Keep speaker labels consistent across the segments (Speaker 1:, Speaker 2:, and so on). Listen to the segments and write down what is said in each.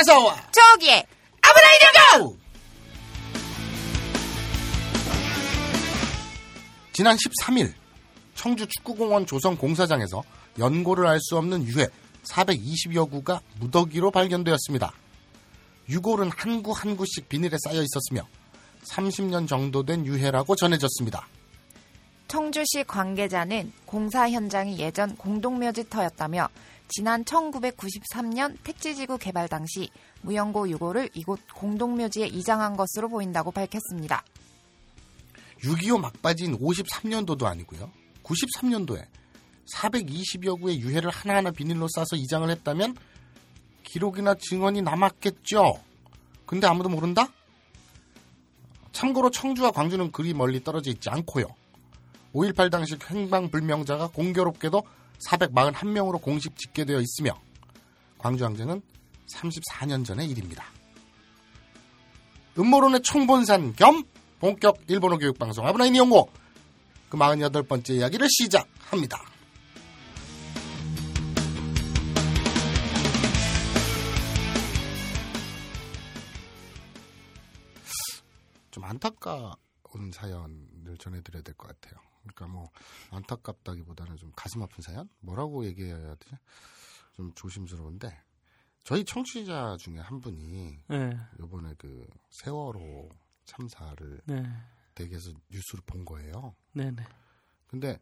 Speaker 1: 어서와
Speaker 2: 저기에
Speaker 1: 아브라이디오 지난 13일 청주 축구공원 조성 공사장에서 연고를 알 수 없는 유해 420여 구가 무더기로 발견되었습니다. 유골은 한 구 한 구씩 비닐에 쌓여 있었으며 30년 정도 된 유해라고 전해졌습니다.
Speaker 2: 청주시 관계자는 공사 현장이 예전 공동묘지터였다며 지난 1993년 택지지구 개발 당시 무연고 유골을 이곳 공동묘지에 이장한 것으로 보인다고 밝혔습니다.
Speaker 1: 6.25 막바지인 53년도도 아니고요. 93년도에 420여 구의 유해를 하나하나 비닐로 싸서 이장을 했다면 기록이나 증언이 남았겠죠. 근데 아무도 모른다? 참고로 청주와 광주는 그리 멀리 떨어져 있지 않고요. 5.18 당시 행방불명자가 공교롭게도 441명으로 공식 집계되어 있으며 광주항쟁은 34년 전의 일입니다. 음모론의 총본산 겸 본격 일본어 교육방송 아브나인 이용고 그 48번째 이야기를 시작합니다. 좀 안타까운 사연을 전해드려야 될 것 같아요. 그러니까 뭐 안타깝다기보다는 좀 가슴 아픈 사연? 뭐라고 얘기해야 되지? 좀 조심스러운데 저희 청취자 중에 한 분이
Speaker 3: 네.
Speaker 1: 이번에 그 세월호 참사를
Speaker 3: 네.
Speaker 1: 댁에서 뉴스를 본 거예요.
Speaker 3: 네네.
Speaker 1: 근데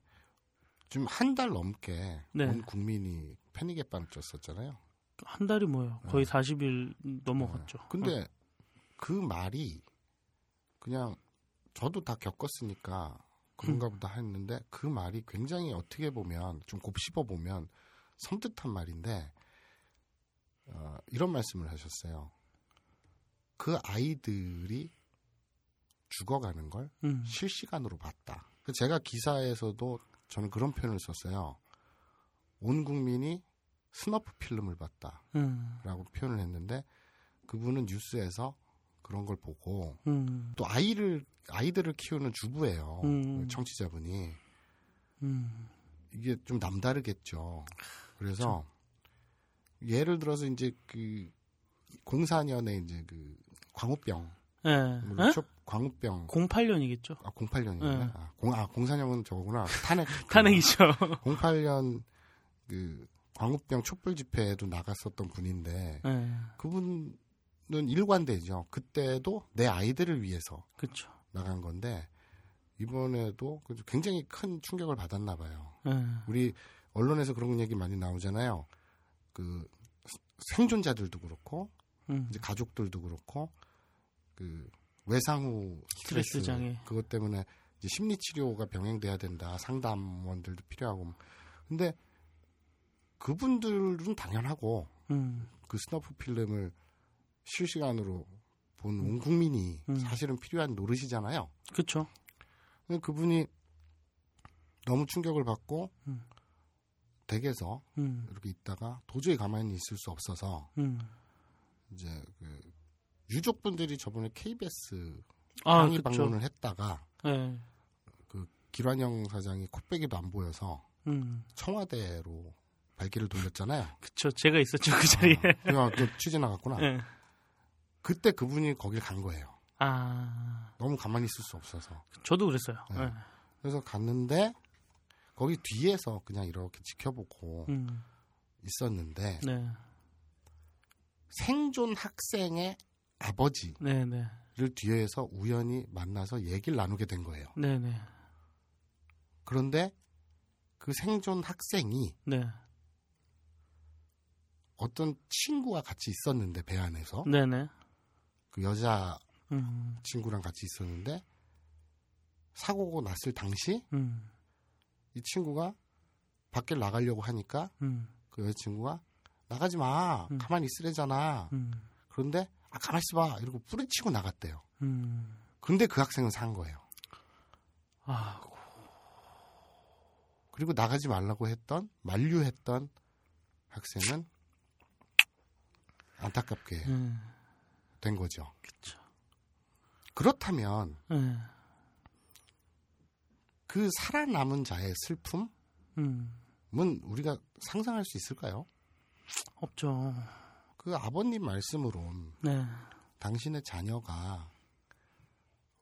Speaker 1: 지금 한 달 넘게
Speaker 3: 네.
Speaker 1: 온 국민이 패닉에 빠졌었잖아요.
Speaker 3: 한 달이 뭐예요? 거의
Speaker 1: 네.
Speaker 3: 40일 넘어갔죠.
Speaker 1: 근데 그 말이 그냥 저도 다 겪었으니까 그런가 보다 했는데 그 말이 굉장히 어떻게 보면 좀 곱씹어 보면 섬뜩한 말인데 어, 이런 말씀을 하셨어요. 그 아이들이 죽어가는 걸
Speaker 3: 음.
Speaker 1: 실시간으로 봤다. 그 제가 기사에서도 저는 그런 표현을 썼어요. 온 국민이 snuff film을 봤다라고
Speaker 3: 음.
Speaker 1: 표현을 했는데 그분은 뉴스에서 그런 걸 보고
Speaker 3: 음.
Speaker 1: 또 아이를 아이들을 키우는 주부예요.
Speaker 3: 음.
Speaker 1: 청취자분이
Speaker 3: 음.
Speaker 1: 이게 좀 남다르겠죠. 그래서 예를 들어서 이제 그 04년에 이제 그 광우병
Speaker 3: 예.
Speaker 1: 물론 초- 광우병
Speaker 3: 08년이겠죠.
Speaker 1: 아 08년이네.
Speaker 3: 네.
Speaker 1: 아, 공, 아 04년은 저거구나. 탄핵
Speaker 3: 탄핵이죠.
Speaker 1: 08년 그 광우병 촛불 집회에도 나갔었던 분인데
Speaker 3: 예.
Speaker 1: 그분은 일관되죠. 그때도 내 아이들을 위해서
Speaker 3: 그렇죠.
Speaker 1: 나간 건데 이번에도 그 굉장히 큰 충격을 받았나 봐요.
Speaker 3: 예.
Speaker 1: 우리 언론에서 그런 얘기 많이 나오잖아요. 그 생존자들도 그렇고
Speaker 3: 음.
Speaker 1: 이제 가족들도 그렇고 그 외상후 스트레스,
Speaker 3: 스트레스 장애.
Speaker 1: 그것 때문에 이제 심리 치료가 병행돼야 된다. 상담원들도 필요하고. 근데 그분들은 당연하고
Speaker 3: 음.
Speaker 1: 그 snuff film을 실시간으로 본 온 국민이
Speaker 3: 음.
Speaker 1: 사실은 필요한 노릇이잖아요.
Speaker 3: 그렇죠.
Speaker 1: 그분이 너무 충격을 받고
Speaker 3: 음.
Speaker 1: 댁에서
Speaker 3: 음.
Speaker 1: 이렇게 있다가 도저히 가만히 있을 수 없어서
Speaker 3: 음.
Speaker 1: 이제 그 유족분들이 저번에 KBS
Speaker 3: 아,
Speaker 1: 항의
Speaker 3: 그렇죠.
Speaker 1: 방문을 했다가
Speaker 3: 예.
Speaker 1: 그 길환영 사장이 코빼기도 안 보여서
Speaker 3: 음.
Speaker 1: 청와대로 발길을 돌렸잖아요.
Speaker 3: 그쵸. 제가 있었죠. 그 자리에.
Speaker 1: 그냥 또 취재 나갔구나.
Speaker 3: 예.
Speaker 1: 그때 그분이 거길 간 거예요.
Speaker 3: 아.
Speaker 1: 너무 가만히 있을 수 없어서.
Speaker 3: 저도 그랬어요.
Speaker 1: 네.
Speaker 3: 예.
Speaker 1: 그래서 갔는데 거기 뒤에서 그냥 이렇게 지켜보고
Speaker 3: 음.
Speaker 1: 있었는데
Speaker 3: 네.
Speaker 1: 생존 학생의 아버지를
Speaker 3: 네, 네.
Speaker 1: 뒤에서 우연히 만나서 얘기를 나누게 된 거예요.
Speaker 3: 네, 네.
Speaker 1: 그런데 그 생존 학생이
Speaker 3: 네.
Speaker 1: 어떤 친구와 같이 있었는데 배 안에서
Speaker 3: 네, 네.
Speaker 1: 그 여자
Speaker 3: 음.
Speaker 1: 친구랑 같이 있었는데 사고가 났을 당시
Speaker 3: 음.
Speaker 1: 이 친구가 밖에 나가려고 하니까
Speaker 3: 음.
Speaker 1: 그 여자친구가 나가지 마
Speaker 3: 음.
Speaker 1: 가만히 있으래잖아
Speaker 3: 음.
Speaker 1: 그런데 아 가만히 있어봐 이러고 뿌리치고 나갔대요
Speaker 3: 음.
Speaker 1: 근데 그 학생은 산 거예요
Speaker 3: 아,
Speaker 1: 그리고 나가지 말라고 했던 만류했던 학생은 안타깝게
Speaker 3: 음.
Speaker 1: 된 거죠
Speaker 3: 그쵸.
Speaker 1: 그렇다면
Speaker 3: 예.
Speaker 1: 그 살아남은 자의 슬픔은
Speaker 3: 음.
Speaker 1: 우리가 상상할 수 있을까요?
Speaker 3: 없죠.
Speaker 1: 그그 아버님 말씀으론
Speaker 3: 네.
Speaker 1: 당신의 자녀가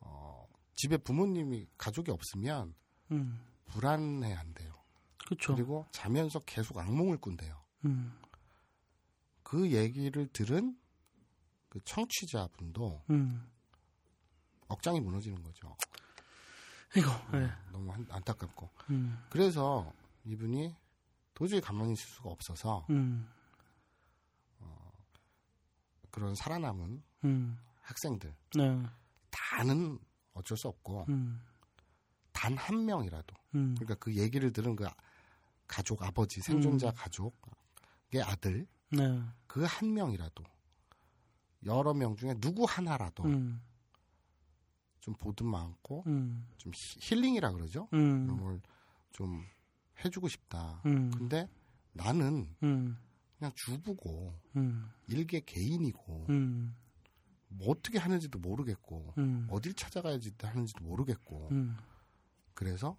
Speaker 1: 어, 집에 부모님이 가족이 없으면
Speaker 3: 음.
Speaker 1: 불안해한대요.
Speaker 3: 그렇죠.
Speaker 1: 그리고 자면서 계속 악몽을 꾼대요.
Speaker 3: 음.
Speaker 1: 그 얘기를 들은 그 청취자분도
Speaker 3: 음.
Speaker 1: 억장이 무너지는 거죠.
Speaker 3: 이거. 네.
Speaker 1: 너무 안, 안타깝고.
Speaker 3: 음.
Speaker 1: 그래서 이분이 도저히 가만히 있을 수가 없어서
Speaker 3: 음.
Speaker 1: 그런 살아남은
Speaker 3: 음.
Speaker 1: 학생들
Speaker 3: 네.
Speaker 1: 다는 어쩔 수 없고
Speaker 3: 음.
Speaker 1: 단한 명이라도
Speaker 3: 음.
Speaker 1: 그러니까 그 얘기를 들은 그 가족 아버지 생존자
Speaker 3: 음.
Speaker 1: 가족의 아들
Speaker 3: 네.
Speaker 1: 그한 명이라도 여러 명 중에 누구 하나라도
Speaker 3: 음.
Speaker 1: 좀 보듬 안고
Speaker 3: 음.
Speaker 1: 좀 히- 힐링이라 그러죠.
Speaker 3: 음.
Speaker 1: 그런 걸 좀 해주고 싶다.
Speaker 3: 음.
Speaker 1: 근데 나는
Speaker 3: 음.
Speaker 1: 그냥 주부고
Speaker 3: 음.
Speaker 1: 일개 개인이고
Speaker 3: 음.
Speaker 1: 뭐 어떻게 하는지도 모르겠고
Speaker 3: 음.
Speaker 1: 어딜 찾아가야지 하는지도 모르겠고
Speaker 3: 음.
Speaker 1: 그래서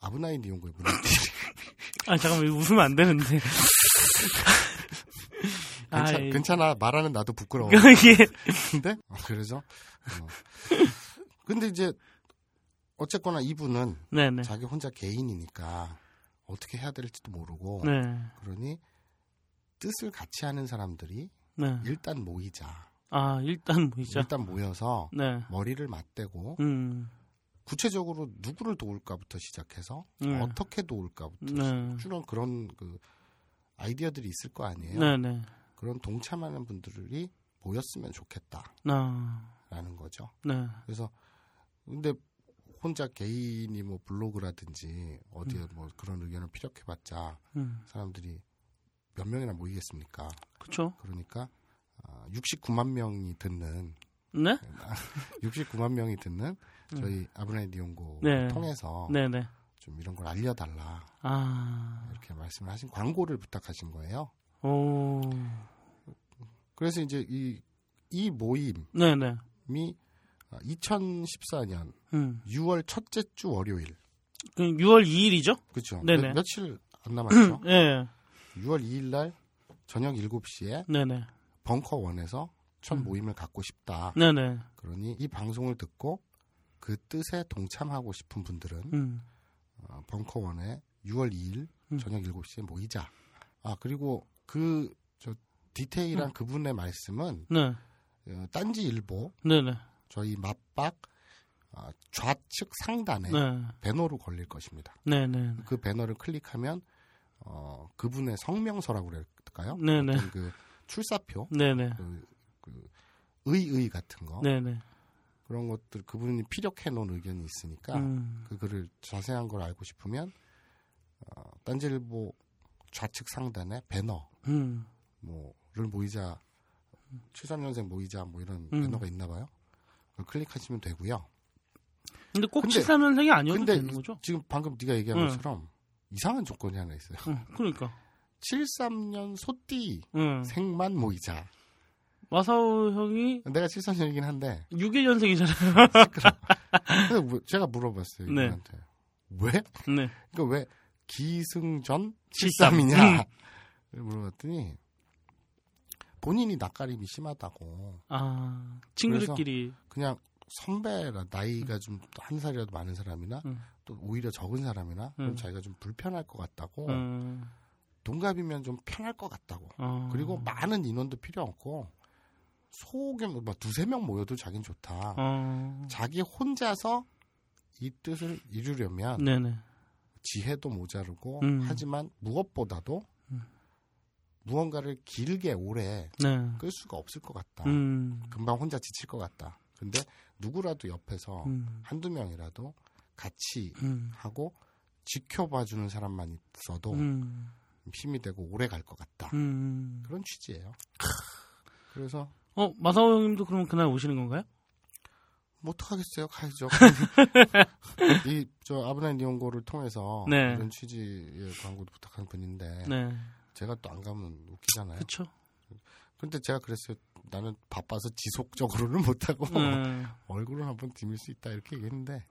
Speaker 1: 아브나인 이용고에 문을
Speaker 3: 아 잠깐만 웃으면 안 되는데.
Speaker 1: 괜찮,
Speaker 3: 예.
Speaker 1: 괜찮아 말하는 나도 부끄러워
Speaker 3: 이게
Speaker 1: 근데 어, 그래서 어. 근데 이제 어쨌거나 이분은
Speaker 3: 네네.
Speaker 1: 자기 혼자 개인이니까 어떻게 해야 될지도 모르고
Speaker 3: 네.
Speaker 1: 그러니 뜻을 같이 하는 사람들이
Speaker 3: 네.
Speaker 1: 일단 모이자
Speaker 3: 아 일단 보이죠.
Speaker 1: 일단 모여서
Speaker 3: 네.
Speaker 1: 머리를 맞대고
Speaker 3: 음.
Speaker 1: 구체적으로 누구를 도울까부터 시작해서
Speaker 3: 네.
Speaker 1: 어떻게 도울까부터
Speaker 3: 네.
Speaker 1: 주로 그런 그 아이디어들이 있을 거 아니에요. 그런 동참하는 분들이 모였으면 좋겠다라는
Speaker 3: 아.
Speaker 1: 거죠.
Speaker 3: 네.
Speaker 1: 그래서 근데 혼자 개인이 뭐 블로그라든지 어디에 뭐 그런 의견을 피력해봤자
Speaker 3: 음.
Speaker 1: 사람들이 몇 명이나 모이겠습니까?
Speaker 3: 그쵸.
Speaker 1: 그러니까 아, 69만 명이 듣는
Speaker 3: 네?
Speaker 1: 69만 명이 듣는 저희 아브라인 니온고
Speaker 3: 네.
Speaker 1: 통해서
Speaker 3: 네 네.
Speaker 1: 좀 이런 걸 알려달라
Speaker 3: 아.
Speaker 1: 이렇게 말씀을 하신 광고를 부탁하신 거예요.
Speaker 3: 오.
Speaker 1: 그래서 이제 이, 이 모임이
Speaker 3: 네네.
Speaker 1: 2014년
Speaker 3: 음.
Speaker 1: 6월 첫째 주 월요일
Speaker 3: 그 6월 2일이죠?
Speaker 1: 그렇죠.
Speaker 3: 네네.
Speaker 1: 며, 며칠 안 남았죠.
Speaker 3: 네.
Speaker 1: 6월 2일 날 저녁 7시에
Speaker 3: 네네.
Speaker 1: 벙커원에서 첫
Speaker 3: 음.
Speaker 1: 모임을 갖고 싶다.
Speaker 3: 네네.
Speaker 1: 그러니 이 방송을 듣고 그 뜻에 동참하고 싶은 분들은
Speaker 3: 음.
Speaker 1: 어, 벙커원에 6월 2일
Speaker 3: 음.
Speaker 1: 저녁 7시에 모이자. 아 그리고 그 저 디테일한
Speaker 3: 음.
Speaker 1: 그분의 말씀은
Speaker 3: 네.
Speaker 1: 어, 딴지 일보
Speaker 3: 네네.
Speaker 1: 저희 맞박 어, 좌측 상단에
Speaker 3: 네.
Speaker 1: 배너로 걸릴 것입니다.
Speaker 3: 네네.
Speaker 1: 그 배너를 클릭하면 어, 그분의 성명서라고 그럴까요?
Speaker 3: 네네.
Speaker 1: 그 출사표,
Speaker 3: 네네.
Speaker 1: 그, 그 의의 같은 거
Speaker 3: 네네.
Speaker 1: 그런 것들 그분이 피력해 놓은 의견이 있으니까
Speaker 3: 음.
Speaker 1: 그 글을 자세한 걸 알고 싶으면 어, 딴지일보 좌측 상단에 배너
Speaker 3: 음.
Speaker 1: 뭐를 모이자 73년생 모이자 뭐 이런
Speaker 3: 음.
Speaker 1: 배너가 있나 봐요. 그걸 클릭하시면 되고요.
Speaker 3: 근데 꼭
Speaker 1: 근데-
Speaker 3: 73년생이 아니어도 되는 거죠?
Speaker 1: 지금 방금 네가 얘기한
Speaker 3: 응.
Speaker 1: 것처럼 이상한 조건이 하나 있어요.
Speaker 3: 응, 그러니까.
Speaker 1: 73년 소띠
Speaker 3: 응.
Speaker 1: 생만 모이자.
Speaker 3: 마사오 형이
Speaker 1: 내가 73년이긴 한데
Speaker 3: 6일년생이잖아요.
Speaker 1: 근데 뭐 제가 물어봤어요
Speaker 3: 네.
Speaker 1: 이분한테 왜?
Speaker 3: 네.
Speaker 1: 그러니까 왜 기승전
Speaker 3: 73.
Speaker 1: 73이냐 물어봤더니 본인이 낯가림이 심하다고
Speaker 3: 아, 친구들끼리.
Speaker 1: 그냥 선배라 나이가 좀 한 살이라도 많은 사람이나
Speaker 3: 음.
Speaker 1: 또 오히려 적은 사람이나
Speaker 3: 음.
Speaker 1: 자기가 좀 불편할 것 같다고
Speaker 3: 음.
Speaker 1: 동갑이면 좀 편할 것 같다고
Speaker 3: 어.
Speaker 1: 그리고 많은 인원도 필요 없고 소규모 뭐 두세 명 모여도 자긴 좋다
Speaker 3: 어.
Speaker 1: 자기 혼자서 이 뜻을 이루려면
Speaker 3: 네네.
Speaker 1: 지혜도 모자르고
Speaker 3: 음.
Speaker 1: 하지만 무엇보다도
Speaker 3: 음.
Speaker 1: 무언가를 길게 오래
Speaker 3: 네.
Speaker 1: 끌 수가 없을 것 같다.
Speaker 3: 음.
Speaker 1: 금방 혼자 지칠 것 같다. 근데 누구라도 옆에서
Speaker 3: 음.
Speaker 1: 한두 명이라도 같이
Speaker 3: 음.
Speaker 1: 하고 지켜봐 주는 사람만 있어도
Speaker 3: 음.
Speaker 1: 힘이 되고 오래 갈 것 같다.
Speaker 3: 음.
Speaker 1: 그런 취지예요. 그래서
Speaker 3: 어, 마사오 형님도 그럼 그날 오시는 건가요?
Speaker 1: 뭐 어떡하겠어요. 가야죠. 이 저 아브라인 니온고를 통해서
Speaker 3: 네.
Speaker 1: 이런 취지의 광고도 부탁한 분인데
Speaker 3: 네.
Speaker 1: 제가 또 안 가면 웃기잖아요.
Speaker 3: 그쵸.
Speaker 1: 근데 제가 그랬어요. 나는 바빠서 지속적으로는 못하고
Speaker 3: 네.
Speaker 1: 얼굴을 한번 디밀 수 있다 이렇게 얘기했는데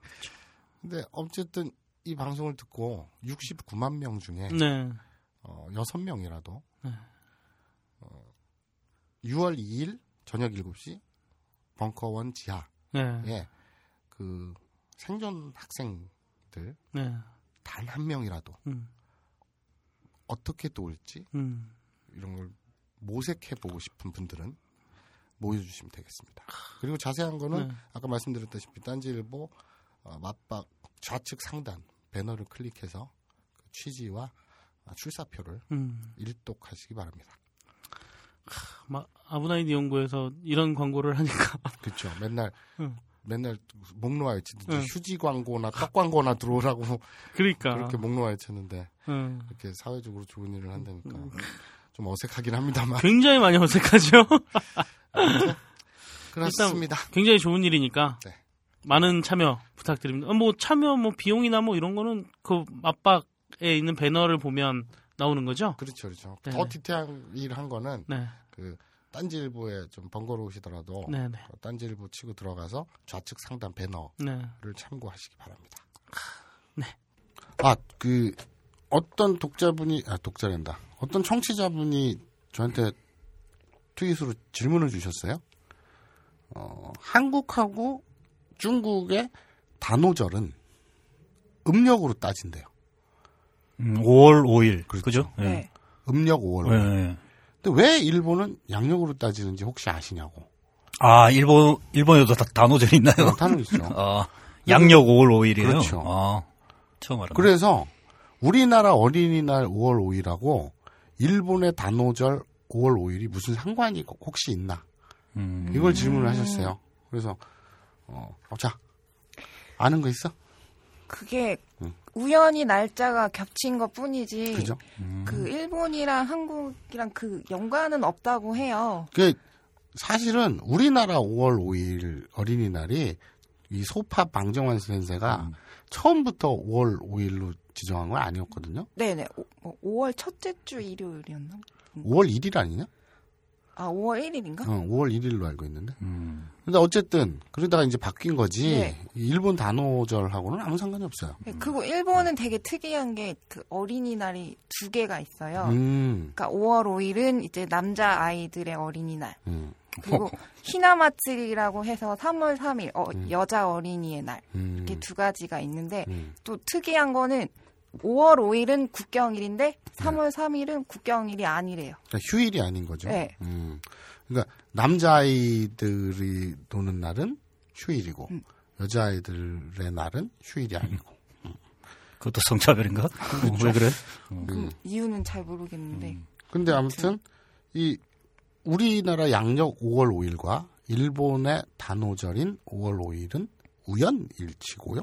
Speaker 1: 근데 어쨌든 이 방송을 듣고 69만 명 중에
Speaker 3: 네.
Speaker 1: 어, 6명이라도
Speaker 3: 네.
Speaker 1: 어, 6월 2일 저녁 7시 벙커원 지하 에
Speaker 3: 네.
Speaker 1: 그 생존 학생들
Speaker 3: 네.
Speaker 1: 단한 명이라도
Speaker 3: 음.
Speaker 1: 어떻게 도울지
Speaker 3: 음.
Speaker 1: 이런 걸 모색해 보고 싶은 분들은 모여주시면 되겠습니다. 그리고 자세한 거는
Speaker 3: 네.
Speaker 1: 아까 말씀드렸다시피 딴지일보 어, 맞박 좌측 상단 배너를 클릭해서 그 취지와 아, 출사표를
Speaker 3: 음.
Speaker 1: 일독하시기 바랍니다.
Speaker 3: 마, 아브나이디 연구에서 이런 광고를 하니까
Speaker 1: 그렇죠. 맨날
Speaker 3: 응.
Speaker 1: 맨날 목 놓아 외치듯이
Speaker 3: 응.
Speaker 1: 휴지 광고나 떡 광고나 들어오라고
Speaker 3: 그러니까
Speaker 1: 그렇게 목 놓아 외쳤는데
Speaker 3: 음.
Speaker 1: 이렇게 사회적으로 좋은 일을 한다니까 좀 어색하긴 합니다만
Speaker 3: 굉장히 많이 어색하죠.
Speaker 1: 그렇습니다.
Speaker 3: 굉장히 좋은 일이니까
Speaker 1: 네.
Speaker 3: 많은 참여 부탁드립니다. 어, 뭐 참여 뭐 비용이나 뭐 이런 거는 그 맞박에 있는 배너를 보면 나오는 거죠.
Speaker 1: 그렇죠, 그렇죠.
Speaker 3: 네.
Speaker 1: 더 디테일한 일한 거는
Speaker 3: 네,
Speaker 1: 그 딴지일보에 좀 번거로우시더라도
Speaker 3: 네, 네,
Speaker 1: 어, 딴지일보 치고 들어가서 좌측 상단 배너를
Speaker 3: 네.
Speaker 1: 참고하시기 바랍니다.
Speaker 3: 네.
Speaker 1: 아, 그 어떤 독자분이 아 독자랜다. 어떤 청취자분이 저한테 트윗으로 질문을 주셨어요. 어, 한국하고 중국의 단오절은 음력으로 따진대요.
Speaker 4: 음, 5월 5일.
Speaker 1: 그렇죠.
Speaker 4: 그죠? 예.
Speaker 2: 네.
Speaker 1: 음력 5월.
Speaker 4: 예,
Speaker 1: 5일.
Speaker 4: 예.
Speaker 1: 근데 왜 일본은 양력으로 따지는지 혹시 아시냐고.
Speaker 4: 아, 일본, 일본에도 다, 단오절 있나요?
Speaker 1: 단어 있죠.
Speaker 4: 아, 양력 5월 5일이에요?
Speaker 1: 그렇죠.
Speaker 4: 아, 처음 알았네.
Speaker 1: 그래서 우리나라 어린이날 5월 5일하고 일본의 단오절 5월 5일이 무슨 상관이 혹시 있나?
Speaker 4: 음,
Speaker 1: 이걸 질문을 하셨어요. 그래서 어, 어, 자 아는 거 있어?
Speaker 2: 그게
Speaker 1: 응.
Speaker 2: 우연히 날짜가 겹친 것 뿐이지.
Speaker 1: 그죠?
Speaker 2: 그 일본이랑 한국이랑 그 연관은 없다고 해요.
Speaker 1: 그 사실은 우리나라 5월 5일 어린이날이 이 소파 방정환 센세가 처음부터 5월 5일로 지정한 건 아니었거든요.
Speaker 2: 네네. 오, 뭐 5월 첫째 주 일요일이었나?
Speaker 1: 5월 1일 아니냐?
Speaker 2: 아, 5월 1일인가?
Speaker 1: 어, 5월 1일로 알고 있는데.
Speaker 4: 음,
Speaker 1: 근데 어쨌든 그러다가 이제 바뀐 거지.
Speaker 2: 네.
Speaker 1: 일본 단오절하고는 아무 상관이 없어요.
Speaker 2: 네, 그리고 일본은 되게 특이한 게 그 어린이날이 두 개가 있어요.
Speaker 1: 음,
Speaker 2: 그러니까 5월 5일은 이제 남자 아이들의 어린이날.
Speaker 1: 음,
Speaker 2: 그리고 히나마츠리라고 해서 3월 3일 어,
Speaker 1: 음.
Speaker 2: 여자 어린이의 날.
Speaker 1: 음,
Speaker 2: 이렇게 두 가지가 있는데
Speaker 1: 음.
Speaker 2: 또 특이한 거는 5월 5일은 국경일인데
Speaker 1: 네.
Speaker 2: 3월 3일은 국경일이 아니래요.
Speaker 1: 그러니까 휴일이 아닌 거죠.
Speaker 2: 네.
Speaker 1: 음, 그러니까 남자아이들이 노는 날은 휴일이고
Speaker 2: 음.
Speaker 1: 여자아이들의 날은 휴일이 아니고.
Speaker 4: 그것도 성차별인가? 어, 왜 그래?
Speaker 1: 음.
Speaker 2: 이유는 잘 모르겠는데.
Speaker 1: 근데 아무튼 이 우리나라 양력 5월 5일과 일본의 단오절인 5월 5일은 우연일치고요.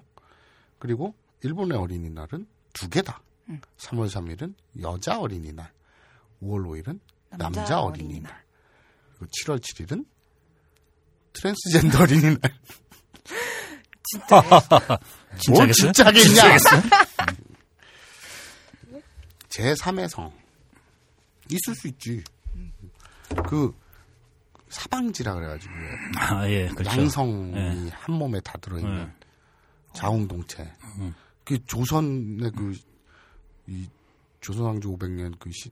Speaker 1: 그리고 일본의 어린이날은 두 개다.
Speaker 2: 음.
Speaker 1: 3월 3일은 여자 어린이날, 5월 5일은 남자,
Speaker 2: 남자
Speaker 1: 어린이날, 그리고 7월 7일은 트랜스젠더 어린이날.
Speaker 2: 진짜
Speaker 1: 뭘? 진짜겠냐? 제3의 성. 있을 수 있지. 그, 사방지라 그래가지고.
Speaker 4: 아, 예, 그렇죠.
Speaker 1: 양성이
Speaker 4: 예.
Speaker 1: 한 몸에 다 들어있는
Speaker 4: 예.
Speaker 1: 자웅동체.
Speaker 4: 음.
Speaker 1: 그 조선의 그, 이, 조선왕조 500년 그 시,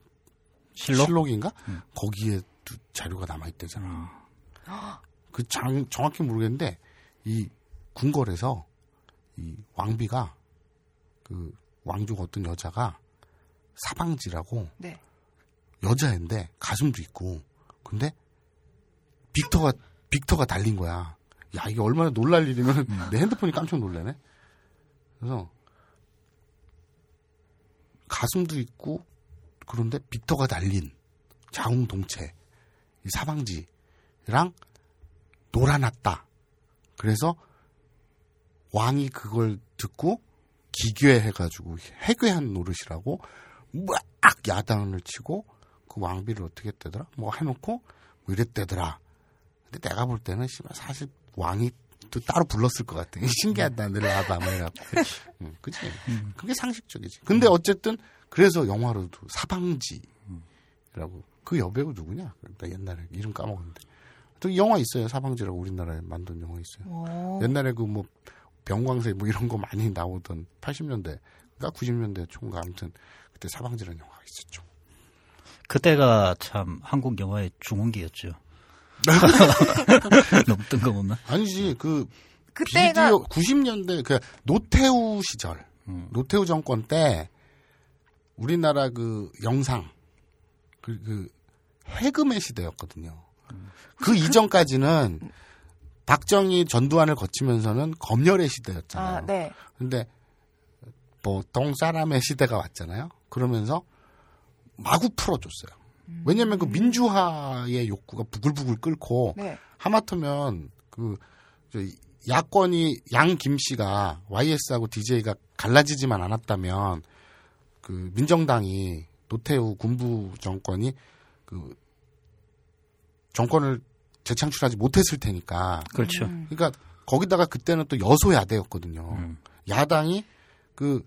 Speaker 4: 실록?
Speaker 1: 인가
Speaker 4: 음.
Speaker 1: 거기에 도 자료가 남아 있대잖아. 그 장, 정확히 모르겠는데, 이 궁궐에서 이 왕비가 그 왕족 어떤 여자가 사방지라고
Speaker 2: 네.
Speaker 1: 여자인데 가슴도 있고 근데 빅터가 빅터가 달린 거야. 야 이게 얼마나 놀랄 일이면 내 핸드폰이 깜짝 놀라네. 그래서 가슴도 있고 그런데 빅터가 달린 자웅동체 이 사방지랑 놀아놨다. 그래서 왕이 그걸 듣고 기괴해가지고 해괴한 노릇이라고 막 야단을 치고 그 왕비를 어떻게 했대더라? 뭐 해놓고 뭐 이랬대더라. 근데 내가 볼 때는 사실 왕이 또 따로 불렀을 것 같아. 신기하다. 내려와봐. 뭐 이래갖고. 응, 그치? 그게 상식적이지. 근데 어쨌든 그래서 영화로도 사방지라고 그 여배우 누구냐? 나 옛날에 이름 까먹었는데. 또 영화 있어요. 사방지라고 우리나라에 만든 영화 있어요.
Speaker 2: 오.
Speaker 1: 옛날에 그 뭐 병광세 뭐 이런 거 많이 나오던 80년대가 90년대 총가 아무튼 그때 사방지라는 영화가 있었죠.
Speaker 4: 그때가 참 한국 영화의 중흥기였죠. 너무 뜬금없나?
Speaker 1: 아니지 그
Speaker 2: 그때가
Speaker 1: 비디오 90년대 그 노태우 시절
Speaker 4: 음.
Speaker 1: 노태우 정권 때 우리나라 그 영상 그, 그 해금의 시대였거든요. 그 이전까지는 박정희 전두환을 거치면서는 검열의 시대였잖아요.
Speaker 2: 아, 네.
Speaker 1: 근데 보통 사람의 시대가 왔잖아요. 그러면서 마구 풀어줬어요. 왜냐하면 그 민주화의 욕구가 부글부글 끓고
Speaker 2: 네.
Speaker 1: 하마터면 그 저, 야권이 양 김 씨가 YS하고 DJ가 갈라지지만 않았다면 그 민정당이 노태우 군부 정권이 그 정권을 재창출하지 못했을 테니까
Speaker 4: 그렇죠.
Speaker 2: 음.
Speaker 1: 그러니까 거기다가 그때는 또 여소야대였거든요.
Speaker 4: 음.
Speaker 1: 야당이 그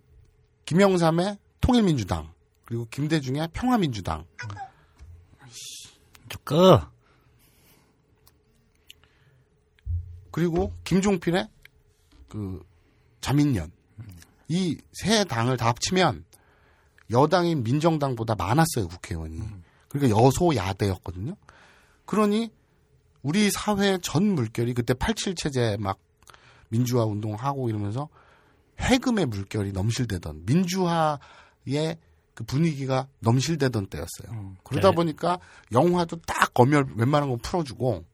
Speaker 1: 김영삼의 통일민주당 그리고 김대중의 평화민주당
Speaker 4: 좀 꺼.
Speaker 1: 그리고 김종필의 그 자민련. 이 세 당을 다 합치면 여당인 민정당보다 많았어요 국회의원이. 그러니까 여소야대였거든요. 그러니 우리 사회 전 물결이 그때 87 체제 막 민주화 운동하고 이러면서 해금의 물결이 넘실대던 민주화의 그 분위기가 넘실대던 때였어요.
Speaker 4: 음,
Speaker 1: 그러다
Speaker 4: 네.
Speaker 1: 보니까 영화도 딱 검열 웬만한 거 풀어주고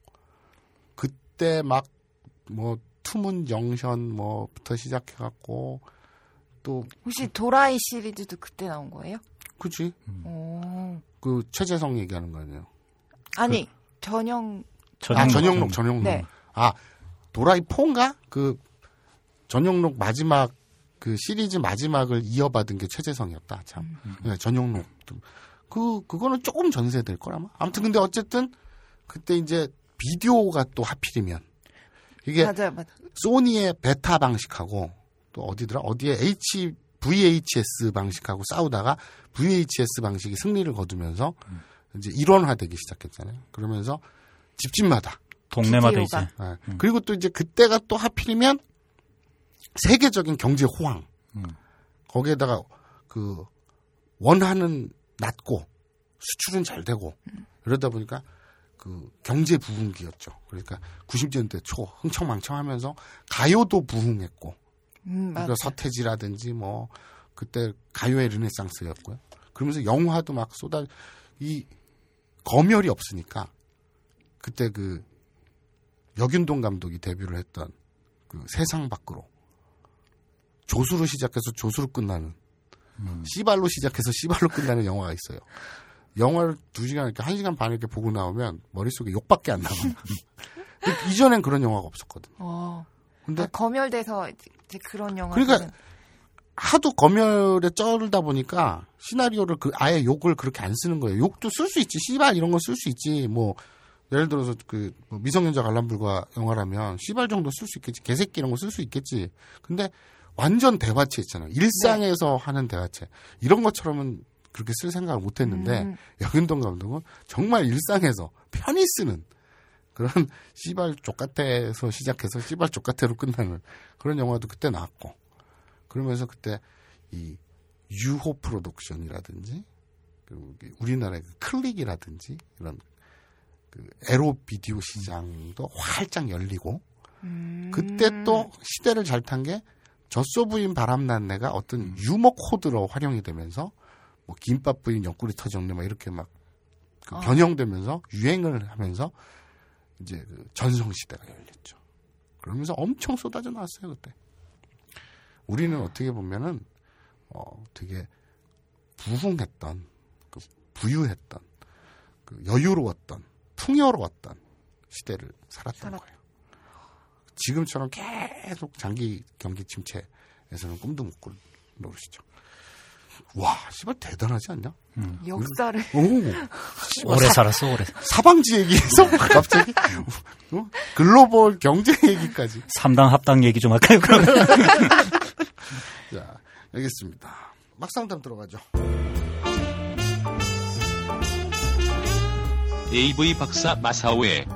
Speaker 1: 그때 막 뭐 투문 정션 뭐부터 시작해갖고 또
Speaker 2: 혹시 도라이 시리즈도 그때 나온 거예요?
Speaker 1: 그지
Speaker 2: 오.
Speaker 1: 그 최재성 얘기하는 거 아니에요?
Speaker 2: 아니 전형
Speaker 1: 아
Speaker 4: 전용록.
Speaker 1: 전영록 전영록
Speaker 2: 네.
Speaker 1: 아 도라이 포인가 그 전영록 마지막 그 시리즈 마지막을 이어받은 게 최재성이었다 참 네, 전영록 그 그거는 조금 전세될 거라마 아무튼 근데 어쨌든 그때 이제 비디오가 또 하필이면 이게
Speaker 2: 맞아요, 맞아요.
Speaker 1: 소니의 베타 방식하고 또 어디더라 어디에 H VHS 방식하고 싸우다가 VHS 방식이 승리를 거두면서 이제 일원화되기 시작했잖아요. 그러면서 집집마다
Speaker 4: 동네마다. 이제.
Speaker 1: 예. 그리고 또 이제 그때가 또 하필이면 세계적인 경제 호황.
Speaker 4: 음.
Speaker 1: 거기에다가 그 원하는 낮고 수출은 잘 되고 이러다 보니까 그 경제 부흥기였죠. 그러니까 90년대 초 흥청망청하면서 가요도 부흥했고
Speaker 2: 음.
Speaker 1: 그러니까 서태지라든지 뭐 그때 가요의 르네상스였고요. 그러면서 영화도 막 쏟아 이 검열이 없으니까 그때 그 여균동 감독이 데뷔를 했던 그 세상 밖으로 조수로 시작해서 조수로 끝나는 씨발로 시작해서 씨발로 끝나는 영화가 있어요. 영화를 두 시간 이렇게 한 시간 반 이렇게 보고 나오면 머릿속에 욕밖에 안. 근데 이전엔 그런 영화가 없었거든.
Speaker 2: 어.
Speaker 1: 근데
Speaker 2: 아, 검열돼서 이제 그런 영화.
Speaker 1: 그러니까 하도 검열에 쩔다 보니까 시나리오를 그 아예 욕을 그렇게 안 쓰는 거예요. 욕도 쓸 수 있지. 씨발 이런 거 쓸 수 있지. 뭐 예를 들어서 그뭐 미성년자 관람불가 영화라면 씨발 정도 쓸 수 있겠지. 개새끼 이런 거 쓸 수 있겠지. 근데 완전 대화체 있잖아요. 일상에서 하는 대화체. 이런 것처럼은 그렇게 쓸 생각을 못 했는데
Speaker 2: 음.
Speaker 1: 여균동 감독은 정말 일상에서 편히 쓰는 그런 씨발 족같아에서 시작해서 씨발 족같아로 끝나는 그런 영화도 그때 나왔고 그러면서 그때 이 유호 프로덕션이라든지 그리고 우리나라의 그 클릭이라든지 이런 그 에로 비디오 시장도 활짝 열리고
Speaker 2: 음.
Speaker 1: 그때 또 시대를 잘 탄 게 젖소 부인 바람난 내가 어떤 유머 코드로 활용이 되면서 뭐 김밥 부인 옆구리 터졌네 막 이렇게 막그
Speaker 2: 아.
Speaker 1: 변형되면서 유행을 하면서 이제 그 전성 시대가 열렸죠. 그러면서 엄청 쏟아져 나왔어요 그때. 우리는 어떻게 보면은 어 되게 부흥했던 그 부유했던 그 여유로웠던 풍요로웠던 시대를 살았던
Speaker 2: 살았-
Speaker 1: 거예요. 지금처럼 계속 장기 경기 침체에서는 꿈도 못꿀 노릇이죠. 와, 씨발 대단하지 않냐?
Speaker 2: 역사를
Speaker 1: 오,
Speaker 4: 오래
Speaker 1: 사,
Speaker 4: 살았어, 오래.
Speaker 1: 사방지 얘기에서 갑자기 어? 글로벌 경제 얘기까지.
Speaker 4: 3당 합당 얘기 좀 할까요, 그러면?
Speaker 1: 자, 알겠습니다. 막상담 들어가죠.
Speaker 5: AV 박사 마사오의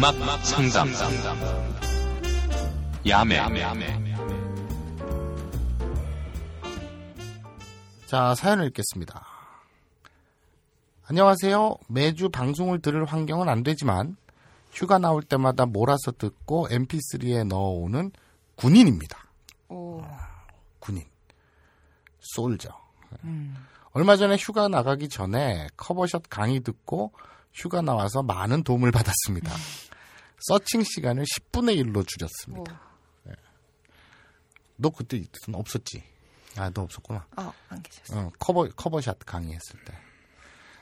Speaker 5: 막막 상담 야매
Speaker 1: 자, 사연을 읽겠습니다. 안녕하세요. 매주 방송을 들을 환경은 안 되지만 휴가 나올 때마다 몰아서 듣고 mp3에 넣어오는 군인입니다.
Speaker 2: 오.
Speaker 1: 군인. Soldier.
Speaker 2: 음.
Speaker 1: 얼마 전에 휴가 나가기 전에 cover shot 강의 듣고 휴가 나와서 많은 도움을 받았습니다. searching 시간을 10분의 1로
Speaker 2: 오.
Speaker 1: 줄였습니다. 너 그때 없었지? 아, 너 없었구나.
Speaker 2: 어, 안 계셨어.
Speaker 1: 어, cover cover shot 강의했을 때.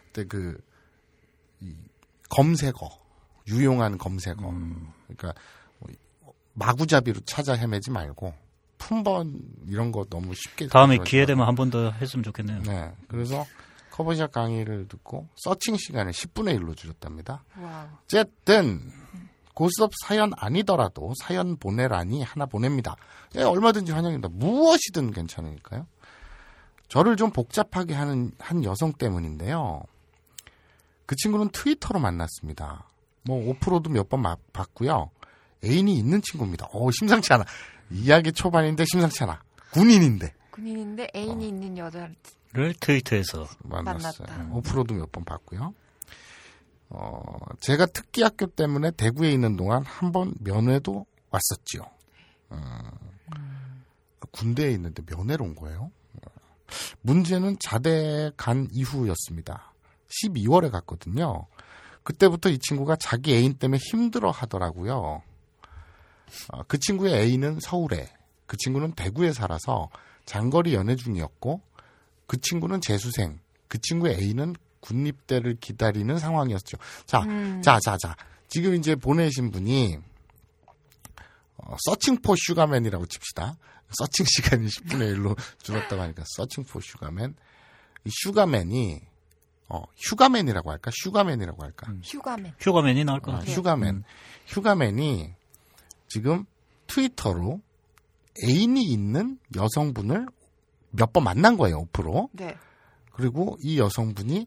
Speaker 1: 그때 그 이, 검색어 유용한 검색어. 그러니까 뭐 마구잡이로 찾아 헤매지 말고 품번 이런 거 너무 쉽게
Speaker 4: 다음에 기회. 되면 한 번 더 했으면 좋겠네요.
Speaker 1: 네. 그래서 cover shot 강의를 듣고 searching 시간을 10분의 1로 줄였답니다.
Speaker 2: Wow.
Speaker 1: 어쨌든 고스톱 사연 아니더라도 사연 보내라니 하나 보냅니다. 예, 얼마든지 환영입니다. 무엇이든 괜찮으니까요. 저를 좀 복잡하게 하는 한 여성 때문인데요. 그 친구는 트위터로 만났습니다. 뭐 오프로도 몇 번 봤고요. 애인이 있는 친구입니다. 오 심상치 않아. 이야기 초반인데 심상치 않아. 군인인데
Speaker 2: 군인인데 애인이 있는 여자
Speaker 4: 를를 트위터에서
Speaker 1: 만났어요.
Speaker 2: 만났다.
Speaker 1: 오프로도 몇 번 봤고요. 어, 제가 특기 학교 때문에 대구에 있는 동안 한 번 면회도 왔었지요. 음, 군대에 있는데 면회로 온 거예요. 문제는 자대 간 이후였습니다. 12월에 갔거든요. 그때부터 이 친구가 자기 애인 때문에 힘들어 하더라고요. 어, 그 친구의 애인은 서울에, 그 친구는 대구에 살아서 장거리 연애 중이었고, 그 친구는 재수생, 그 친구의 애인은 군입대를 기다리는 상황이었죠. 자,
Speaker 2: 음.
Speaker 1: 자, 자, 자. 지금 이제 보내신 분이 어, Searching for Sugar Man이라고 칩시다. searching 시간이 10분의 1로 줄었다고 하니까 Searching for Sugar Man. 이 Sugar Man이 어, 휴가맨이라고 할까? Sugar Man이라고 할까?
Speaker 2: 휴가맨.
Speaker 4: 휴가맨이 나올 것
Speaker 1: 아,
Speaker 4: 같아요.
Speaker 1: 휴가맨. 휴가맨이 지금 트위터로 애인이 있는 여성분을 몇 번 만난 거예요, off로.
Speaker 2: 네.
Speaker 1: 그리고 이 여성분이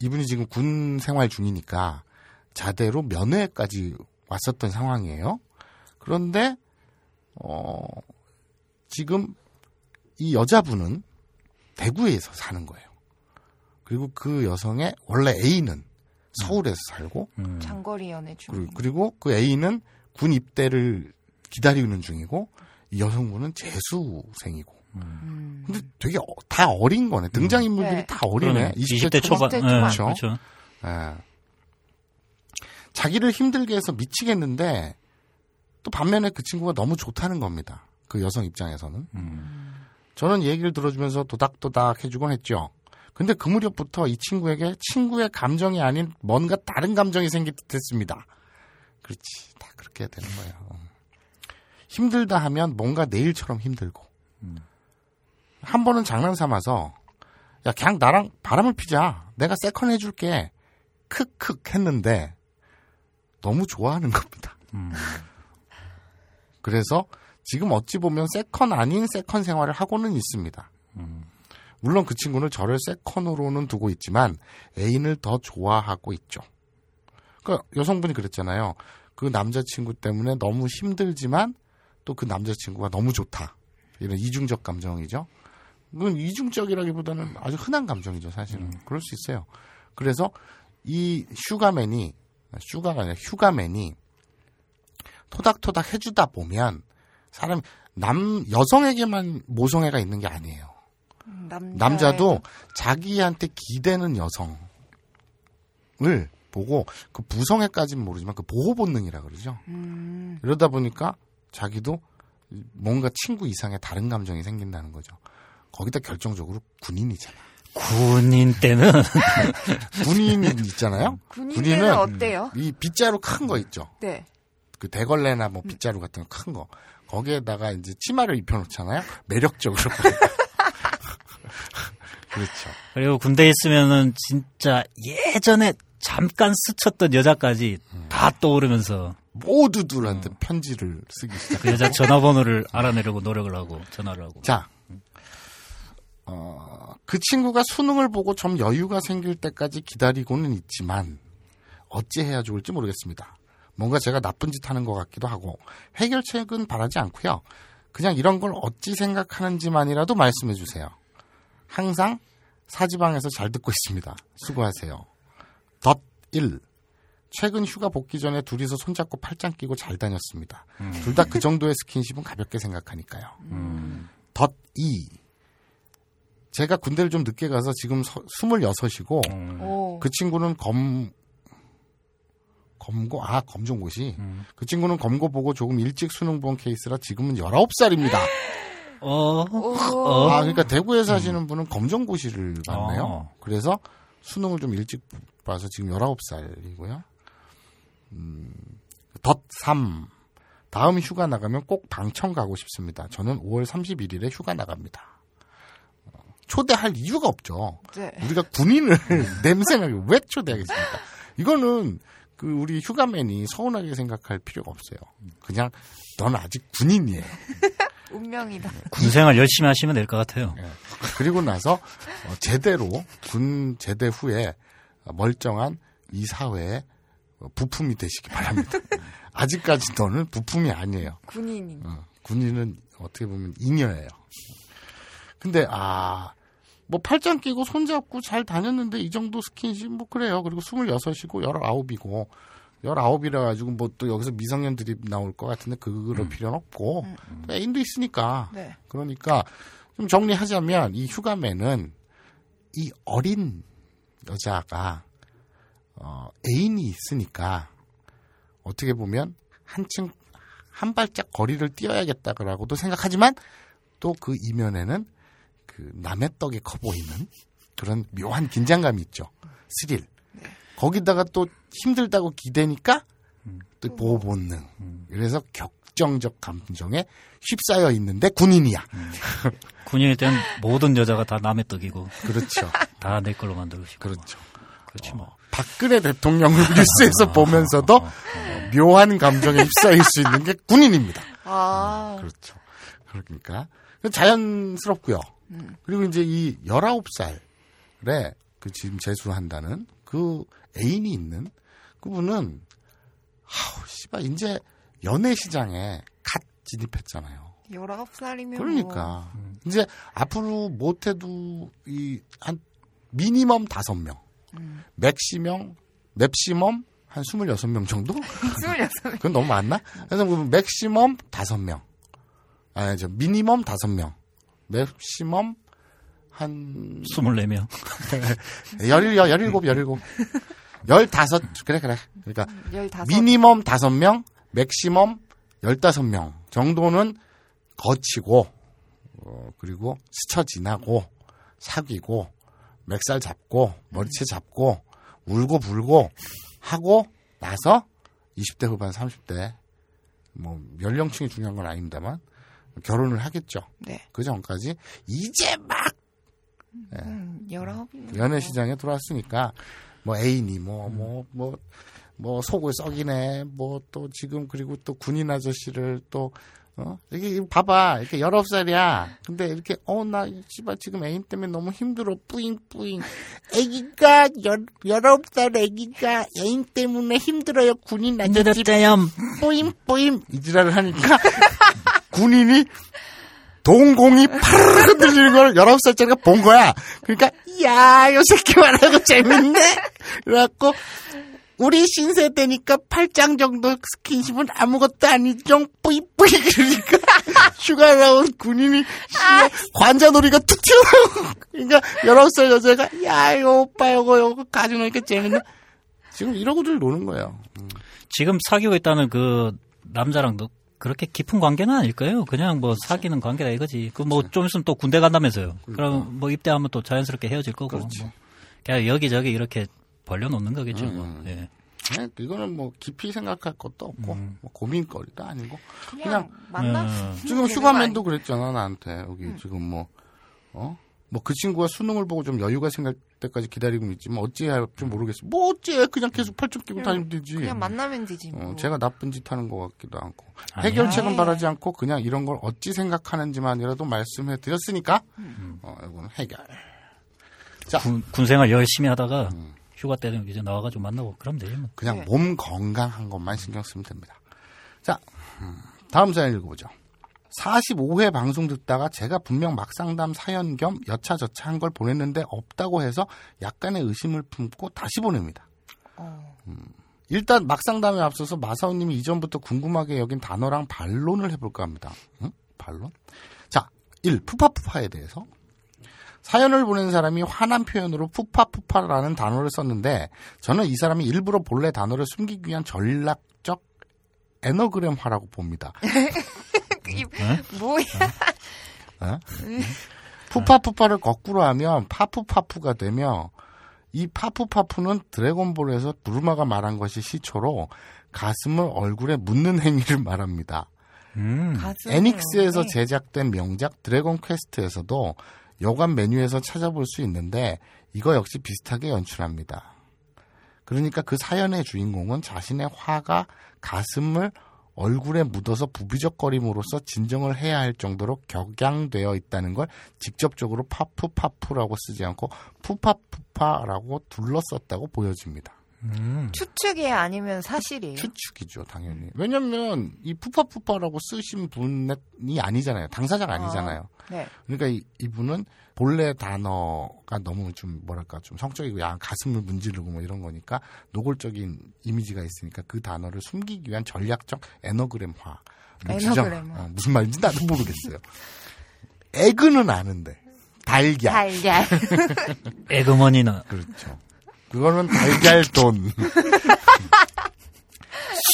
Speaker 1: 이분이 지금 군 생활 중이니까 자대로 면회까지 왔었던 상황이에요. 그런데 어 지금 이 여자분은 대구에서 사는 거예요. 그리고 그 여성의 원래 애인은 서울에서 살고
Speaker 4: 음.
Speaker 2: 장거리 연애 중.
Speaker 1: 그리고, 그 애인은 군 입대를 기다리는 중이고 이 여성분은 재수생이고
Speaker 2: 음.
Speaker 1: 근데 되게 어- 다 어린 거네. 등장 인물들이
Speaker 2: 네.
Speaker 1: 다 어리네.
Speaker 4: 그러네. 20대 초반.
Speaker 2: 20대
Speaker 4: 예,
Speaker 2: 초반.
Speaker 4: 그렇죠.
Speaker 1: 예. 자기를 힘들게 해서 미치겠는데 또 반면에 그 친구가 너무 좋다는 겁니다. 그 여성 입장에서는. 저는 얘기를 들어주면서 도닥도닥 해주곤 했죠. 근데 그 무렵부터 이 친구에게 친구의 감정이 아닌 뭔가 다른 감정이 생길 듯 했습니다. 그렇지. 다 그렇게 되는 거예요. 힘들다 하면 뭔가 내일처럼 힘들고. 한 번은 장난 삼아서 야 그냥 나랑 바람을 피자. 내가 second 해줄게. 크크 했는데 너무 좋아하는 겁니다. 그래서 지금 어찌 보면 second 아닌 second 생활을 하고는 있습니다. 물론 그 친구는 저를 second으로는 두고 있지만 애인을 더 좋아하고 있죠. 그 여성분이 그랬잖아요. 그 남자친구 때문에 너무 힘들지만 또 그 남자친구가 너무 좋다. 이런 이중적 감정이죠. 그건 이중적이라기보다는 아주 흔한 감정이죠, 사실은. 그럴 수 있어요. 그래서 이 슈가맨이, 슈가가 아니라 휴가맨이 토닥토닥 해주다 보면 사람, 남, 여성에게만 모성애가 있는 게 아니에요.
Speaker 2: 음, 남자애도-
Speaker 1: 남자도 자기한테 기대는 여성을 보고 그 부성애까지는 모르지만 그 보호 본능이라 그러죠.
Speaker 2: 음.
Speaker 1: 이러다 보니까 자기도 뭔가 친구 이상의 다른 감정이 생긴다는 거죠. 거기다 결정적으로 군인이잖아.
Speaker 4: 군인 때는
Speaker 1: 군인이 있잖아요.
Speaker 2: 군인은 어때요?
Speaker 1: 이 빗자루 큰 거 있죠.
Speaker 2: 네.
Speaker 1: 그 대걸레나 뭐 빗자루 같은 거 큰 거. 거기에다가 이제 치마를 입혀놓잖아요. 매력적으로. 그렇죠.
Speaker 4: 그리고 군대에 있으면은 진짜 예전에 잠깐 스쳤던 여자까지 다 떠오르면서
Speaker 1: 모두들한테 편지를 쓰기 시작.
Speaker 4: 그 여자 전화번호를 알아내려고 노력을 하고 전화를 하고
Speaker 1: 자, 어, 그 친구가 수능을 보고 좀 여유가 생길 때까지 기다리고는 있지만 어찌 해야 좋을지 모르겠습니다. 뭔가 제가 나쁜 짓 하는 것 같기도 하고 해결책은 바라지 않고요. 그냥 이런 걸 어찌 생각하는지만이라도 말씀해 주세요. 항상 사지방에서 잘 듣고 있습니다. 수고하세요. 덧 1. 최근 휴가 복귀 전에 둘이서 손잡고 팔짱 끼고 잘 다녔습니다. 둘다 그 정도의 스킨십은 가볍게 생각하니까요. 덧 2. 제가 군대를 좀 늦게 가서 지금 서, 26이고
Speaker 2: 오.
Speaker 1: 그 친구는 검 검고 아 검정고시 그 친구는 검고 보고 조금 일찍 수능 본 케이스라 지금은 19살입니다.
Speaker 4: 어,
Speaker 2: 오.
Speaker 4: 어.
Speaker 1: 아 그러니까 대구에 사시는 분은 검정고시를 봤네요.
Speaker 4: 어.
Speaker 1: 그래서 수능을 좀 일찍 봐서 지금 19살이고요. 음, 덧3 다음 휴가 나가면 꼭 방청 가고 싶습니다. 저는 5월 31일에 휴가 나갑니다. 어, 초대할 이유가 없죠.
Speaker 2: 네.
Speaker 1: 우리가 군인을 냄새나게 왜 초대하겠습니까? 이거는 그 우리 휴가맨이 서운하게 생각할 필요가 없어요. 그냥 넌 아직 군인이에요.
Speaker 2: 운명이다.
Speaker 4: 군생활 열심히 하시면 될 것 같아요.
Speaker 1: 예. 그리고 나서 어, 제대로 군 제대 후에 멀쩡한 이 사회의 어, 부품이 되시기 바랍니다. 아직까지 너는 부품이 아니에요.
Speaker 2: 군인인.
Speaker 1: 어, 군인은 어떻게 보면 잉여예요. 근데 아, 뭐 팔짱 끼고 손잡고 잘 다녔는데 이 정도 스킨십 뭐 그래요. 그리고 26이고 19이고 19이라 가지고 뭐 또 여기서 미성년 들이 나올 것 같은데 그럴 필요는 없고 또 애인도 있으니까.
Speaker 2: 네.
Speaker 1: 그러니까 좀 정리하자면 이 휴가맨은 이 어린 여자가 어, 애인이 있으니까 어떻게 보면 한층 한 발짝 거리를 뛰어야겠다라고도 생각하지만 또 그 이면에는 그 남의 떡이 커 보이는 그런 묘한 긴장감이 있죠. 스릴. 거기다가 또 힘들다고 기대니까 또 보호 본능. 그래서 격정적 감정에 휩싸여 있는데 군인이야.
Speaker 4: 군인일 때는 모든 여자가 다 남의 떡이고
Speaker 1: 그렇죠.
Speaker 4: 다 내 걸로 만들고 싶고.
Speaker 1: 그렇죠.
Speaker 4: 그렇지 뭐.
Speaker 1: 박근혜 대통령을 뉴스에서 보면서도 묘한 감정에 휩싸일 수 있는 게 군인입니다.
Speaker 2: 아.
Speaker 1: 그렇죠. 그러니까 자연스럽고요. 그리고 이제 이 19살에 그 지금 재수한다는 그 애인이 있는 그분은 아우 씨발 이제 연애 시장에 갓 진입했잖아요.
Speaker 2: 19살이면
Speaker 1: 그러니까 이제 앞으로 못 해도 이 한 minimum 다섯 명, maximum maximum 한 26명 정도?
Speaker 2: 26살.
Speaker 1: 그건 너무 많나? 그래서 그 maximum 다섯 명. 아, 저 minimum 다섯 명. maximum 한
Speaker 4: 24명.
Speaker 1: 열일 열일곱 열일곱 열다섯 그래 그래. 그러니까
Speaker 2: 15.
Speaker 1: minimum 다섯 명, maximum 열다섯 명 정도는 거치고 어, 그리고 스쳐 지나고 사귀고 멱살 잡고 머리채 잡고 울고 불고 하고 나서 20대 후반 30대 뭐 연령층이 중요한 건 아닙니다만 결혼을 하겠죠.
Speaker 2: 네.
Speaker 1: 그 전까지 이제 막
Speaker 2: 음, 19.
Speaker 1: 연애 시장에 들어왔으니까 뭐 애인이 뭐 뭐 뭐 뭐 속을 썩이네. 뭐 또 지금 그리고 또 군인 아저씨를 또 어? 이게 봐봐. 이렇게 열아홉 살이야. 근데 이렇게 어 나 씨발 지금 애인 때문에 너무 힘들어. 뿌잉 뿌잉. 애기가 열 열아홉 살 애기가 애인 때문에 힘들어요. 군인 아저씨. 뿌임 뿌임 이 지랄을 하니까 군인이 동공이 파르르 흔들리는 걸 19살짜리가 본 거야. 그러니까, 야, 요 새끼 말하고 재밌네? 그래갖고, 우리 신세대니까 팔짱 정도 스킨십은 아무것도 아니죠. 뿌이뿌이 그러니까 휴가 나온 군인이 씨발 관자놀이가 툭 튀어나오고 그러니까 19살 여자가 야 이거 오빠 요거 요거 가져놓으니까 재밌네. 지금 이러고들 노는 거예요.
Speaker 4: 지금 사귀고 있다는 그 남자랑도 그렇게 깊은 관계는 아닐까요? 그냥 뭐 사귀는 관계다 이거지. 그 뭐 좀 있으면 또 군대 간다면서요. 그럼뭐 입대하면 또 자연스럽게 헤어질 거고.
Speaker 1: 그렇지.
Speaker 4: 뭐 그냥 여기저기 이렇게 벌려놓는 거겠죠. 뭐.
Speaker 1: 음.
Speaker 4: 예.
Speaker 1: 네, 이거는 뭐 깊이 생각할 것도 없고 뭐 고민거리도 아니고
Speaker 2: 그냥,
Speaker 1: 그냥
Speaker 2: 만나.
Speaker 4: 음.
Speaker 1: 지금 휴가맨도 그랬잖아 나한테 여기 지금 뭐 어? 뭐 그 친구가 수능을 보고 좀 여유가 생길 때까지 기다리고 있지만 어찌 할지 모르겠어. 뭐 어찌해 그냥 계속 팔짱 끼고 다니면 되지.
Speaker 2: 그냥 만나면 되지. 뭐.
Speaker 1: 어, 제가 나쁜 짓 하는 것 같기도 않고
Speaker 4: 아니야.
Speaker 1: 해결책은 바라지 않고 그냥 이런 걸 어찌 생각하는지만이라도 말씀해 드렸으니까
Speaker 2: 음.
Speaker 1: 어, 이거는 해결.
Speaker 4: 군, 군 생활 열심히 하다가
Speaker 1: 음.
Speaker 4: 휴가 때는 이제 나와가지고 만나고 그러면 되지 뭐.
Speaker 1: 그냥
Speaker 2: 네.
Speaker 1: 몸 건강한 것만 신경 쓰면 됩니다. 자, 음, 다음 사연 읽어보죠. 45회 방송 듣다가 제가 분명 막상담 사연 겸 여차저차 한 걸 보냈는데 없다고 해서 약간의 의심을 품고 다시 보냅니다.
Speaker 2: 어.
Speaker 1: 일단 막상담에 앞서서 마사오님이 이전부터 궁금하게 여긴 단어랑 반론을 해볼까 합니다. 응? 반론? 자, 1. 푸파푸파에 대해서. 사연을 보낸 사람이 화난 표현으로 푸파푸파라는 단어를 썼는데 저는 이 사람이 일부러 본래 단어를 숨기기 위한 전략적 anagram화라고 봅니다.
Speaker 2: 이 뭐야?
Speaker 1: 어? 푸파푸파를 거꾸로 하면 파푸파푸가 되며 이 파푸파푸는 드래곤볼에서 부르마가 말한 것이 시초로 가슴을 얼굴에 묻는 행위를 말합니다.
Speaker 4: 음.
Speaker 1: 에닉스에서. 제작된 명작 드래곤 퀘스트에서도 여관 메뉴에서 찾아볼 수 있는데 이거 역시 비슷하게 연출합니다. 그러니까 그 사연의 주인공은 자신의 화가 가슴을 얼굴에 묻어서 부비적거림으로써 진정을 해야 할 정도로 격양되어 있다는 걸 직접적으로 파푸파푸라고 쓰지 않고 푸파푸파라고 둘러썼다고 보여집니다.
Speaker 4: 음.
Speaker 2: 추측이에요, 아니면 사실이에요?
Speaker 1: 추측이죠, 당연히. 왜냐면 이 푸파푸파라고 쓰신 분이 아니잖아요. 당사자가 아니잖아요.
Speaker 2: 네.
Speaker 1: 그러니까 이, 이분은 본래 단어가 너무 좀 뭐랄까 좀 성적이고 야 가슴을 문지르고 뭐 이런 거니까 노골적인 이미지가 있으니까 그 단어를 숨기기 위한 전략적 에너그램화. 뭐
Speaker 2: 에너그램화.
Speaker 1: 어, 무슨 말인지 나도 모르겠어요. 에그는 아는데 달걀
Speaker 2: 달걀.
Speaker 4: 에그머니는
Speaker 1: 그렇죠. 그거는 달걀 돈.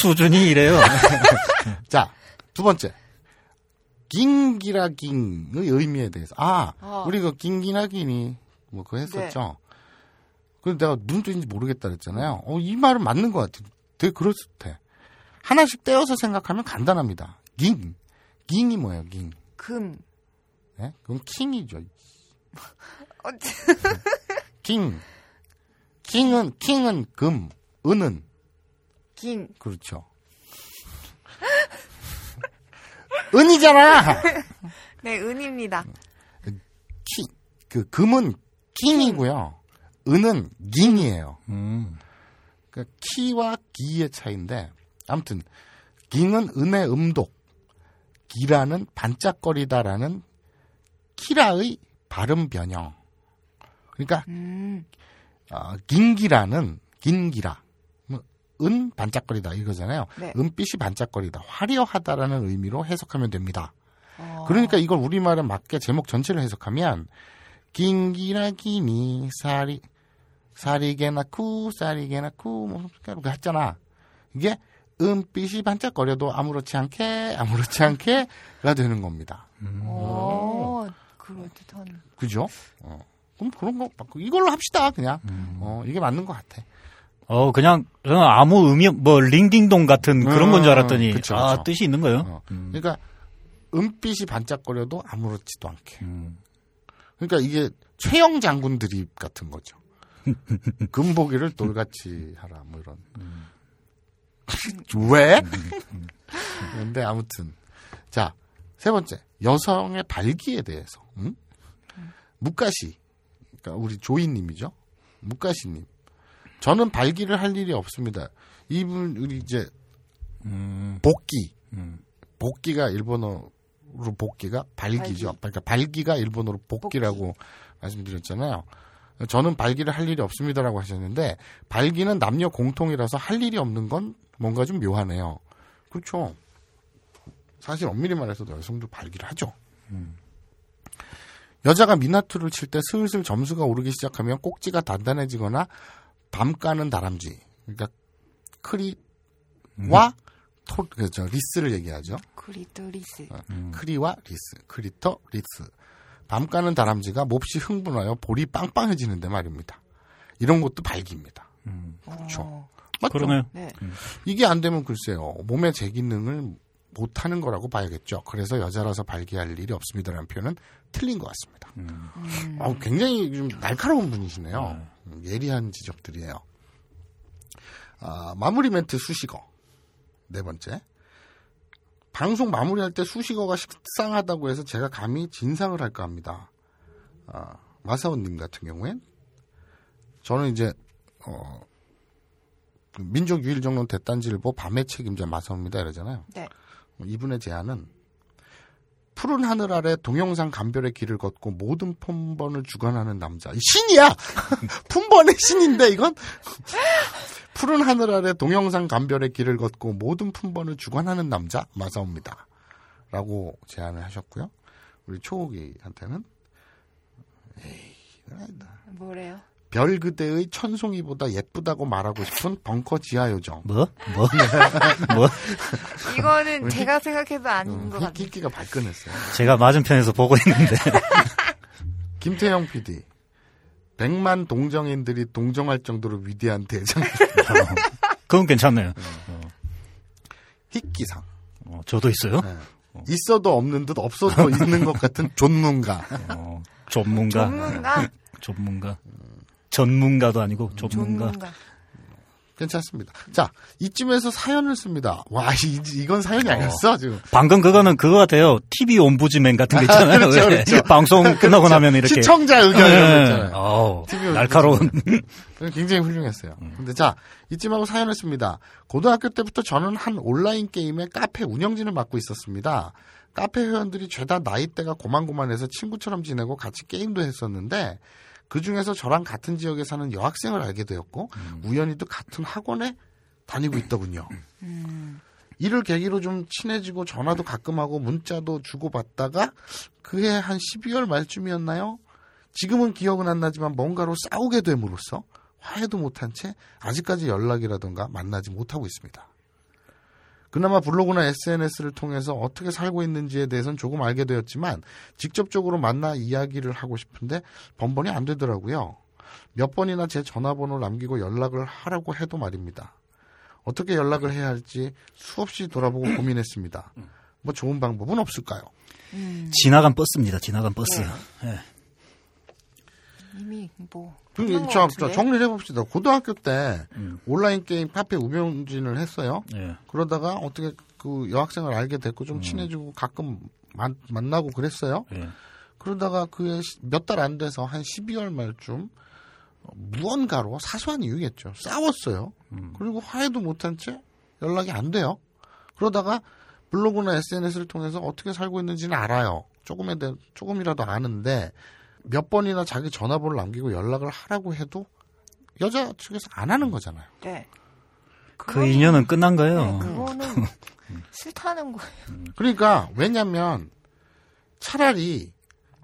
Speaker 4: 수준이 이래요.
Speaker 1: 자, 두 번째. 긴기라 긴의 의미에 대해서. 아,
Speaker 2: 어.
Speaker 1: 우리 그 긴기라 긴이 뭐 그거 했었죠. 그래서 내가 무슨 뜻인지 모르겠다 그랬잖아요. 어, 이 말은 맞는 것 같아. 되게 그럴듯해. 하나씩 떼어서 생각하면 간단합니다. 긴. 긴이 뭐예요, 긴?
Speaker 2: 금.
Speaker 1: 네? 그건 킹이죠.
Speaker 2: 어째-
Speaker 1: 킹. 킹은, 킹은 금. 은은.
Speaker 2: 긴.
Speaker 1: 그렇죠. 은이잖아!
Speaker 2: 네, 은입니다.
Speaker 1: 키, 그 금은 킹이고요. 은은 깅이에요.
Speaker 4: 음.
Speaker 1: 그 키와 기의 차이인데 아무튼 깅은 은의 음독, 기라는 반짝거리다라는 키라의 발음 변형. 그러니까
Speaker 2: 음.
Speaker 1: 어, 긴기라는 긴기라, 뭐, 은 반짝거리다 이거잖아요.
Speaker 2: 네.
Speaker 1: 은빛이 반짝거리다, 화려하다라는 의미로 해석하면 됩니다.
Speaker 2: 어.
Speaker 1: 그러니까 이걸 우리말에 맞게 제목 전체를 해석하면 긴기라 기니 사리 사리게나 쿠 사리게나 쿠뭐 그렇게 했잖아. 이게 은빛이 반짝거려도 아무렇지 않게 아무렇지 않게가 되는 겁니다.
Speaker 2: 어. 그럴듯한.
Speaker 1: 그죠? 어. 그럼 그런 거 이걸로 합시다 그냥. 어 이게 맞는 것 같아.
Speaker 4: 어, 그냥, 저는 아무 의미, 없- 뭐, 링딩동 같은 그런 건줄 알았더니,
Speaker 1: 음, 그쵸,
Speaker 4: 아,
Speaker 1: 그쵸.
Speaker 4: 뜻이 있는 거예요?
Speaker 1: 어. 그러니까 은빛이 반짝거려도 아무렇지도 않게.
Speaker 4: 음.
Speaker 1: 그러니까 이게 최영 장군 드립 같은 거죠. 금보기를 돌같이 하라 뭐 이런. 왜? 근데 아무튼 자 세 번째 여성의 발기에 대해서 응? 묵가시 그러니까 우리 조이님이죠. 묵가시님 저는 발기를 할 일이 없습니다. 이분 우리 이제
Speaker 4: 음.
Speaker 1: 복기
Speaker 4: 음.
Speaker 1: 복기가 일본어로 복기가 발기죠. 그러니까 발기가 일본어로 복기라고 말씀드렸잖아요. 저는 발기를 할 일이 없습니다라고 하셨는데 발기는 남녀 공통이라서 할 일이 없는 건 뭔가 좀 묘하네요. 그렇죠. 사실 엄밀히 말해서 여성도 발기를 하죠. 여자가 민화투를 칠 때 슬슬 점수가 오르기 시작하면 꼭지가 단단해지거나 밤 까는 다람쥐, 그러니까 크리와 토, 그죠 리스를 얘기하죠.
Speaker 2: 크리토 리스.
Speaker 1: 크리와 리스, 크리터, 리스. 밤 까는 다람쥐가 몹시 흥분하여 볼이 빵빵해지는데 말입니다. 이런 것도 발기입니다. 그렇죠.
Speaker 2: 어.
Speaker 1: 맞죠?
Speaker 4: 그러네요.
Speaker 2: 네.
Speaker 1: 이게 안 되면 글쎄요. 몸의 제 기능을 못하는 거라고 봐야겠죠. 그래서 여자라서 발기할 일이 없습니다라는 표현은 틀린 것 같습니다.
Speaker 2: 음.
Speaker 1: 어, 굉장히 좀 날카로운 분이시네요. 음, 예리한 지적들이에요. 아, 마무리 멘트 수식어. 네 번째. 방송 마무리할 때 수식어가 식상하다고 해서 제가 감히 진상을 할까 합니다. 아, 마사오님 같은 경우엔 저는 이제 어, 그 민족 유일정론 대단지일보 밤의 책임자 마사오입니다 이러잖아요.
Speaker 2: 네.
Speaker 1: 이분의 제안은 푸른 하늘 아래 동영상 감별의 길을 걷고 모든 품번을 주관하는 남자. 이 신이야! 품번의 신인데, 이건? 푸른 하늘 아래 동영상 감별의 길을 걷고 모든 품번을 주관하는 남자, 마사오입니다. 라고 제안을 하셨고요. 우리 초호기한테는, 에이, 이건 아니다.
Speaker 2: 뭐래요?
Speaker 1: 별 그대의 천송이보다 예쁘다고 말하고 싶은 벙커 지하 요정.
Speaker 4: 뭐? 뭐? 뭐?
Speaker 2: 이거는 제가 생각해도 아닌
Speaker 1: 음,
Speaker 2: 것 같아요.
Speaker 1: 희끼가 발끈했어요.
Speaker 4: 제가 맞은편에서 보고 있는데.
Speaker 1: 김태형 PD. 백만 동정인들이 동정할 정도로 위대한 대장.
Speaker 4: 그건 괜찮네요.
Speaker 1: 희끼상.
Speaker 4: 어, 저도 있어요.
Speaker 1: 네. 있어도 없는 듯 없어도 있는 것 같은 존문가.
Speaker 4: 어, 전문가.
Speaker 2: 전문가?
Speaker 4: 전문가. 전문가도 아니고 전문가.
Speaker 2: 전문가.
Speaker 1: 괜찮습니다. 자, 이쯤에서 사연을 씁니다. 와, 이, 이건 사연이 아니었어, 지금.
Speaker 4: 방금 그거는 그거 같아요. TV 옴부즈맨 같은 거 있잖아요.
Speaker 1: 그렇죠,
Speaker 4: 왜?
Speaker 1: 그렇죠.
Speaker 4: 방송 끝나고 나면 이렇게.
Speaker 1: 시청자 의견 이런 거
Speaker 4: 네.
Speaker 1: 있잖아요. TV
Speaker 4: 날카로운.
Speaker 1: 굉장히 훌륭했어요. 근데 자, 이쯤하고 사연을 씁니다. 고등학교 때부터 저는 한 온라인 게임의 카페 운영진을 맡고 있었습니다. 카페 회원들이 죄다 나이대가 고만고만해서 친구처럼 지내고 같이 게임도 했었는데 그 중에서 저랑 같은 지역에 사는 여학생을 알게 되었고 우연히도 같은 학원에 다니고 있더군요. 이를 계기로 좀 친해지고 전화도 가끔 하고 문자도 주고받다가 그해 한 12월 말쯤이었나요? 지금은 기억은 안 나지만 뭔가로 싸우게 됨으로써 화해도 못한 채 아직까지 연락이라던가 만나지 못하고 있습니다. 그나마 블로그나 SNS를 통해서 어떻게 살고 있는지에 대해서는 조금 알게 되었지만 직접적으로 만나 이야기를 하고 싶은데 번번이 안 되더라고요. 몇 번이나 제 전화번호를 남기고 연락을 하라고 해도 말입니다. 어떻게 연락을 해야 할지 수없이 돌아보고 고민했습니다. 뭐 좋은 방법은 없을까요?
Speaker 4: 지나간 버스입니다. 지나간 버스.
Speaker 2: 네.
Speaker 4: 예.
Speaker 2: 이미 뭐.
Speaker 1: 그, 자,
Speaker 2: 같은데?
Speaker 1: 자, 정리를 해봅시다. 고등학교 때
Speaker 4: 음.
Speaker 1: 온라인 게임 카페 운영진을 했어요.
Speaker 4: 예.
Speaker 1: 그러다가 어떻게 그 여학생을 알게 됐고
Speaker 4: 음.
Speaker 1: 좀 친해지고 가끔 만, 만나고 그랬어요.
Speaker 4: 예.
Speaker 1: 그러다가 그의 몇달 안 돼서 한 12월 말쯤 어, 무언가로 사소한 이유겠죠. 싸웠어요.
Speaker 4: 음.
Speaker 1: 그리고 화해도 못한 채 연락이 안 돼요. 그러다가 블로그나 SNS를 통해서 어떻게 살고 있는지는 알아요. 조금에 대해 조금이라도 아는데 몇 번이나 자기 전화번호를 남기고 연락을 하라고 해도 여자 측에서 안 하는 거잖아요.
Speaker 2: 네.
Speaker 4: 그 인연은 끝난
Speaker 2: 네,
Speaker 4: 거예요.
Speaker 2: 그거는 싫다는 거예요.
Speaker 1: 그러니까 왜냐면 차라리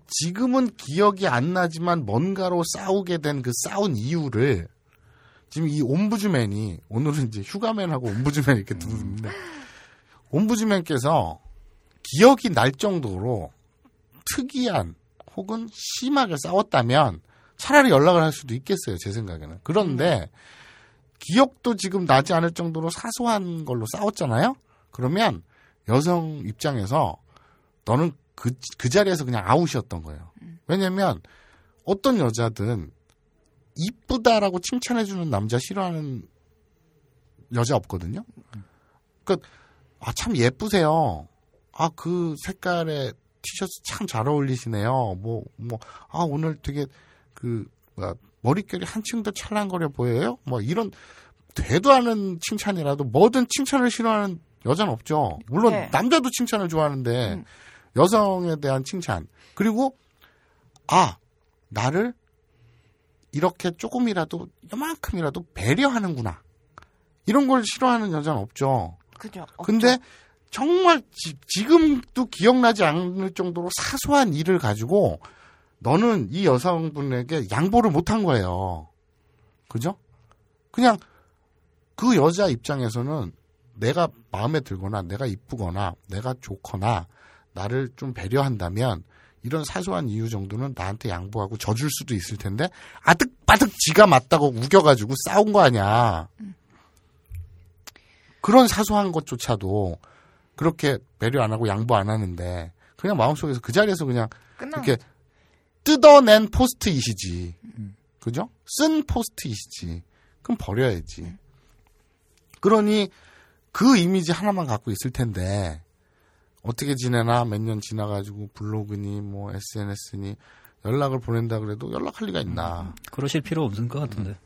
Speaker 1: 지금은 기억이 안 나지만 뭔가로 싸우게 된 그 싸운 이유를 지금 이 옴부즈맨이 오늘은 이제 휴가맨하고 옴부즈맨 이렇게 두 분인데 옴부즈맨께서 기억이 날 정도로 특이한 혹은 심하게 싸웠다면 차라리 연락을 할 수도 있겠어요 제 생각에는 그런데 기억도 지금 나지 않을 정도로 사소한 걸로 싸웠잖아요 그러면 여성 입장에서 너는 그, 그 자리에서 그냥 아웃이었던 거예요. 왜냐면 어떤 여자든 이쁘다라고 칭찬해주는 남자 싫어하는 여자 없거든요. 그, 아, 참 예쁘세요. 아, 그 색깔의 티셔츠 참 잘 어울리시네요. 뭐, 뭐, 아, 오늘 되게 그, 뭐야, 머릿결이 한층 더 찰랑거려 보여요? 뭐 이런 되도 않은 칭찬이라도 뭐든 칭찬을 싫어하는 여자는 없죠. 물론
Speaker 2: 네.
Speaker 1: 남자도 칭찬을 좋아하는데
Speaker 2: 음.
Speaker 1: 여성에 대한 칭찬 그리고 아 나를 이렇게 조금이라도 요만큼이라도 배려하는구나 이런 걸 싫어하는 여자는 없죠.
Speaker 2: 그죠.
Speaker 1: 근데 정말 지, 금도 기억나지 않을 정도로 사소한 일을 가지고 너는 이 여성분에게 양보를 못한 거예요. 그죠? 그냥 그 여자 입장에서는 내가 마음에 들거나 내가 이쁘거나 내가 좋거나 나를 좀 배려한다면 이런 사소한 이유 정도는 나한테 양보하고 져줄 수도 있을 텐데 아득바득 지가 맞다고 우겨가지고 싸운 거 아니야. 그런 사소한 것조차도 그렇게 배려 안 하고 양보 안 하는데 그냥 마음속에서 그 자리에서 그냥 이렇게 뜯어낸 포스트잇이지. 그죠? 쓴 포스트잇이지. 그럼 버려야지. 그러니 그 이미지 하나만 갖고 있을 텐데 어떻게 지내나 몇 년 지나가지고 블로그니 뭐 SNS니 연락을 보낸다 그래도 연락할 리가 있나.
Speaker 4: 그러실 필요 없는 것 같은데.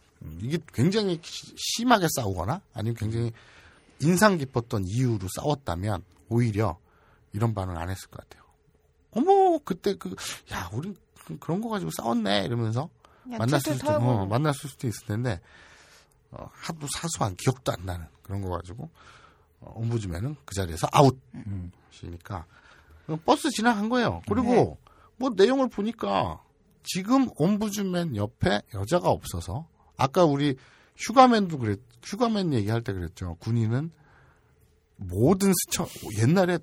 Speaker 1: 이게 굉장히 시- 심하게 싸우거나 아니면 굉장히 인상 깊었던 이유로 싸웠다면 오히려 이런 반응 안 했을 것 같아요. 어머 그때 그 야 우리 그- 그런 거 가지고 싸웠네 이러면서
Speaker 2: 그냥
Speaker 1: 만났을 수도. 어, 만났을 수도 있을 텐데 어, 하도 사소한 기억도 안 나는 그런 거 가지고 어, 옴부즈맨은 그 자리에서 아웃이니까 버스 지나간 거예요. 그리고
Speaker 2: 네.
Speaker 1: 뭐 내용을 보니까 지금 옴부즈맨 옆에 여자가 없어서 아까 우리 휴가맨도 그랬 휴가맨 얘기할 때 그랬죠. 군인은 모든 스쳐 옛날에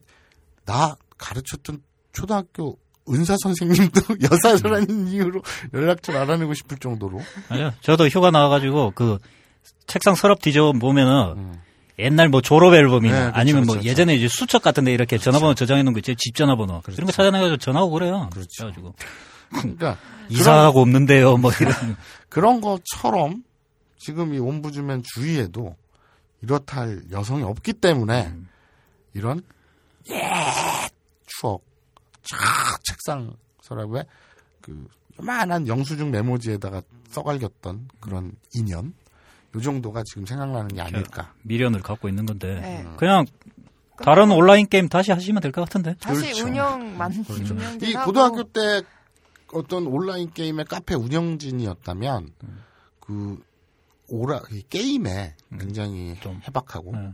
Speaker 1: 나 가르쳤던 초등학교 은사 선생님도 여사라는 이유로 연락처를 알아내고 싶을 정도로
Speaker 4: 아니요. 저도 휴가 나와가지고 그 책상 서랍 뒤져 보면은
Speaker 1: 음.
Speaker 4: 옛날 뭐 졸업 앨범이나
Speaker 1: 네, 그렇죠,
Speaker 4: 아니면 뭐
Speaker 1: 그렇죠.
Speaker 4: 예전에 이제 수첩 같은데 이렇게 전화번호 저장해 놓은 거 있죠. 집 전화번호. 이런 거 찾아내가지고 전화하고 그래요.
Speaker 1: 그렇죠.
Speaker 4: 그래가지고
Speaker 1: 그러니까
Speaker 4: 이사하고 없는데요. 뭐 이런.
Speaker 1: 그런 것처럼 지금 이 옴부즈맨 주위에도 이렇다 할 여성이 없기 때문에
Speaker 4: 음.
Speaker 1: 이런 옛 추억 쫙 책상 서랍에 그 요만한 영수증 메모지에다가 써갈겼던 그런 인연 요 정도가 지금 생각나는 게 아닐까
Speaker 4: 미련을 갖고 있는 건데
Speaker 2: 네.
Speaker 4: 그냥 다른 온라인 게임 다시 하시면 될 것 같은데.
Speaker 2: 다시
Speaker 1: 그렇죠.
Speaker 2: 운영만
Speaker 1: 그렇죠.
Speaker 2: 운영
Speaker 1: 이 고등학교 때 어떤 온라인 게임의 카페 운영진이었다면 그 오라 이 게임에 굉장히
Speaker 4: 좀.
Speaker 1: 해박하고
Speaker 4: 네,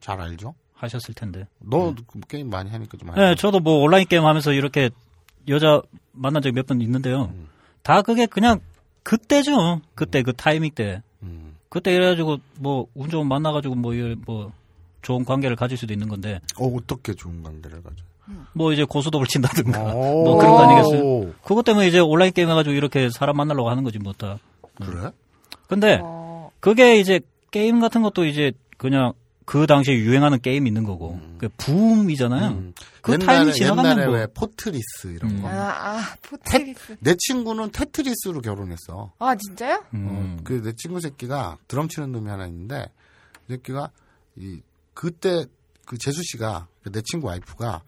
Speaker 1: 잘 알죠.
Speaker 4: 하셨을 텐데.
Speaker 1: 너그 게임 많이 하니까 좀.
Speaker 4: 네, 저도 뭐 온라인 게임 하면서 이렇게 여자 만난 적이 몇 번 있는데요.
Speaker 1: 음.
Speaker 4: 다 그게 그냥 그때죠. 그때 그 타이밍 때.
Speaker 1: 음.
Speaker 4: 그때 이래가지고 뭐 운 좋은 만나가지고 뭐, 이- 뭐 좋은 관계를 가질 수도 있는 건데
Speaker 1: 어 어떻게 좋은 관계를 가져?
Speaker 4: 뭐 이제 고스톱을 친다든가
Speaker 1: 오.
Speaker 4: 뭐 그런 거 아니겠어요? 그것 때문에 이제 온라인 게임 해가지고 이렇게 사람 만나려고 하는 거지 뭐 다.
Speaker 1: 그래?
Speaker 4: 근데
Speaker 2: 어,
Speaker 4: 그게 이제 게임 같은 것도 이제 그냥 그 당시에 유행하는 게임이 있는 거고 그 붐이잖아요.
Speaker 1: 음.
Speaker 4: 그
Speaker 1: 옛날에,
Speaker 4: 타이밍 지나가면
Speaker 1: 옛날에
Speaker 4: 뭐
Speaker 1: 왜 포트리스 이런
Speaker 4: 음.
Speaker 1: 거.
Speaker 2: 아, 아 포트리스.
Speaker 1: 내 친구는 테트리스로 결혼했어.
Speaker 2: 아 진짜요?
Speaker 4: 음.
Speaker 1: 어, 그내 친구 새끼가 드럼 치는 놈이 하나 있는데 그 새끼가 이 그때 그 제수씨가 그내 친구 와이프가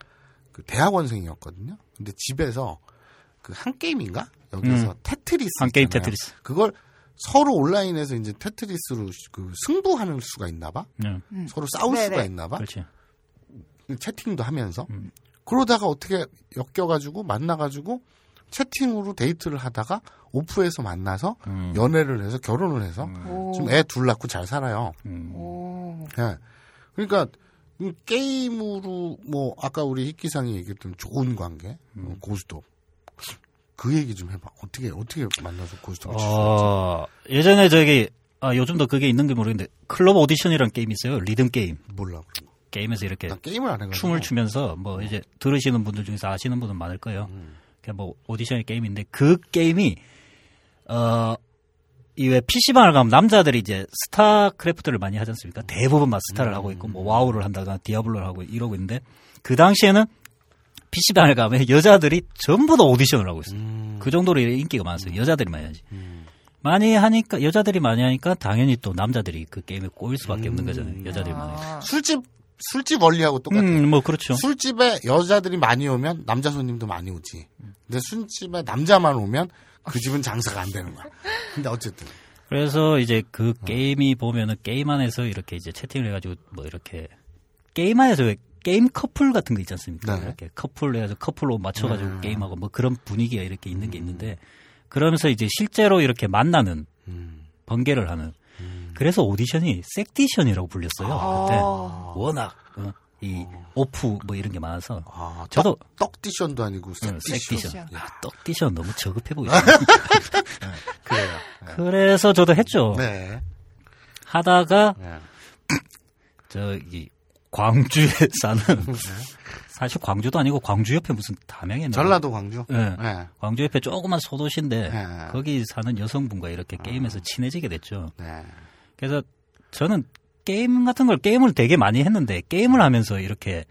Speaker 1: 그 대학원생이었거든요. 근데 집에서 그 한게임인가 여기서
Speaker 4: 음.
Speaker 1: 테트리스
Speaker 4: 한게임
Speaker 1: 있잖아요.
Speaker 4: 테트리스.
Speaker 1: 그걸 서로 온라인에서 이제 테트리스로 그 승부하는 수가 있나 봐.
Speaker 4: 네,
Speaker 1: 서로 싸울
Speaker 2: 네네.
Speaker 1: 수가 있나 봐.
Speaker 4: 그렇지.
Speaker 1: 채팅도 하면서
Speaker 4: 음.
Speaker 1: 그러다가 어떻게 엮여가지고 만나가지고 채팅으로 데이트를 하다가 오프에서 만나서
Speaker 4: 음.
Speaker 1: 연애를 해서 결혼을 해서
Speaker 2: 오.
Speaker 1: 지금 애 둘 낳고 잘 살아요.
Speaker 4: 음.
Speaker 2: 오.
Speaker 1: 예. 그러니까 이 게임으로 뭐 아까 우리 희기상이 얘기했던 좋은 관계
Speaker 4: 음.
Speaker 1: 어, 고스톱 그 얘기 좀 해봐. 어떻게 어떻게 만나서 고스톱을 칠수 있지?
Speaker 4: 어, 예전에 저기 아 요즘도 그게 있는지 모르겠는데 클럽 오디션이라는 게임이 있어요. 리듬 게임.
Speaker 1: 몰라. 그런 거.
Speaker 4: 게임에서 이렇게
Speaker 1: 난 게임을 안 해가지고
Speaker 4: 춤을 추면서 뭐 이제 들으시는 분들 중에서 아시는 분은 많을 거예요.
Speaker 1: 음.
Speaker 4: 그냥 뭐 오디션의 게임인데 그 게임이 어이왜 PC방을 가면 남자들이 이제 스타크래프트를 많이 하지 않습니까? 대부분 막 스타를 하고 있고 뭐 와우를 한다거나 디아블로를 하고 이러고 있는데 그 당시에는 PC방을 가면 여자들이 전부 다 오디션을 하고 있어요.
Speaker 1: 음.
Speaker 4: 그 정도로 인기가 많았어요. 여자들이 많이 하지.
Speaker 1: 음.
Speaker 4: 많이 하니까 여자들이 많이 하니까 당연히 또 남자들이 그 게임에 꼬일 수밖에 없는 거잖아요. 여자들이 많이. 하니까.
Speaker 2: 아,
Speaker 1: 술집 술집 원리하고 똑같아.
Speaker 4: 음, 뭐 그렇죠.
Speaker 1: 술집에 여자들이 많이 오면 남자 손님도 많이 오지. 근데 술집에 남자만 오면 그 집은 장사가 안 되는 거야. 근데 어쨌든
Speaker 4: 그래서 이제 그
Speaker 1: 어.
Speaker 4: 게임이 보면은 게임 안에서 이렇게 이제 채팅을 해가지고 뭐 이렇게 게임 안에서 왜 게임 커플 같은 거 있지 않습니까?
Speaker 1: 네.
Speaker 4: 이렇게 커플 해서 커플로 맞춰가지고
Speaker 1: 네.
Speaker 4: 게임하고 뭐 그런 분위기가 이렇게 있는 게 있는데 그러면서 이제 실제로 이렇게 만나는
Speaker 1: 음.
Speaker 4: 번개를 하는 그래서 오디션이 섹디션이라고 불렸어요. 그때
Speaker 2: 아.
Speaker 4: 워낙 어, 이 오프 뭐 이런 게 많아서
Speaker 1: 아,
Speaker 4: 저도
Speaker 1: 떡, 떡디션도 아니고
Speaker 4: 응, 섹디션.
Speaker 2: 섹디션.
Speaker 4: 아, 떡디션 너무 저급해 보이죠.
Speaker 1: 그래요.
Speaker 4: 그래서 저도 했죠.
Speaker 1: 네.
Speaker 4: 하다가
Speaker 1: 네.
Speaker 4: 저기 광주에 사는 사실 광주도 아니고 광주 옆에 무슨 담양에 있는
Speaker 1: 전라도 광주.
Speaker 4: 네.
Speaker 1: 네.
Speaker 4: 광주 옆에 조그만 소도시인데
Speaker 1: 네.
Speaker 4: 거기 사는 여성분과 이렇게 게임에서 친해지게 됐죠.
Speaker 1: 네.
Speaker 4: 그래서 저는 게임 같은 걸 게임을 되게 많이 했는데 게임을 하면서 이렇게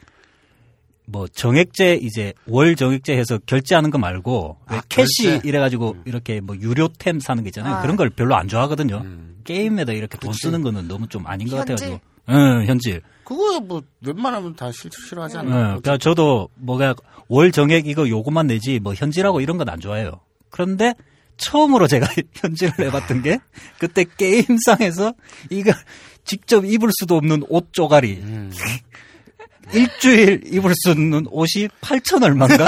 Speaker 4: 뭐 정액제 이제 월 정액제 해서 결제하는 거 말고 왜
Speaker 1: 아,
Speaker 4: 캐시
Speaker 1: 결제?
Speaker 4: 이래가지고 이렇게 뭐 유료템 사는 거 있잖아요.
Speaker 2: 아.
Speaker 4: 그런 걸 별로 안 좋아하거든요.
Speaker 1: 음.
Speaker 4: 게임에다 이렇게 돈
Speaker 1: 그치.
Speaker 4: 쓰는 거는 너무 좀 아닌 것
Speaker 2: 현질?
Speaker 4: 같아가지고. 응, 현질.
Speaker 1: 그거야 뭐 웬만하면 다 싫, 싫어하지
Speaker 4: 응,
Speaker 1: 않나.
Speaker 4: 그러니까 저도 뭐가 월 정액 이거 요것만 내지 뭐 현질하고 이런 건 안 좋아해요. 그런데 처음으로 제가 현질을 해봤던 게 그때 게임상에서 이거 직접 입을 수도 없는 옷 쪼가리
Speaker 1: 음.
Speaker 4: 일주일 입을 수 있는 옷이 8천 얼마인가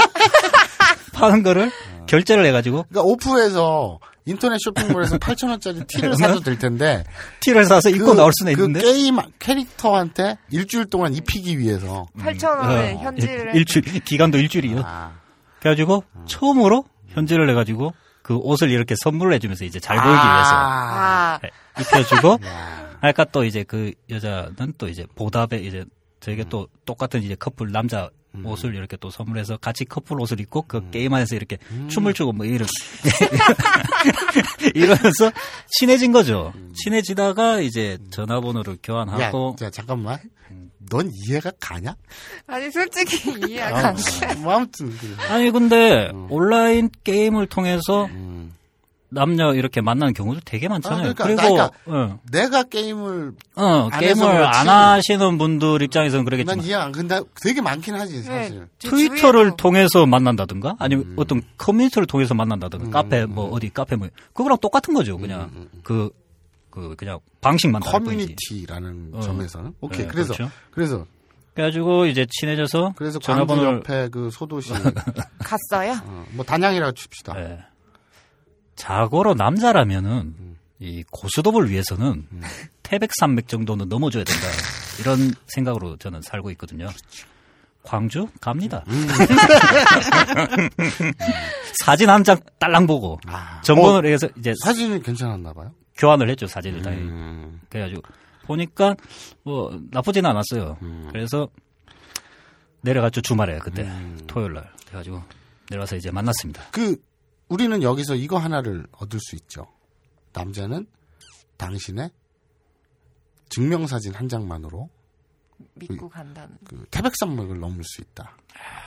Speaker 4: 파는 거를 결제를 해가지고
Speaker 1: 그러니까 오프에서 인터넷 쇼핑몰에서 8,000원짜리 티를 사도 될 텐데
Speaker 4: 티를 사서 입고
Speaker 1: 그-
Speaker 4: 나올 수는
Speaker 1: 그
Speaker 4: 있는데?
Speaker 1: 게임 캐릭터한테 일주일 동안 입히기 위해서.
Speaker 2: 8천 원을
Speaker 4: 어,
Speaker 2: 현질을
Speaker 4: 일, 일주일 기간도 일주일이요.
Speaker 1: 아,
Speaker 4: 그래가지고 처음으로 현질을 해가지고 그 옷을 이렇게 선물을 해주면서 이제 잘 보이기 위해서.
Speaker 1: 아.
Speaker 2: 아,
Speaker 4: 입혀주고
Speaker 1: 야.
Speaker 4: 아까 또 이제 그 여자는 또 이제 보답에 이제 저에게 또 똑같은 이제 커플 남자 옷을 이렇게 또 선물해서 같이 커플 옷을 입고 그 게임 안에서 이렇게 춤을 추고 뭐 이런 이러면서 친해진 거죠. 친해지다가 이제 전화번호를
Speaker 1: 야,
Speaker 4: 교환하고
Speaker 1: 자, 잠깐만. 넌 이해가 가냐?
Speaker 2: 아니 솔직히 이해가 안 돼.
Speaker 1: 뭐 아무튼 그래.
Speaker 4: 아니 근데 온라인 게임을 통해서
Speaker 1: 음.
Speaker 4: 남녀 이렇게 만나는 경우도 되게 많잖아요.
Speaker 1: 아, 그러니까,
Speaker 4: 그리고
Speaker 1: 그러니까
Speaker 4: 어,
Speaker 1: 내가 게임을
Speaker 4: 어,
Speaker 1: 안
Speaker 4: 게임을. 안 하시는 분들 입장에서는
Speaker 1: 난
Speaker 4: 그러겠지만
Speaker 1: 이해 안 근데 되게 많긴 하지 사실.
Speaker 2: 네, 제
Speaker 4: 트위터를
Speaker 2: 주위에도
Speaker 4: 통해서 만난다든가 아니면
Speaker 1: 음.
Speaker 4: 어떤 커뮤니티를 통해서 만난다든가 카페 뭐 어디 카페 뭐 그거랑 똑같은 거죠 그냥
Speaker 1: 음,
Speaker 4: 그그 그냥 방식만 다를 뿐이지.
Speaker 1: 커뮤니티라는
Speaker 4: 어.
Speaker 1: 점에서는 오케이
Speaker 4: 네,
Speaker 1: 그래서
Speaker 4: 그렇죠.
Speaker 1: 그래서
Speaker 4: 그래가지고 이제 친해져서
Speaker 1: 그래서 광주
Speaker 4: 전화번호를
Speaker 1: 옆에 그 소도시
Speaker 2: 갔어요?
Speaker 1: 어, 뭐 단양이라고 칩시다.
Speaker 4: 예. 자고로 남자라면은
Speaker 1: 음.
Speaker 4: 이 고수톱을 위해서는 태백 산맥 정도는 넘어줘야 된다 이런 생각으로 저는 살고 있거든요. 광주 갑니다.
Speaker 1: 음.
Speaker 4: 사진 한 장 딸랑 보고
Speaker 1: 아,
Speaker 4: 정보를 해서 이제
Speaker 1: 사진이 괜찮았나 봐요.
Speaker 4: 교환을 했죠 사진을 다.
Speaker 1: 음.
Speaker 4: 그래가지고 보니까 뭐 나쁘지는 않았어요.
Speaker 1: 음.
Speaker 4: 그래서 내려갔죠 주말에 그때
Speaker 1: 음.
Speaker 4: 토요일 날 그래가지고 내려와서 이제 만났습니다.
Speaker 1: 그 우리는 여기서 이거 하나를 얻을 수 있죠. 남자는 당신의 증명사진 한 장만으로
Speaker 2: 믿고 간다는.
Speaker 1: 그 태백산맥을 넘을 수 있다.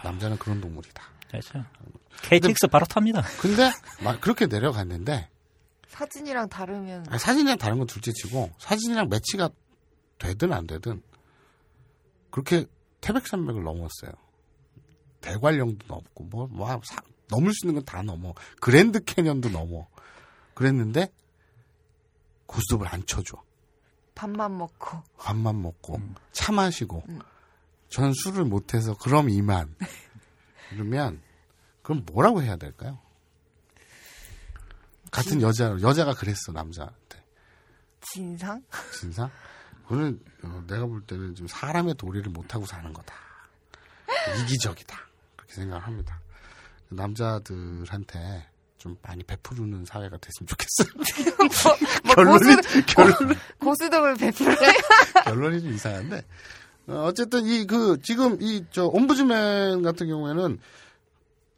Speaker 1: 남자는 그런 동물이다.
Speaker 4: 그렇죠. KTX 바로 탑니다.
Speaker 1: 근데 막 그렇게 내려갔는데
Speaker 2: 사진이랑 다르면
Speaker 1: 아니, 사진이랑 다른 건 둘째치고 사진이랑 매치가 되든 안 되든 그렇게 태백산맥을 넘었어요. 대관령도 넘고 뭐, 뭐 사- 넘을 수 있는 건 다 넘어. 그랜드 캐년도 넘어. 그랬는데 고스톱을 안 쳐줘.
Speaker 2: 밥만 먹고
Speaker 1: 밥만 먹고
Speaker 4: 음.
Speaker 1: 차 마시고 전 술을 못해서 그럼 이만 그러면 그럼 뭐라고 해야 될까요? 같은 여자 여자가 그랬어 남자한테
Speaker 2: 진상?
Speaker 1: 진상 그거는 어, 내가 볼 때는 좀 사람의 도리를 못하고 사는 거다 이기적이다 그렇게 생각합니다 남자들한테 좀 많이 베푸는 사회가 됐으면 좋겠어요
Speaker 2: 뭐
Speaker 1: 결론이
Speaker 2: 고수,
Speaker 1: 결론
Speaker 2: 고수dom을 베풀래?
Speaker 1: 결론이 좀 이상한데 어, 어쨌든 이 그 지금 이 저 옴부즈맨 같은 경우에는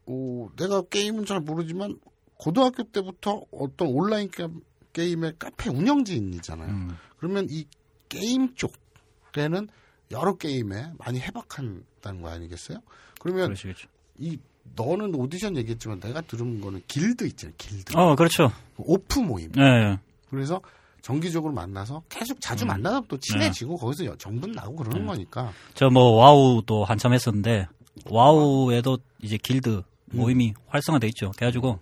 Speaker 1: 어, 내가 게임은 잘 모르지만 고등학교 때부터 어떤 온라인 게, 게임의 카페 운영진이잖아요.
Speaker 4: 음.
Speaker 1: 그러면 이 게임 쪽에는 여러 게임에 많이 해박한다는 거 아니겠어요? 그러면
Speaker 4: 그러시겠죠.
Speaker 1: 이 너는 오디션 얘기했지만 내가 들은 거는 길드 있잖아요. 길드.
Speaker 4: 어, 그렇죠.
Speaker 1: 오프 모임.
Speaker 4: 예, 예.
Speaker 1: 그래서 정기적으로 만나서 계속 자주 만나다 또 친해지고 거기서 여- 정분 나고 그러는 거니까.
Speaker 4: 저 뭐 와우도 한참 했었는데 와우에도 이제 길드 모임이 활성화돼 있죠. 그래가지고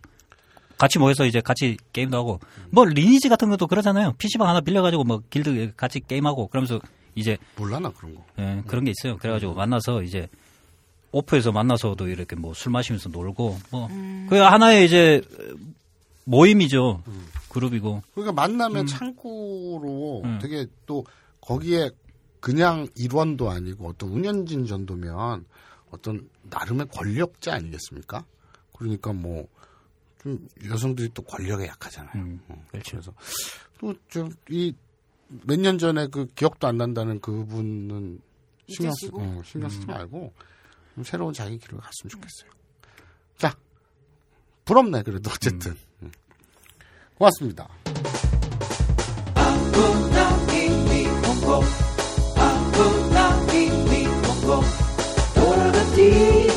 Speaker 4: 같이 모여서 이제 같이 게임도 하고 뭐 리니지 같은 것도 그러잖아요. PC방 하나 빌려가지고 뭐 길드 같이 게임하고 그러면서 이제
Speaker 1: 몰라 나 그런 거.
Speaker 4: 예, 그런 게 있어요. 그래가지고 만나서 이제 오프에서 만나서도 이렇게 뭐 술 마시면서 놀고 뭐 그게 하나의 이제 모임이죠. 그룹이고
Speaker 1: 그러니까 만나면 창구로
Speaker 4: 음.
Speaker 1: 되게 또 거기에 그냥 일원도 아니고 어떤 운영진 정도면 어떤 나름의 권력자 아니겠습니까? 그러니까 뭐 좀 여성들이 또 권력에 약하잖아요.
Speaker 4: 음,
Speaker 1: 어,
Speaker 4: 그렇죠.
Speaker 1: 그래서 또좀이 몇 년 전에 그 기억도 안 난다는 그분은 신경 쓰? 어, 신경 쓰지 말고 좀 새로운 자기 길을 갔으면 좋겠어요. 자, 부럽네 그래도 어쨌든 음. 음. 고맙습니다. 돌아갔지.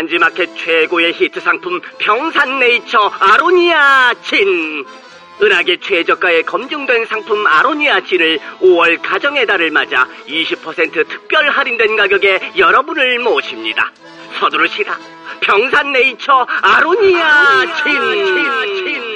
Speaker 6: 딴지마켓 최고의 히트 상품 평산네이처 아로니아 진 은하계 최저가의 검증된 상품 아로니아 진을 5월 가정의 달을 맞아 20% 특별 할인된 가격에 여러분을 모십니다. 서두르시라. 평산네이처 아로니아, 아로니아 진, 진.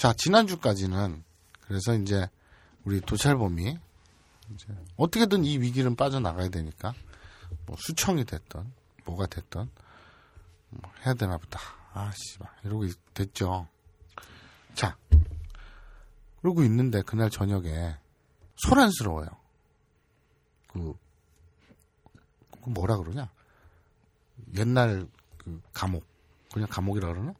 Speaker 1: 자, 지난주까지는 그래서 이제 우리 도찰범이 이제 어떻게든 이 위기는 빠져나가야 되니까 뭐 수청이 됐던 뭐가 됐던 뭐 해야 되나 보다. 아, 씨발. 이러고 있- 됐죠. 자. 그러고 있는데 그날 저녁에 소란스러워요. 그, 그 뭐라 그러냐? 옛날 그 감옥. 그냥 감옥이라 그러나?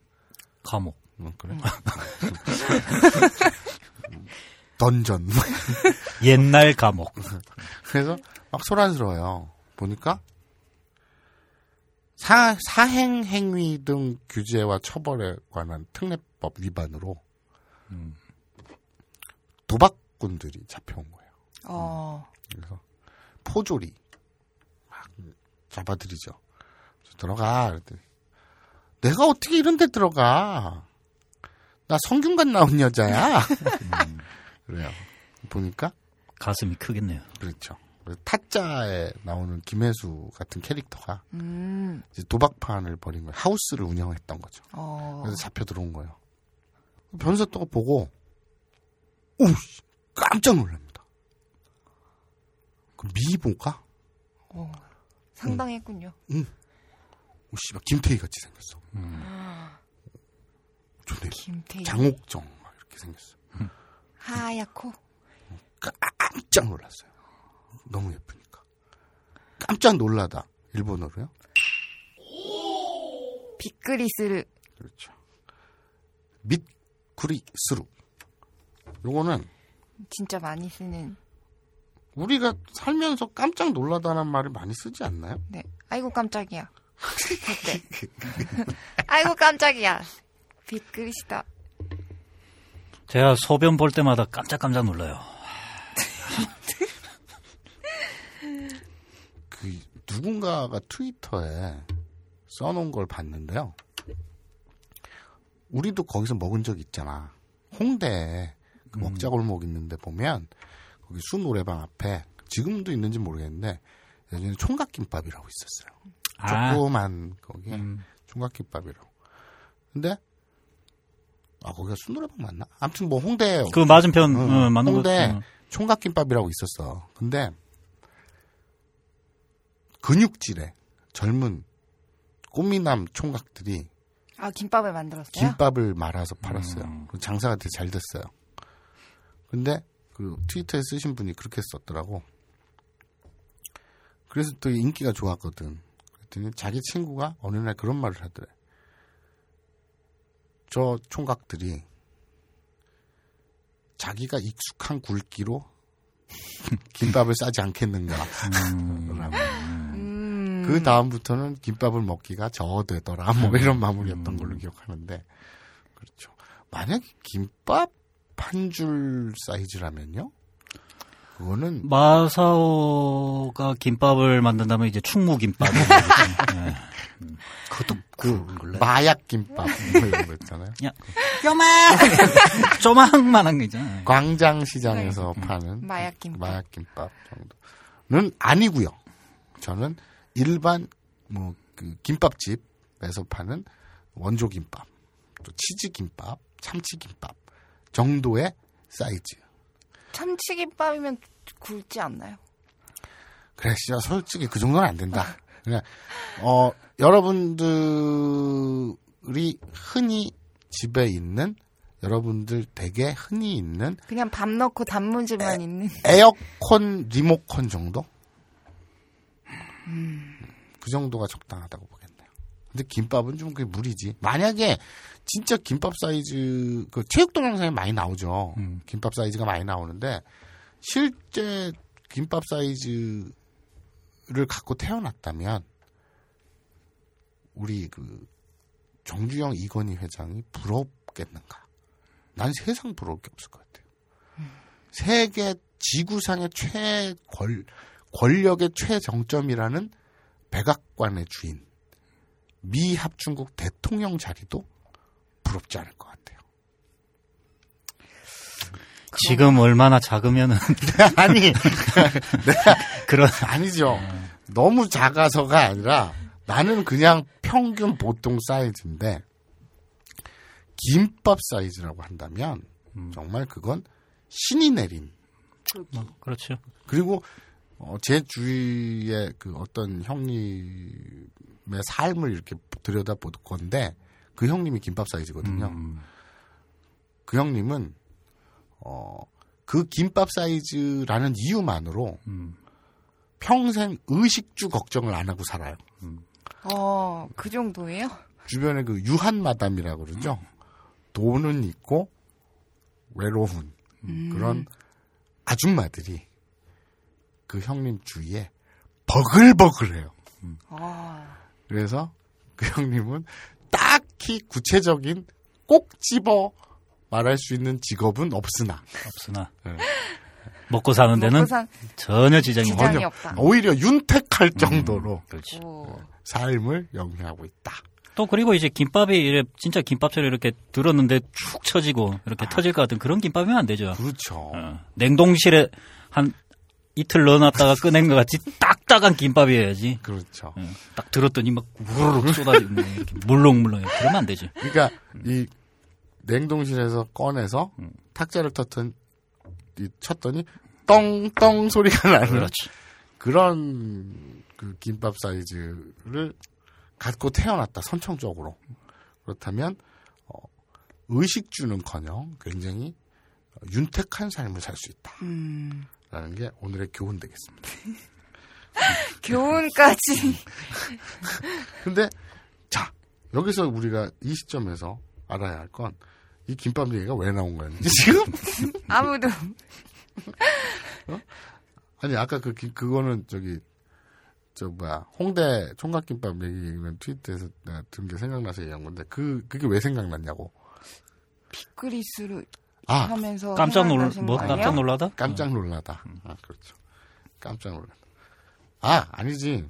Speaker 4: 감옥.
Speaker 1: 어, 그래. 던전.
Speaker 4: 옛날 감옥.
Speaker 1: 그래서 막 소란스러워요. 보니까 사, 사행 행위 등 규제와 처벌에 관한 특례법 위반으로 도박꾼들이 잡혀온 거예요.
Speaker 2: 어.
Speaker 1: 그래서 포졸이 막 잡아들이죠. 들어가. 그랬더니 내가 어떻게 이런 데 들어가? 나 성균관 나온 여자야. 음, 그래요. 보니까
Speaker 4: 가슴이 크겠네요.
Speaker 1: 그렇죠. 타짜에 나오는 김혜수 같은 캐릭터가
Speaker 2: 음.
Speaker 1: 이제 도박판을 벌인 거예요. 하우스를 운영했던 거죠.
Speaker 2: 어.
Speaker 1: 그래서 잡혀 들어온 거예요. 변사또가 보고 오 씨, 깜짝 놀랍니다. 그 미모가
Speaker 2: 어. 상당했군요.
Speaker 1: 오 씨발 김태희 같이 생겼어. 좋네.
Speaker 2: 김태희.
Speaker 1: 장옥정 막 이렇게 생겼어.
Speaker 2: 하얗고.
Speaker 1: 깜짝 놀랐어요. 너무 예쁘니까. 깜짝 놀라다. 일본어로요?
Speaker 2: 빅그리스를.
Speaker 1: 그렇죠. 밑구리스루. 요거는
Speaker 2: 진짜 많이 쓰는.
Speaker 1: 우리가 살면서 깜짝 놀라다는 말을 많이 쓰지 않나요?
Speaker 2: 네. 아이고 깜짝이야. 그때. 아이고 깜짝이야. 빅그리스다.
Speaker 4: 제가 소변 볼 때마다 깜짝깜짝 놀라요.
Speaker 1: 그 누군가가 트위터에 써놓은 걸 봤는데요. 우리도 거기서 먹은 적 있잖아. 홍대에 그 먹자골목 있는데 보면 거기 수 노래방 앞에 지금도 있는지 모르겠는데 예전에 총각김밥이라고 있었어요.
Speaker 4: 아,
Speaker 1: 조그만 거기에
Speaker 4: 음.
Speaker 1: 총각김밥이라고. 근데 아 거기가 수 노래방 맞나? 아무튼 뭐 홍대
Speaker 4: 그 맞은편
Speaker 1: 응,
Speaker 4: 어, 맞는 거.
Speaker 1: 홍대
Speaker 4: 어.
Speaker 1: 총각김밥이라고 있었어. 근데 근육질의 젊은 꽃미남 총각들이
Speaker 2: 아 김밥을 만들었어요?
Speaker 1: 김밥을 말아서 팔았어요.
Speaker 4: 음.
Speaker 1: 그 장사가 되게 잘 됐어요. 근데 그 트위터에 쓰신 분이 그렇게 썼더라고. 그래서 또 인기가 좋았거든. 그랬더니 자기 친구가 어느 날 그런 말을 하더래. 저 총각들이 자기가 익숙한 굵기로 김밥을 싸지 않겠는가. 라고.
Speaker 2: 음.
Speaker 1: 그 다음부터는 김밥을 먹기가 저어되더라. 뭐 이런 마무리였던 걸로 기억하는데. 그렇죠. 만약에 김밥 한 줄 사이즈라면요? 그거는
Speaker 4: 마사오가 김밥을 만든다면 이제 충무김밥. 네.
Speaker 1: 그것도 그 마약 김밥 뭐 이런 거 있잖아요.
Speaker 4: 쪼망만한 거 있잖아요.
Speaker 1: 광장 시장에서 파는
Speaker 2: 마약 김밥.
Speaker 1: 마약 김밥 정도는 아니고요. 저는 일반 뭐 그 김밥집에서 파는 원조 김밥, 또 치즈 김밥, 참치 김밥 정도의 사이즈.
Speaker 2: 참치 김밥이면 굵지 않나요?
Speaker 1: 그래, 진짜 솔직히 그 정도는 안 된다. 그냥 어 여러분들이 흔히 집에 있는 여러분들 댁에 흔히 있는
Speaker 2: 그냥 밥 넣고 단무지만 있는.
Speaker 1: 에어컨 리모컨 정도? 그 정도가 적당하다고 보겠네요. 근데 김밥은 좀 그게 무리지. 만약에 진짜 김밥 사이즈 그 체육 동영상에 많이 나오죠.
Speaker 4: 음.
Speaker 1: 김밥 사이즈가 많이 나오는데 실제 김밥 사이즈를 갖고 태어났다면 우리 그 정주영 이건희 회장이 부럽겠는가? 난 세상 부러울 게 없을 것 같아요. 세계 지구상의 최권 권력의 최정점이라는 백악관의 주인 미 합중국 대통령 자리도 부럽지 않을 것 같아요.
Speaker 4: 지금 얼마나 작으면은
Speaker 1: 아니
Speaker 4: 그런
Speaker 1: 아니죠. 너무 작아서가 아니라 나는 그냥 평균 보통 사이즈인데 김밥 사이즈라고 한다면 정말 그건 신이 내린
Speaker 4: 뭐, 그렇죠.
Speaker 1: 그리고 어, 제 주위에 그 어떤 형님의 삶을 이렇게 들여다 볼 건데 그 형님이 김밥 사이즈거든요.
Speaker 4: 음.
Speaker 1: 그 형님은 어, 그 김밥 사이즈라는 이유만으로
Speaker 4: 음.
Speaker 1: 평생 의식주 걱정을 안 하고 살아요.
Speaker 2: 어, 그 정도예요?
Speaker 1: 주변에 그 유한 마담이라고 그러죠. 돈은 있고 외로운 그런 아줌마들이 그 형님 주위에 버글버글해요.
Speaker 2: 아,
Speaker 1: 그래서 그 형님은 딱히 구체적인 꼭 집어 말할 수 있는 직업은 없으나
Speaker 4: 없으나
Speaker 1: 네.
Speaker 4: 먹고 사는 데는
Speaker 2: 먹고 산
Speaker 4: 전혀 지장이
Speaker 2: 지장이
Speaker 4: 없
Speaker 2: 없다.
Speaker 1: 오히려 윤택할 정도로
Speaker 4: 그렇지.
Speaker 2: 오.
Speaker 1: 삶을 영위하고 있다.
Speaker 4: 또 그리고 이제 김밥이 진짜 김밥처럼 이렇게 들었는데 축 처지고 이렇게 터질 것 같은 그런 김밥이면 안 되죠.
Speaker 1: 그렇죠.
Speaker 4: 어. 냉동실에 한 이틀 넣어놨다가 꺼낸 것 같이 딱딱한 김밥이어야지.
Speaker 1: 그렇죠.
Speaker 4: 어, 딱 들었더니 막 우르르 쏟아지고 뭐 이렇게 물렁물렁 그러면 안 되지.
Speaker 1: 그러니까 이 냉동실에서 꺼내서
Speaker 4: 음.
Speaker 1: 탁자를 터튼 이 쳤더니 떵떵 소리가 나는
Speaker 4: 그렇지.
Speaker 1: 그런 그 김밥 사이즈를 갖고 태어났다 선천적으로 그렇다면 어, 의식주는커녕 굉장히 윤택한 삶을 살수
Speaker 2: 음,
Speaker 1: 있다라는 게 오늘의 교훈 되겠습니다.
Speaker 2: 교훈까지.
Speaker 1: 근데 자 여기서 우리가 이 시점에서 알아야 할 건 이 김밥 얘기가 왜 나온 거였는지 지금
Speaker 2: 아무도.
Speaker 1: 아니 아까 그 기- 그거는 저기 저 뭐야 홍대 총각김밥 얘기는 트위터에서 내가 들은 게 생각나서 얘기한 건데 그 그게 왜 생각났냐고.
Speaker 2: 그리스를
Speaker 1: 아
Speaker 2: 하면서
Speaker 4: 깜짝 놀, 뭐? 깜짝 놀라다?
Speaker 1: 깜짝 놀라다. 아 그렇죠. 깜짝 놀라다. 아 아니지.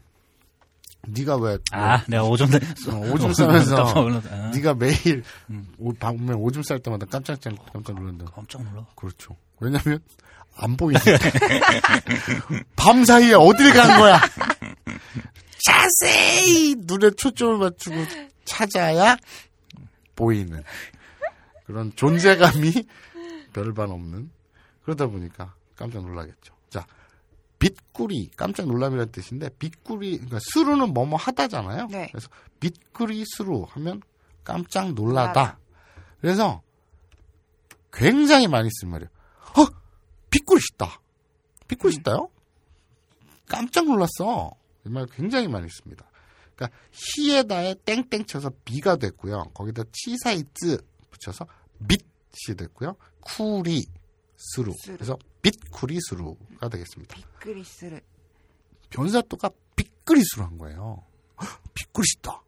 Speaker 1: 네가 왜
Speaker 4: 아, 내가 오줌 내-
Speaker 1: 어, 오줌 싸면서
Speaker 4: 깜짝 놀랐다. 아,
Speaker 1: 네가 매일 오, 방면 오줌 쌀 때마다 깜짝 깜짝 놀란다.
Speaker 4: 깜짝 놀라.
Speaker 1: 그렇죠. 왜냐면 안 보이니까. 밤 사이에 어딜 간 거야 자세히 눈에 초점을 맞추고 찾아야 보이는 그런 존재감이 별반 없는 그러다 보니까 깜짝 놀라겠죠. 자, びっくり 깜짝 놀람이라는 뜻인데 빗구리 그러니까 스루는 뭐뭐 하다잖아요.
Speaker 2: 네.
Speaker 1: 그래서 びっくりする 하면 깜짝 놀라다. 그래서 굉장히 많이 쓴 말이에요. 어, 빗구리 싶다. 빗구리 싶다요? 깜짝 놀랐어. 이말 굉장히 많이 씁니다. 그러니까 ひ에다가 땡땡 쳐서 び가 됐고요. 거기다 치사이즈 붙여서 밑이 됐고요. くり
Speaker 2: する.
Speaker 1: 그래서 빗쿠리 스루가 되겠습니다.
Speaker 2: くりする.
Speaker 1: 변사또가 びっくりする 한 거예요. 헉, びっくりし
Speaker 4: た.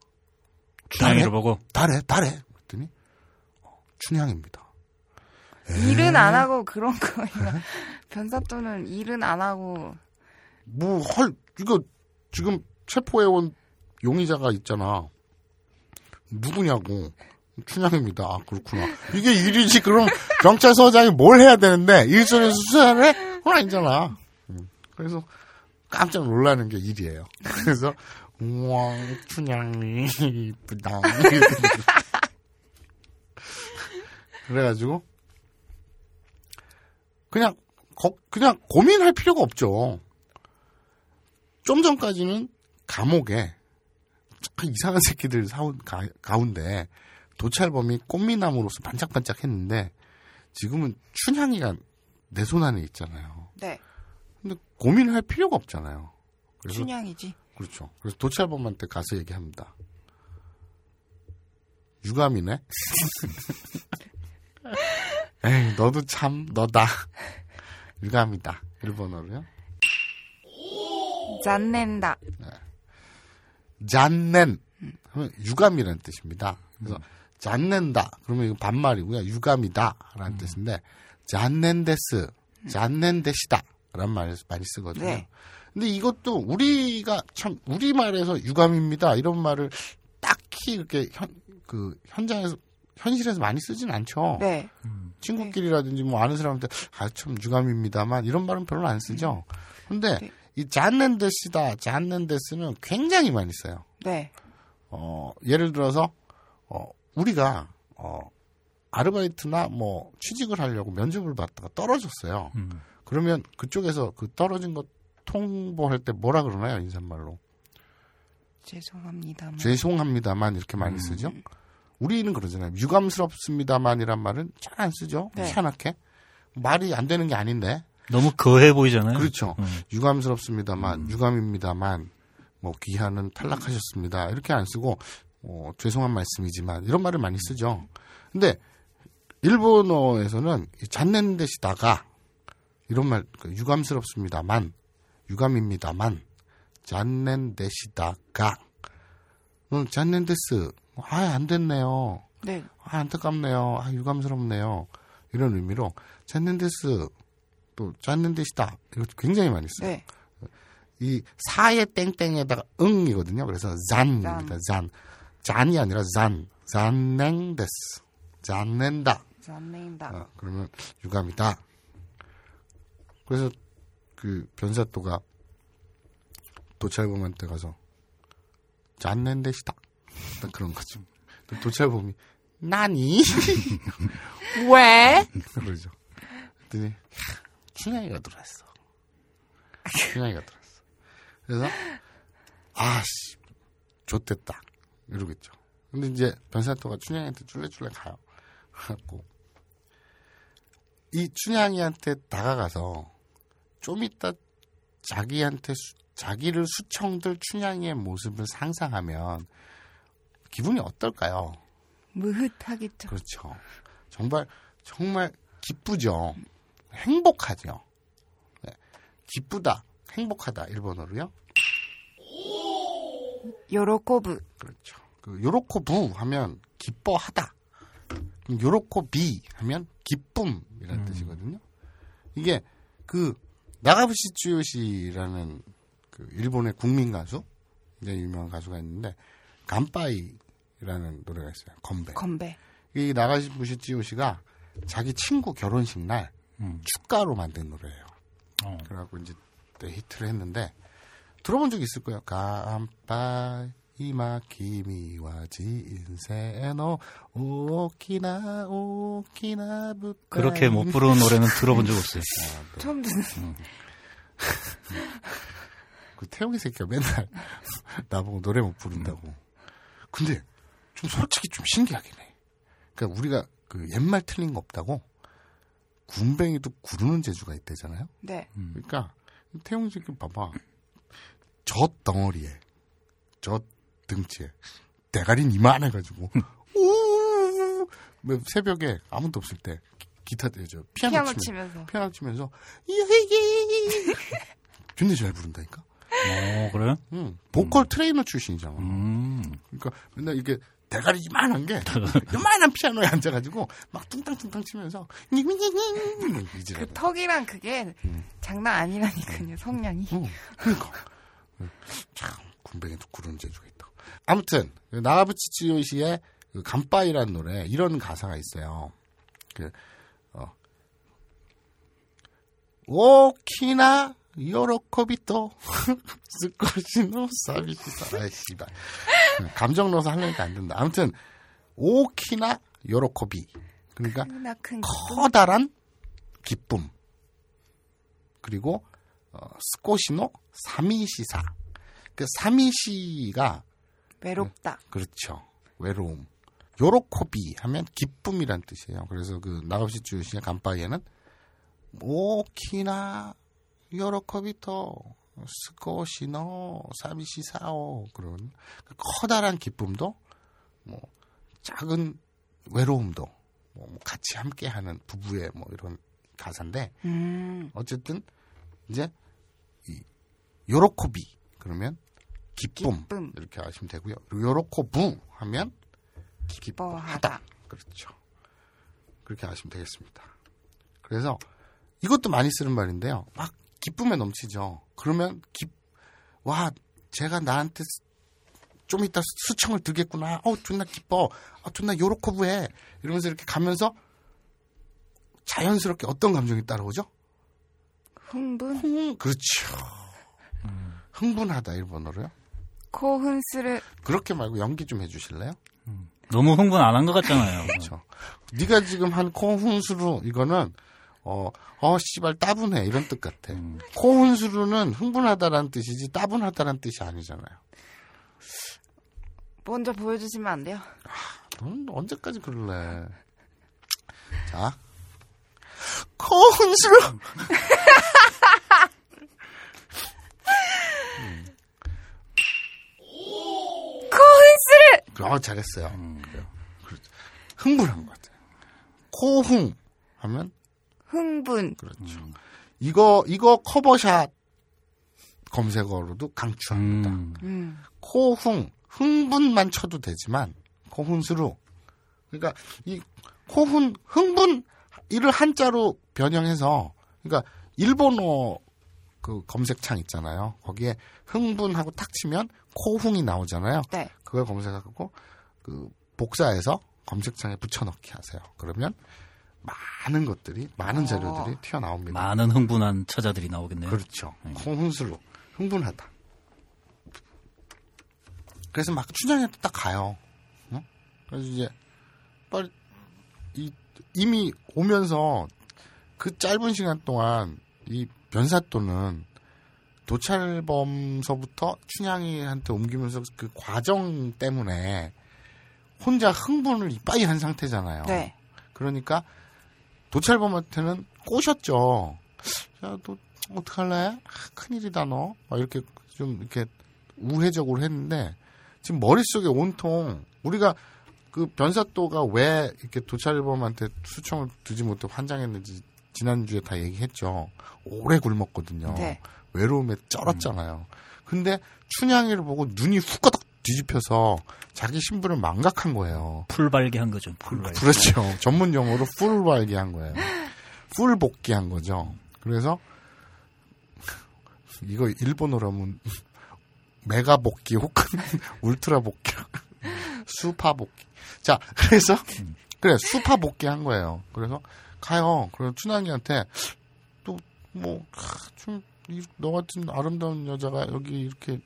Speaker 4: 춘향이를 보고
Speaker 1: だれ, だれ. 그랬더니 어, 춘향입니다.
Speaker 2: 일은 안 하고 그런 거예요. 변사또는 일은 안 하고
Speaker 1: 뭐, 헐, 이거 지금 체포해온 용의자가 있잖아. 누구냐고. 춘향입니다. 아, 그렇구나. 이게 일이지. 그럼 경찰서장이 뭘 해야 되는데 일선에서 수사를 해? 그건 아니잖아. 음, 그래서 깜짝 놀라는 게 일이에요. 그래서 우와 춘향이 이쁘다. 그래가지고 그냥 거- 그냥 고민할 필요가 없죠. 좀 전까지는 감옥에 참 이상한 새끼들 사운 가, 가운데 도찰범이 꽃미남으로서 반짝반짝 했는데 지금은 춘향이가 내 손 안에 있잖아요.
Speaker 2: 네.
Speaker 1: 근데 고민할 필요가 없잖아요. 그래서
Speaker 2: 춘향이지.
Speaker 1: 그렇죠. 그래서 도찰범한테 가서 얘기합니다. 유감이네. 에이, 너도 참 너다. 유감이다. 일본어로요.
Speaker 2: 짠낸다.
Speaker 1: 잔넨 하면 유감이라는 뜻입니다. 그래서 잔넨다 그러면 이거 반말이고요. 유감이다라는 뜻인데 잔넨데스, 잔넨데시다라는 말을 많이 쓰거든요.
Speaker 2: 네.
Speaker 1: 근데 이것도 우리가 참 우리 말에서 유감입니다 이런 말을 딱히 이렇게 현 그 현장에서 현실에서 많이 쓰진 않죠.
Speaker 2: 네.
Speaker 1: 친구끼리라든지 뭐 아는 사람한테 아 참 유감입니다만 이런 말은 별로 안 쓰죠. 근데
Speaker 2: 네.
Speaker 1: 이 잔넨데시다, 잔넨데스는 굉장히 많이 써요.
Speaker 2: 네.
Speaker 1: 어, 예를 들어서, 어, 우리가, 어, 아르바이트나 뭐 취직을 하려고 면접을 받다가 떨어졌어요.
Speaker 4: 음.
Speaker 1: 그러면 그쪽에서 그 떨어진 것 통보할 때 뭐라 그러나요, 인사말로?
Speaker 2: 죄송합니다만.
Speaker 1: 죄송합니다만 이렇게 많이 쓰죠. 우리는 그러잖아요. 유감스럽습니다만이란 말은 잘 안 쓰죠.
Speaker 2: 네.
Speaker 1: 희한하게. 말이 안 되는 게 아닌데.
Speaker 4: 너무 거해 보이잖아요.
Speaker 1: 그렇죠.
Speaker 4: 음.
Speaker 1: 유감스럽습니다만, 유감입니다만, 뭐 귀하는 탈락하셨습니다. 이렇게 안 쓰고 어, 죄송한 말씀이지만 이런 말을 많이 쓰죠. 근데 일본어에서는 이 잔넨 데시다가 이런 말그 유감스럽습니다만, 유감입니다만, 잔넨 데시다가 음, 残念です 아, 안 됐네요.
Speaker 2: 네.
Speaker 1: 아, 안타깝네요. 아, 유감스럽네요. 이런 의미로 残念です 또 残念でした 이거 굉장히 많이 써요.
Speaker 2: 네.
Speaker 1: 이 さ의 땡땡에다가 ん이거든요. 그래서 잔입니다. 잔. 잔이 아니라 잔. 잔냉데스. 잔넨다.
Speaker 2: 짠낸다.
Speaker 1: 어, 그러면 유감이다. 그래서 그 변사또가 도찰범한테 가서 잔넨데시다. 딱 그런 거죠. 또 도찰범이 나니?
Speaker 2: 왜?
Speaker 1: 그러죠. 그랬더니 춘향이가 들어왔어. 춘향이가 들어왔어. 그래서 아씨 좋댔다 이러겠죠. 근데 이제 변사토가 춘향이한테 쫄래쫄래 가요. 갖고 이 춘향이한테 다가가서 좀 이따 자기한테 수- 자기를 수청들 춘향이의 모습을 상상하면 기분이 어떨까요?
Speaker 2: 무흐하겠죠.
Speaker 1: 그렇죠. 정말 정말 기쁘죠. 행복하죠. 네. 기쁘다, 행복하다 일본어로요.
Speaker 2: 요로코부.
Speaker 1: 그렇죠. 그 요로코부 하면 기뻐하다. 요로코비 하면 기쁨이라는 뜻이거든요. 이게 그 나가부시 쯔요시라는 그 일본의 국민 가수, 굉장히 유명한 가수가 있는데 간빠이라는 노래가 있어요. 건배.
Speaker 2: 건배.
Speaker 1: 이 나가부시 쯔요시가 자기 친구 결혼식 날 축가로 만든 노래예요.
Speaker 4: 어.
Speaker 1: 그래갖고 이제 또 히트를 했는데 들어본 적 있을 거예요. 간빠이 이마 키미와 지 인세노 오키나 오키나 부타
Speaker 4: 그렇게 못 부르는 노래는 들어본 적 없어요.
Speaker 2: 처음 듣는.
Speaker 1: 그 태용이 새끼가 맨날 나보고 노래 못 부른다고. 근데 좀 솔직히 좀 신기하긴 해. 그러니까 우리가 그 옛말 틀린 거 없다고 굼벵이도 구르는 재주가 있대잖아요.
Speaker 2: 네.
Speaker 1: 그러니까 태용 새끼 봐봐. 저 덩어리에 저 등치에 대가리는 이만해 가지고 우뭐 새벽에 아무도 없을 때 기- 기타 저 피아노,
Speaker 2: 피아노
Speaker 1: 치면,
Speaker 2: 치면서.
Speaker 1: 피아노 치면서 이히히 굉장히 잘 부른다니까.
Speaker 4: 어, 그래 요?
Speaker 1: 응. 보컬 트레이너 출신이잖아.
Speaker 4: 음.
Speaker 1: 그러니까 맨날 이렇게 대가리 이만한 게 이만한 피아노에 앉아가지고 막 뚱땅뚱땅 치면서
Speaker 2: 그. 턱이랑 그게 장난 아니라니까요, 성량이.
Speaker 1: 어, 그러니까 참 군뱅이도 구르는 재주가 있다. 아무튼 그 나가부치 찌요시의 그 간빠이라는 노래 이런 가사가 있어요. 그 어. 오키나 요로코비토 스코시노 사비시사. 아이 씨발. 감정 넣어서 하려니까 안 된다. 아무튼 오키나 요로코비. 그러니까
Speaker 2: 큰
Speaker 1: 커다란 기쁨. 그리고 어, 스코시노 사미시사. 그 사미시가
Speaker 2: 외롭다.
Speaker 1: 그렇죠. 외로움. 요로코비 하면 기쁨이란 뜻이에요. 그래서 그 나갑시 주 시의 간파이에는 오키나 요로코비토 스코시노 사비시 사오 그런 그 커다란 기쁨도 뭐 작은 외로움도 뭐 같이 함께하는 부부의 뭐 이런 가사인데
Speaker 2: 음.
Speaker 1: 어쨌든 이제 이 요로코비 그러면 기쁨,
Speaker 2: 기쁨.
Speaker 1: 이렇게 하시면 되고요. 요로코부 하면 기뻐하다. 그렇죠. 그렇게 하시면 되겠습니다. 그래서 이것도 많이 쓰는 말인데요. 막 기쁨에 넘치죠. 그러면 기, 와, 제가 나한테 스- 좀 이따 수청을 들겠구나. 어, 존나 기뻐. 아, 존나 요로코부해. 이러면서 이렇게 가면서 자연스럽게 어떤 감정이 따라오죠?
Speaker 2: 흥분?
Speaker 1: 흥, 그렇죠. 흥분하다 일본어로요.
Speaker 2: 코흔스를
Speaker 1: 그렇게 말고 연기 좀 해주실래요?
Speaker 4: 너무 흥분 안 한 것 같잖아요.
Speaker 1: 그렇죠. 네가 지금 한 코훈수루 이거는 어, 어 씨발 따분해 이런 뜻 같아. 코훈수루는 흥분하다라는 뜻이지 따분하다라는 뜻이 아니잖아요.
Speaker 2: 먼저 보여주시면 안 돼요?
Speaker 1: 넌 언제까지 그럴래? 자, 코훈수루.
Speaker 2: 코흔스를
Speaker 1: 어 잘했어요. 그래요. 그렇죠. 흥분한 것 같아요. 興奮 하면
Speaker 2: 흥분.
Speaker 1: 그렇죠. 이거 이거 커버샷 검색어로도 강추합니다.
Speaker 4: 음,
Speaker 2: 음.
Speaker 1: 興奮 흥분만 쳐도 되지만 興奮する 그러니까 이 興奮 흥분 이를 한자로 변형해서 그러니까 일본어 그 검색창 있잖아요. 거기에 흥분하고 탁 치면 코흥이 나오잖아요.
Speaker 2: 네.
Speaker 1: 그걸 검색하고 그 복사해서 검색창에 붙여넣기 하세요. 그러면 많은 것들이 많은 자료들이 튀어나옵니다.
Speaker 4: 많은 흥분한 처자들이 나오겠네요.
Speaker 1: 그렇죠. 콩훈수로 흥분하다. 그래서 막 춘향이한테 딱 가요. 어? 그래서 이제 빨리 이 이미 오면서 그 짧은 시간 동안 이 변사또는 도찰범서부터 춘향이한테 옮기면서 그 과정 때문에 혼자 흥분을 이빠이 한 상태잖아요.
Speaker 2: 네.
Speaker 1: 그러니까 도찰범한테는 꼬셨죠. 야, 너 어떡할래? 아, 큰일이다 너. 막 이렇게 좀 이렇게 우회적으로 했는데 지금 머릿속에 온통 우리가 그 변사또가 왜 이렇게 도찰범한테 수청을 들지 못해 환장했는지 지난주에 다 얘기했죠. 오래 굶었거든요.
Speaker 2: 네.
Speaker 1: 외로움에 쩔었잖아요. 근데 춘향이를 보고 눈이 후꺼덕 뒤집혀서 자기 신분을 망각한 거예요.
Speaker 4: 풀발기한 거죠. 풀발기.
Speaker 1: 그렇죠. 전문 용어로 풀 발기한 거예요. 풀 발기한 거죠. 그래서 이거 일본어로 하면 메가 복귀 혹은 울트라 복귀, 수파 복귀. 자, 그래서 그래 수파 복귀한 거예요. 그래서 가요. 그래서 춘향이한테 또 뭐좀 너 같은 아름다운 여자가 여기 이렇게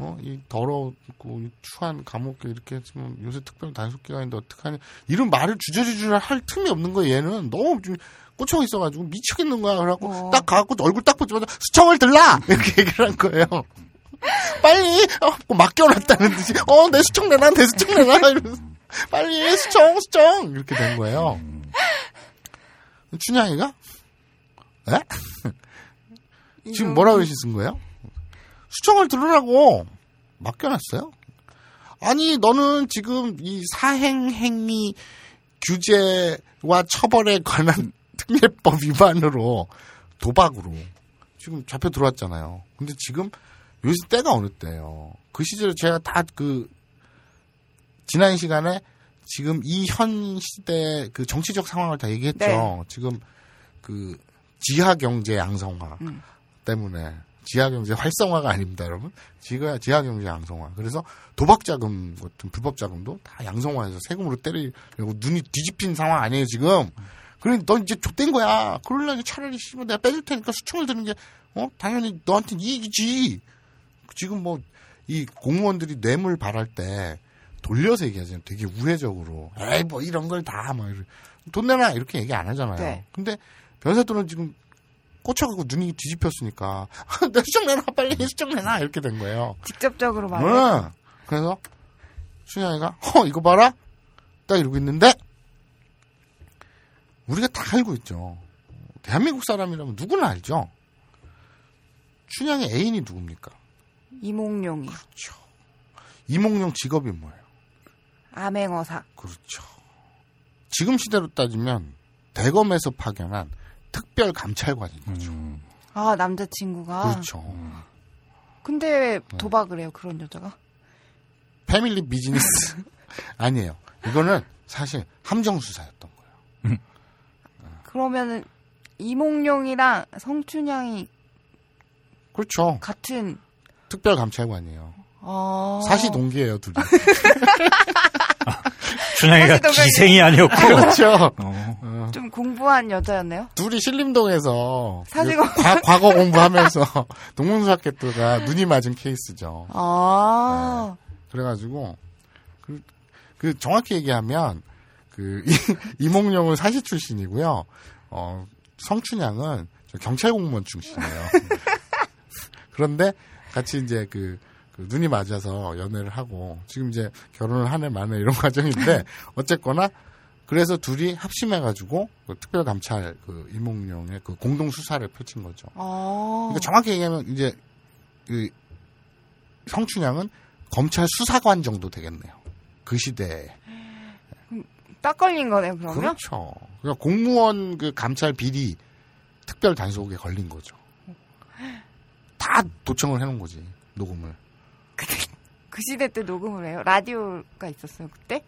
Speaker 1: 어, 이 더럽고 이 추한 감옥에 이렇게 했으면 요새 특별 단속기가 있는데 어떡하냐. 이런 말을 주저주저 할 틈이 없는 거예요, 얘는. 너무 좀 꽂혀 있어가지고 미치겠는 거야. 그래갖고
Speaker 2: 어.
Speaker 1: 딱 가갖고 얼굴 딱 보자마자 수청을 들라! 이렇게 얘기를 한 거예요. 빨리! 어, 뭐 맡겨놨다는 듯이, 어, 내 수청 내놔, 내 수청 내놔! 이러면서, 빨리, 수청, 수청! 이렇게 된 거예요. 춘향이가? 에? 지금 뭐라고 쓴 거예요? 수청을 들으라고 맡겨놨어요. 아니 너는 지금 이 사행행위 규제와 처벌에 관한 특례법 위반으로 도박으로 지금 잡혀 들어왔잖아요. 근데 지금 요새 때가 어느 때예요. 그 시절에 제가 다 그 지난 시간에 지금 이 현 시대 그 정치적 상황을 다 얘기했죠.
Speaker 2: 네.
Speaker 1: 지금 그 지하 경제 양성화
Speaker 2: 음.
Speaker 1: 때문에 지하 경제 활성화가 아닙니다, 여러분. 지하 지하 경제 양성화. 그래서 도박 자금 같은 불법 자금도 다 양성화해서 세금으로 때리려고 눈이 뒤집힌 상황 아니에요, 지금. 그러니 너 이제 좆된 거야. 그러려니 차라리 씨발 내가 빼줄 테니까 수청을 드는 게 어? 당연히 너한테는 이익이지. 지금 뭐 이 공무원들이 뇌물 발할 때 돌려서 얘기하잖아요. 되게 우회적으로. 에이 뭐 이런 걸다뭐돈 내놔 이렇게 얘기 안 하잖아요.
Speaker 2: 네.
Speaker 1: 근데 변사또는 지금 꽂혀갖고 눈이 뒤집혔으니까 내 수정 내놔 빨리 수정 내놔 이렇게 된 거예요.
Speaker 2: 직접적으로 말해.
Speaker 1: 응. 그래서 춘향이가 어 이거 봐라 딱 이러고 있는데 우리가 다 알고 있죠. 대한민국 사람이라면 누구나 알죠. 춘향의 애인이 누굽니까?
Speaker 2: 이몽룡이
Speaker 1: 그렇죠. 이몽룡 직업이 뭐예요?
Speaker 2: 암행어사.
Speaker 1: 그렇죠. 지금 시대로 따지면 대검에서 파견한 특별 감찰관인 거죠.
Speaker 4: 음.
Speaker 2: 아 남자친구가.
Speaker 1: 그렇죠.
Speaker 2: 근데 왜 도박을 해요 그런 여자가?
Speaker 1: 패밀리 비즈니스 아니에요. 이거는 사실 함정 수사였던 거예요.
Speaker 2: 그러면은 이몽룡이랑 성춘향이
Speaker 1: 그렇죠.
Speaker 2: 같은.
Speaker 1: 특별 감찰관이에요.
Speaker 2: 어...
Speaker 1: 사시 동기예요, 둘이.
Speaker 4: 춘향이가 기생이 아니었고.
Speaker 1: 그렇죠.
Speaker 4: 어.
Speaker 2: 좀 공부한 여자였네요.
Speaker 1: 둘이 신림동에서
Speaker 2: 사실
Speaker 1: 그 과, 과거 공부하면서 동문수학했다가 눈이 맞은 케이스죠.
Speaker 2: 아.
Speaker 1: 그래가지고 그, 그 정확히 얘기하면 그 이, 이몽룡은 사시 출신이고요. 어, 성춘향은 저 경찰 공무원 출신이에요. 그런데 같이 이제 그, 그 눈이 맞아서 연애를 하고 지금 이제 결혼을 한 해 만에 이런 과정인데 어쨌거나 그래서 둘이 합심해가지고 그 특별 감찰 그 이몽룡의 그 공동 수사를 펼친 거죠.
Speaker 2: 어.
Speaker 1: 그러니까 정확히 얘기하면 이제 그 성춘향은 검찰 수사관 정도 되겠네요. 그 시대에.
Speaker 2: 딱 걸린 거네요, 그러면?
Speaker 1: 그렇죠. 그러니까 공무원 그 감찰 비리 특별 단속에 걸린 거죠. 다 도청을 해놓은 거지 녹음을.
Speaker 2: 그 시대 때 녹음을 해요? 라디오가 있었어요, 그때?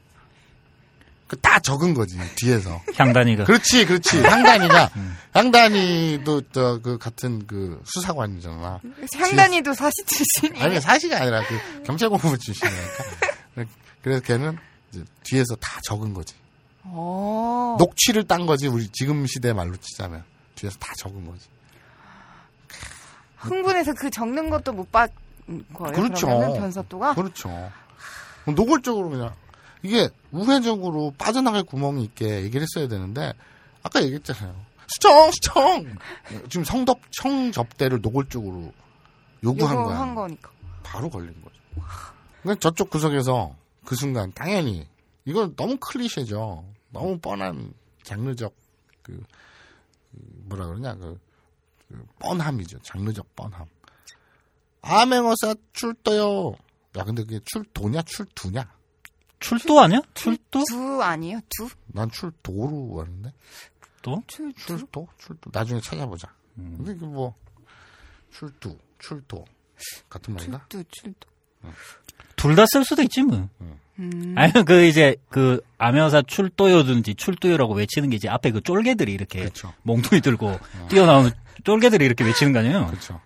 Speaker 1: 그다 적은 거지 뒤에서.
Speaker 4: 향단이가.
Speaker 1: 그렇지, 그렇지. 향단이가 향단이도 저 그 같은 그 수사관이잖아.
Speaker 2: 향단이도 사시 출신이에요?
Speaker 1: 아니 사실이 아니라 그 경찰 공무원 출신이니까. 그래서 걔는 이제 뒤에서 다 적은 거지.
Speaker 2: 어.
Speaker 1: 녹취를 딴 거지 우리 지금 시대 말로 치자면 뒤에서 다 적은 거지.
Speaker 2: 흥분해서 그 적는 것도 못 봤 거예요.
Speaker 1: 그렇죠.
Speaker 2: 변사또가
Speaker 1: 그렇죠. 노골적으로 그냥 이게 우회적으로 빠져나갈 구멍이 있게 얘기를 했어야 되는데 아까 얘기했잖아요. 수청 수청 지금 성접 청접대를 노골적으로 요구한 거야.
Speaker 2: 요구한 거니까.
Speaker 1: 바로 걸린 거죠. 그러니까 저쪽 구석에서 그 순간 당연히 이건 너무 클리셰죠. 너무 뻔한 장르적 그, 그 뭐라 그러냐 그, 그 뻔함이죠. 장르적 뻔함. 암행어사 출도요. 야 근데 그게 출도냐 출두냐?
Speaker 4: 출도 아니야? 출도?
Speaker 2: 두 아니에요? 두?
Speaker 1: 난 출도로 하는데
Speaker 4: 또?
Speaker 2: 출, 두?
Speaker 1: 출도 출도 나중에 찾아보자. 근데 그 뭐 출두 출도 같은 말인가?
Speaker 2: 출두, 출두.
Speaker 4: 둘다 쓸 수도 있지 뭐.
Speaker 2: 음.
Speaker 4: 아니면 그 이제 그 암여사 출도요든지 출도요라고 외치는 게 이제 앞에 그 쫄개들이 이렇게
Speaker 1: 그렇죠.
Speaker 4: 몽둥이 들고 뛰어나오는 쫄개들이 이렇게 외치는 거 아니에요?
Speaker 1: 그렇죠.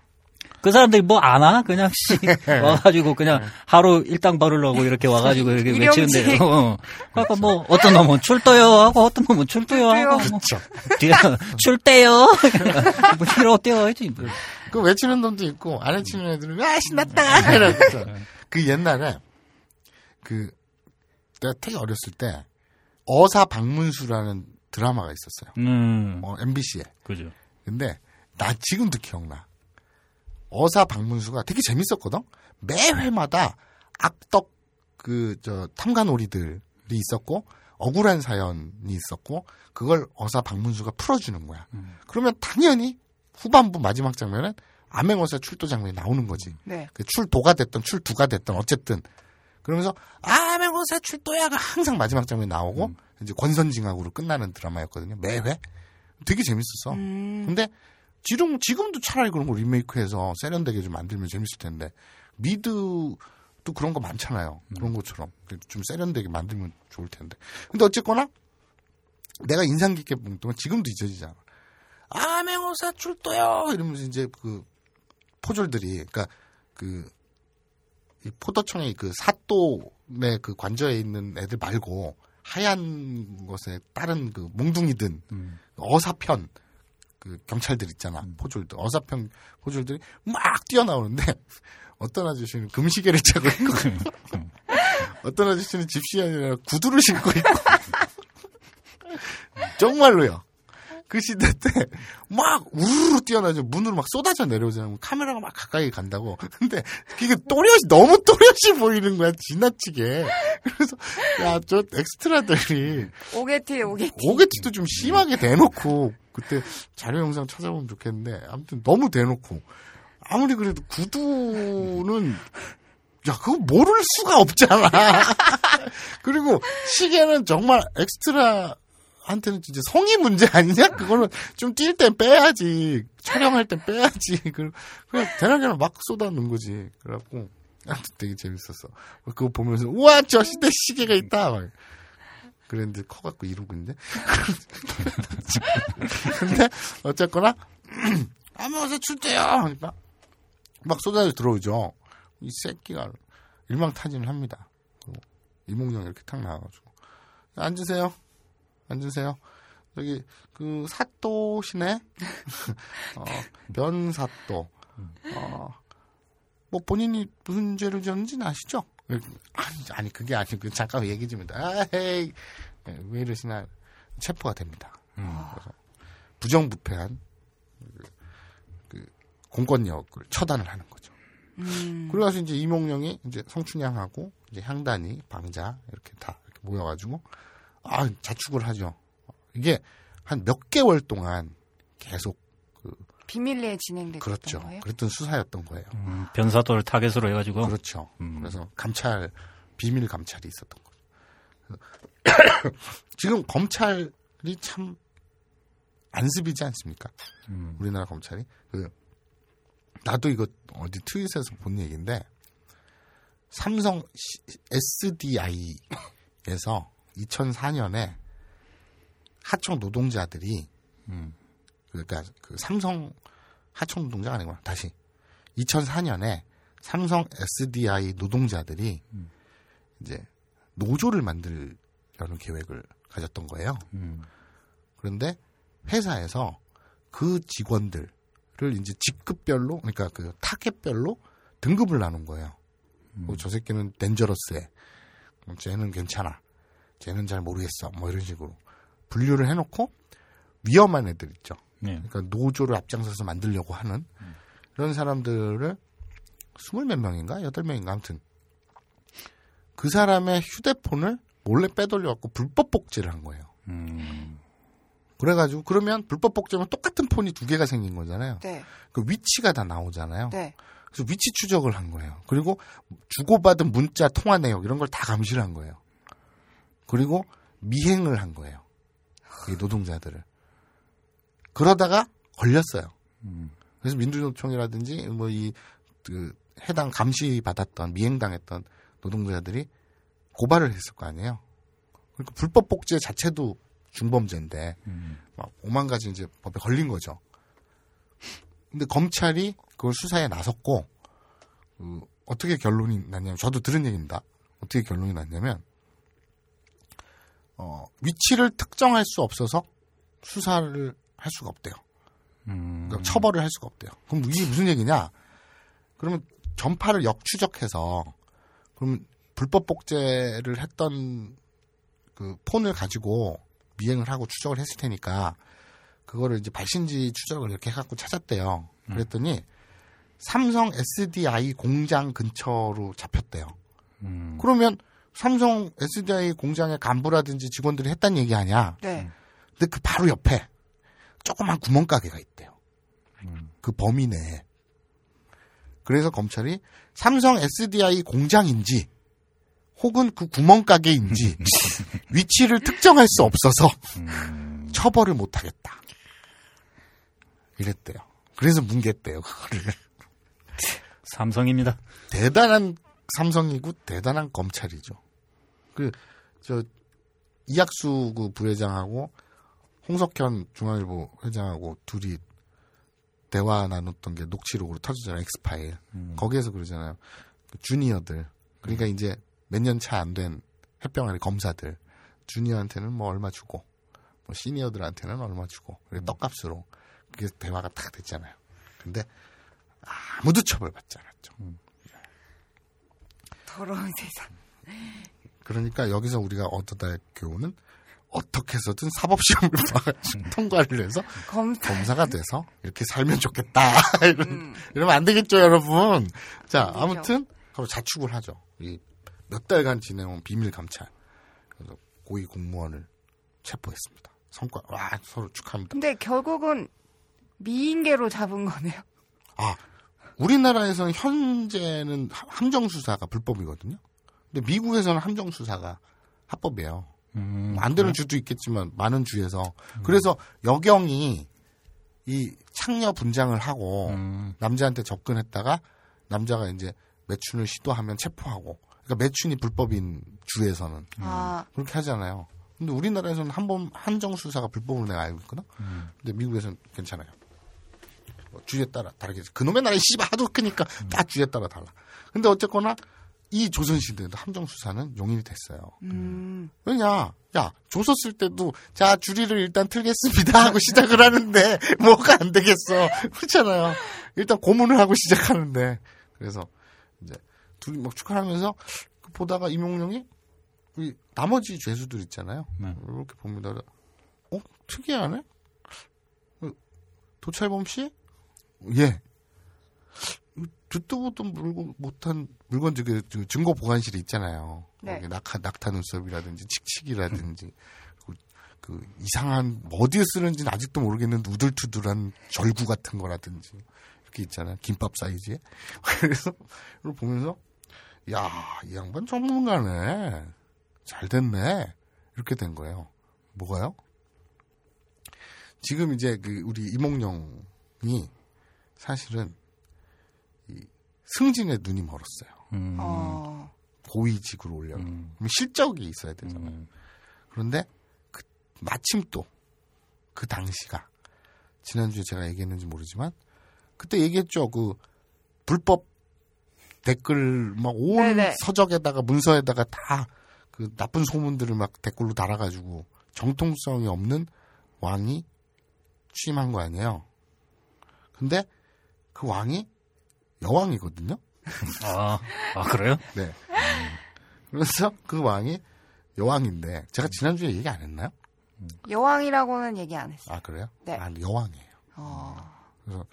Speaker 4: 그 사람들이 뭐 안 와? 그냥 씨 와가지고 그냥 하루 일당 벌으려고 이렇게 와가지고 이렇게. 외치는데 어. 그러니까 뭐 어떤 놈은 출도요 하고 어떤 놈은 출도요 하고 뭐
Speaker 1: 그렇죠.
Speaker 4: 뒤에 출대요 뭐 이러 떼어야지 뭐.
Speaker 1: 그 외치는 놈도 있고 안 외치는 애들은 아 신났다 이러면서 그 옛날에 그 내가 되게 어렸을 때 어사 박문수라는 드라마가 있었어요.
Speaker 4: 음
Speaker 1: 어, MBC에.
Speaker 4: 그죠
Speaker 1: 근데 나 지금도 기억나. 어사 박문수가 되게 재밌었거든. 매 회마다 악덕 그 저 탐관오리들이 있었고 억울한 사연이 있었고 그걸 어사 박문수가 풀어주는 거야. 그러면 당연히 후반부 마지막 장면은 암행어사 출도 장면이 나오는 거지.
Speaker 2: 네.
Speaker 1: 그 출도가 됐던 출두가 됐던 어쨌든 그러면서 아맹호사 출도야가 항상 마지막 장면에 나오고 이제 권선징악으로 끝나는 드라마였거든요 매회 되게 재밌었어
Speaker 2: 음.
Speaker 1: 근데 지금 지금도 차라리 그런 거 리메이크해서 세련되게 좀 만들면 재밌을 텐데 미드도 그런 거 많잖아요. 그런 것처럼. 좀 세련되게 만들면 좋을 텐데. 근데 어쨌거나 내가 인상 깊게 본 동안 지금도 잊어지잖아. 아 맹호사 출도요! 이러면서 이제 그 포졸들이 그러니까 그이 포도청의 그 사또의 그 관저에 있는 애들 말고 하얀 것에 다른 그 몽둥이든 어사편 그 경찰들 있잖아 포졸들 어사편 포졸들이 막 뛰어나오는데 어떤 아저씨는 금시계를 차고 있고 어떤 아저씨는 집시이 아니라 구두를 신고 있고 정말로요 그 시대 때 막 우르르 뛰어나죠. 문으로 막 쏟아져 내려오잖아요. 카메라가 막 가까이 간다고. 근데 그게 또렷이 너무 또렷이 보이는 거야. 지나치게. 그래서 야 저 엑스트라들이
Speaker 2: 옥에 티 옥에 티.
Speaker 1: 옥에 티도 좀 심하게 대놓고 그때 자료 영상 찾아보면 좋겠는데 아무튼 너무 대놓고 아무리 그래도 구두는 야 그거 모를 수가 없잖아. 그리고 시계는 정말 엑스트라 한테는 진짜 성의 문제 아니냐? 그거는 좀 뺄 땐 빼야지 촬영할 땐 빼야지. 그 그냥 대낮에는 막 쏟아놓은 거지. 그래갖고 아무튼 되게 재밌었어. 그거 보면서 우와 저 시대 시계가 있다. 막. 그랬는데 커갖고 이러고 있는데. 근데 어쨌거나 아무 어서 출대요. 하니까 막 쏟아져 들어오죠. 이 새끼가 일망타진을 합니다. 그리고 이몽룡 이렇게 탁 나와가지고 앉으세요. 앉으세요. 여기 그 사또 시네. 어, 변사또. 어, 뭐 본인이 무슨 죄를 지었는지는 아시죠? 아니, 아니 그게 아니고 잠깐 얘기 좀 해다. 아, 헤이 예, 왜 이러시나 체포가 됩니다. 그래서 부정부패한 그, 그 공권력을 처단을 하는 거죠.
Speaker 2: 음.
Speaker 1: 그래서 이제 이몽룡이 이제 성춘향하고 이제 향단이 방자 이렇게 다 이렇게 모여가지고 아 자축을 하죠. 이게 한 몇 개월 동안 계속 그
Speaker 2: 비밀리에 진행됐던
Speaker 1: 그렇죠.
Speaker 2: 거예요?
Speaker 1: 그랬던 수사였던 거예요.
Speaker 4: 음, 변사도를 타겟으로 해가지고
Speaker 1: 그렇죠.
Speaker 4: 음.
Speaker 1: 그래서 감찰 비밀 감찰이 있었던 거죠. 지금 검찰이 참 안습이지 않습니까?
Speaker 4: 음.
Speaker 1: 우리나라 검찰이 그 나도 이거 어디 트윗에서 본 얘기인데 삼성 SDI에서 2004년에 하청 노동자들이
Speaker 4: 음.
Speaker 1: 그러니까 그 삼성 하청 노동자가 아니구나 다시 2004년에 삼성 SDI 노동자들이 이제 노조를 만들려는 계획을 가졌던 거예요.
Speaker 4: 음.
Speaker 1: 그런데 회사에서 그 직원들을 이제 직급별로 그러니까 그 타겟별로 등급을 나눈 거예요. 뭐저 새끼는 덴저러스해. 뭐 쟤는 괜찮아. 쟤는 잘 모르겠어. 뭐 이런 식으로 분류를 해놓고 위험한 애들 있죠.
Speaker 4: 네.
Speaker 1: 그러니까 노조를 앞장서서 만들려고 하는 이런 사람들을 스물 몇 명인가 여덟 명인가 아무튼 그 사람의 휴대폰을 몰래 빼돌려 갖고 불법 복제를 한 거예요.
Speaker 4: 음.
Speaker 1: 그래가지고 그러면 불법 복제면 똑같은 폰이 두 개가 생긴 거잖아요.
Speaker 2: 네.
Speaker 1: 그 위치가 다 나오잖아요.
Speaker 2: 네.
Speaker 1: 그래서 위치 추적을 한 거예요. 그리고 주고받은 문자 통화 내역 이런 걸 다 감시를 한 거예요. 그리고 미행을 한 거예요. 이 노동자들을. 그러다가 걸렸어요.
Speaker 4: 음.
Speaker 1: 그래서 민주노총이라든지 뭐 이 그 해당 감시 받았던 미행당했던 노동자들이 고발을 했을 거 아니에요. 그러니까 불법 복제 자체도 중범죄인데
Speaker 4: 음.
Speaker 1: 막 오만 가지 이제 법에 걸린 거죠. 근데 검찰이 그걸 수사에 나섰고 그 어떻게 결론이 났냐면 저도 들은 얘기입니다. 어떻게 결론이 났냐면 어, 위치를 특정할 수 없어서 수사를 할 수가 없대요.
Speaker 4: 음.
Speaker 1: 그러니까 처벌을 할 수가 없대요. 그럼 이게 무슨 얘기냐? 그러면 전파를 역추적해서 그러면 불법 복제를 했던 그 폰을 가지고 미행을 하고 추적을 했을 테니까 그거를 이제 발신지 추적을 이렇게 해갖고 찾았대요. 그랬더니 삼성 SDI 공장 근처로 잡혔대요.
Speaker 4: 음.
Speaker 1: 그러면 삼성 SDI 공장의 간부라든지 직원들이 했단 얘기 아니야?
Speaker 2: 네.
Speaker 1: 근데 그 바로 옆에 조그만 구멍가게가 있대요.
Speaker 4: 음.
Speaker 1: 그 범위 내에. 그래서 검찰이 삼성 SDI 공장인지 혹은 그 구멍가게인지 위치를 특정할 수 없어서
Speaker 4: 음.
Speaker 1: 처벌을 못하겠다. 이랬대요. 그래서 뭉갰대요. 그거를.
Speaker 4: 삼성입니다.
Speaker 1: 대단한 삼성이고 대단한 검찰이죠. 그 저 이학수 그 부회장하고 홍석현 중앙일보 회장하고 둘이 대화 나눴던 게 녹취록으로 터지잖아요. 엑스파일. 거기에서 그러잖아요. 그 주니어들. 그러니까 이제 몇 년 차 안된 햇병아리 검사들. 주니어한테는 뭐 얼마 주고 뭐 시니어들한테는 얼마 주고 그게 떡값으로 그게 대화가 딱 됐잖아요. 근데 아무도 처벌받지 않았죠.
Speaker 2: 더러운 세상.
Speaker 1: 그러니까 여기서 우리가 얻어다 할 교훈은 어떻게 해서든 사법시험을 봐가지고 통과를 해서
Speaker 2: 검사.
Speaker 1: 검사가 돼서 이렇게 살면 좋겠다. 이런, 이러면 안 되겠죠, 여러분. 자. 아무튼 서로 자축을 하죠. 이 몇 달간 지내온 비밀 감찰. 그래서 고위 공무원을 체포했습니다. 성과 와 서로 축하합니다.
Speaker 2: 근데 결국은 미인계로 잡은 거네요.
Speaker 1: 아, 우리나라에서는 현재는 함- 함정 수사가 불법이거든요. 근데 미국에서는 함정 수사가 합법이에요.
Speaker 4: 음,
Speaker 1: 안 되는 주도 있겠지만 많은 주에서 그래서 여경이 이 창녀 분장을 하고
Speaker 4: 음,
Speaker 1: 남자한테 접근했다가 남자가 이제 매춘을 시도하면 체포하고 그러니까 매춘이 불법인 주에서는
Speaker 2: 아,
Speaker 1: 그렇게 하잖아요. 근데 우리나라에서는 한 번 한정 수사가 불법으로 내가 알고 있거든. 근데 미국에서는 괜찮아요. 뭐 주에 따라 다르겠지. 그놈의 나라에 씨발 하도 크니까 다 주에 따라 달라. 근데 어쨌거나 이 조선시대에도 함정 수사는 용인이 됐어요.
Speaker 2: 음,
Speaker 1: 왜냐, 야, 조서 쓸 때도, 자, 주리를 일단 틀겠습니다 하고 시작을 하는데, 뭐가 안 되겠어. 그렇잖아요. 일단 고문을 하고 시작하는데. 그래서, 이제, 둘이 막 축하하면서, 그 보다가 임용룡이, 이, 나머지 죄수들 있잖아요.
Speaker 4: 네.
Speaker 1: 이렇게 봅니다. 어? 특이하네? 어, 도찰범 씨? 예. 듣도 보도 물고 못한 물건 저기 저 증거 보관실이 있잖아요.
Speaker 2: 네.
Speaker 1: 낙하 낙타 눈썹이라든지 칙칙이라든지 그, 그 이상한 뭐 어디에 쓰는지는 아직도 모르겠는데 우들투들한 절구 같은 거라든지 이렇게 있잖아요. 김밥 사이즈에. 그래서 이걸 보면서 야, 이 양반 전문가네. 잘 됐네. 이렇게 된 거예요. 뭐가요? 지금 이제 그 우리 이몽룡이 사실은 이 승진에 눈이 멀었어요.
Speaker 4: 음,
Speaker 2: 어,
Speaker 1: 고위직으로 올려.
Speaker 4: 음.
Speaker 1: 실적이 있어야 되잖아요.
Speaker 4: 음.
Speaker 1: 그런데 그 마침 또 그 당시가 지난주에 제가 얘기했는지 모르지만 그때 얘기했죠. 그 불법 댓글 막온
Speaker 2: 네네.
Speaker 1: 서적에다가 문서에다가 다 그 나쁜 소문들을 막 댓글로 달아가지고 정통성이 없는 왕이 취임한 거 아니에요. 근데 그 왕이 여왕이거든요.
Speaker 4: 아, 아 그래요?
Speaker 1: 네. 그래서 그 왕이 여왕인데 제가 지난주에 얘기 안 했나요?
Speaker 2: 여왕이라고는 얘기 안 했어요.
Speaker 1: 아 그래요?
Speaker 2: 네.
Speaker 1: 아 여왕이에요.
Speaker 2: 어,
Speaker 1: 그래서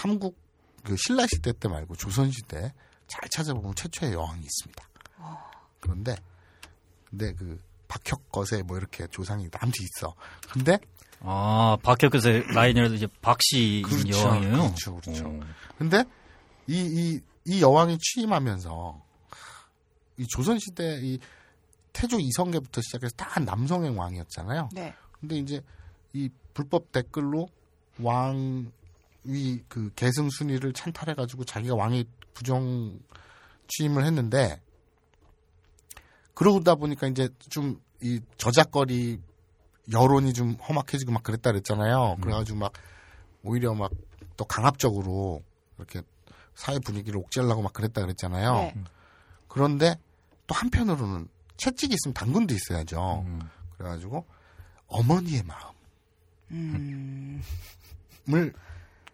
Speaker 1: 삼국 그 신라 시대 때 말고 조선 시대 잘 찾아보면 최초의 여왕이 있습니다. 그런데 근데 그 박혁거세 뭐 이렇게 조상이 남지 있어. 근데
Speaker 4: 아 박혁에서 라인이라도 이제 박씨
Speaker 1: 그렇죠,
Speaker 4: 여왕이에요.
Speaker 1: 그렇죠, 그렇죠.
Speaker 4: 어.
Speaker 1: 근데 이 이 이 여왕이 취임하면서 이 조선 시대 이 태조 이성계부터 시작해서 다 남성의 왕이었잖아요.
Speaker 2: 네.
Speaker 1: 근데 이제 이 불법 댓글로 왕위 그 계승 순위를 찬탈해 가지고 자기가 왕이 부정 취임을 했는데 그러다 보니까 이제 좀 이 저작거리 여론이 좀 험악해지고 막 그랬다 그랬잖아요. 그래가지고 막 오히려 막 또 강압적으로 이렇게 사회 분위기를 옥죄하려고 막 그랬다 그랬잖아요.
Speaker 2: 네.
Speaker 1: 그런데 또 한편으로는 채찍이 있으면 당근도 있어야죠.
Speaker 4: 음.
Speaker 1: 그래가지고 어머니의
Speaker 2: 음,
Speaker 1: 마음을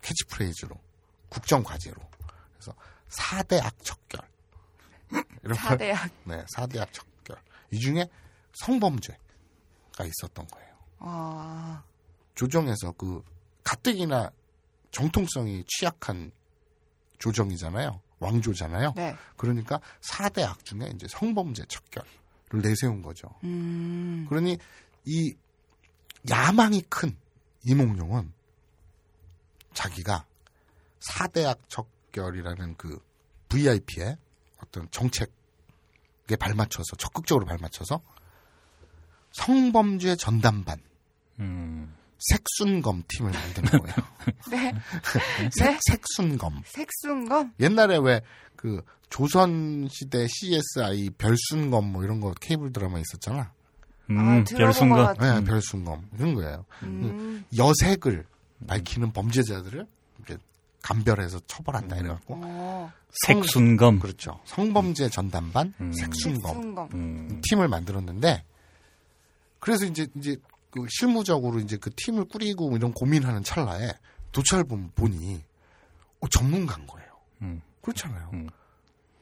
Speaker 1: 캐치프레이즈로 국정과제로 그래서 사대 악 척결 이런 걸
Speaker 2: 사대학.
Speaker 1: 네 사대 악 척결 이 중에 성범죄가 있었던 거예요.
Speaker 2: 어,
Speaker 1: 조정에서 그 가뜩이나 정통성이 취약한 조정이잖아요. 왕조잖아요.
Speaker 2: 네.
Speaker 1: 그러니까 사대악 중에 이제 성범죄 척결을 내세운 거죠.
Speaker 2: 음,
Speaker 1: 그러니 이 야망이 큰 이몽룡은 자기가 사대악 척결이라는 그 VIP의 어떤 정책에 발맞춰서 적극적으로 발맞춰서 성범죄 전담반
Speaker 4: 음.
Speaker 1: 색순검 팀을 만드는 거예요.
Speaker 2: 네.
Speaker 1: 색,
Speaker 2: 네.
Speaker 1: 색순검.
Speaker 2: 색순검?
Speaker 1: 옛날에 왜 그 조선 시대 CSI 별순검 뭐 이런 거 케이블 드라마 있었잖아.
Speaker 4: 음,
Speaker 2: 아,
Speaker 4: 별순간.
Speaker 2: 것 같아.
Speaker 1: 네, 별순검 이런 거예요.
Speaker 2: 음,
Speaker 1: 여색을 밝히는 범죄자들을 이제 감별해서 처벌한다 이래갖고
Speaker 2: 어,
Speaker 4: 색순검.
Speaker 1: 그렇죠. 성범죄 전담반
Speaker 4: 음.
Speaker 1: 색순검
Speaker 2: 색순검.
Speaker 4: 음.
Speaker 1: 팀을 만들었는데 그래서 이제 이제 그 실무적으로 이제 그 팀을 꾸리고 이런 고민하는 찰나에 도찰본 보니 어, 전문가인 거예요.
Speaker 4: 음.
Speaker 1: 그렇잖아요.
Speaker 4: 음.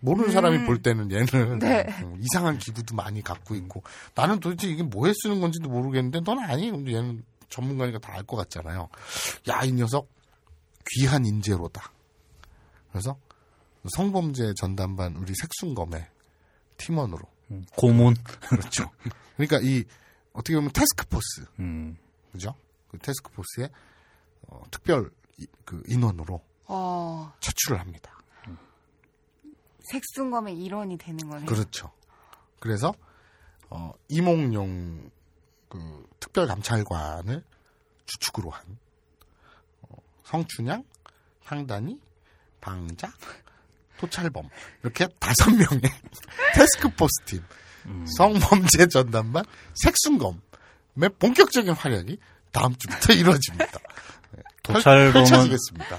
Speaker 1: 모르는 사람이 볼 때는 얘는
Speaker 2: 네.
Speaker 1: 어, 이상한 기구도 많이 갖고 있고 나는 도대체 이게 뭐에 쓰는 건지도 모르겠는데 넌 아니 근데 얘는 전문가니까 다 알 것 같잖아요. 야 이 녀석 귀한 인재로다. 그래서 성범죄 전담반 우리 색순검의 팀원으로
Speaker 4: 고문.
Speaker 1: 그렇죠. 그러니까 이 어떻게 보면 테스크포스
Speaker 4: 음.
Speaker 1: 그죠? 그 테스크포스의 어, 특별 이- 그 인원으로
Speaker 2: 어,
Speaker 1: 차출을 합니다.
Speaker 2: 색순검의 일원이 되는 거네요.
Speaker 1: 그렇죠. 그래서 어, 이몽룡 그 특별 감찰관을 주축으로 한 어, 성춘향, 향단이, 방자, 토찰범 이렇게 다섯 명의 테스크포스 팀 성범죄 전담반 색순검의 본격적인 활약이 다음 주부터 이루어집니다. 네, 펼-
Speaker 4: 도찰범은-.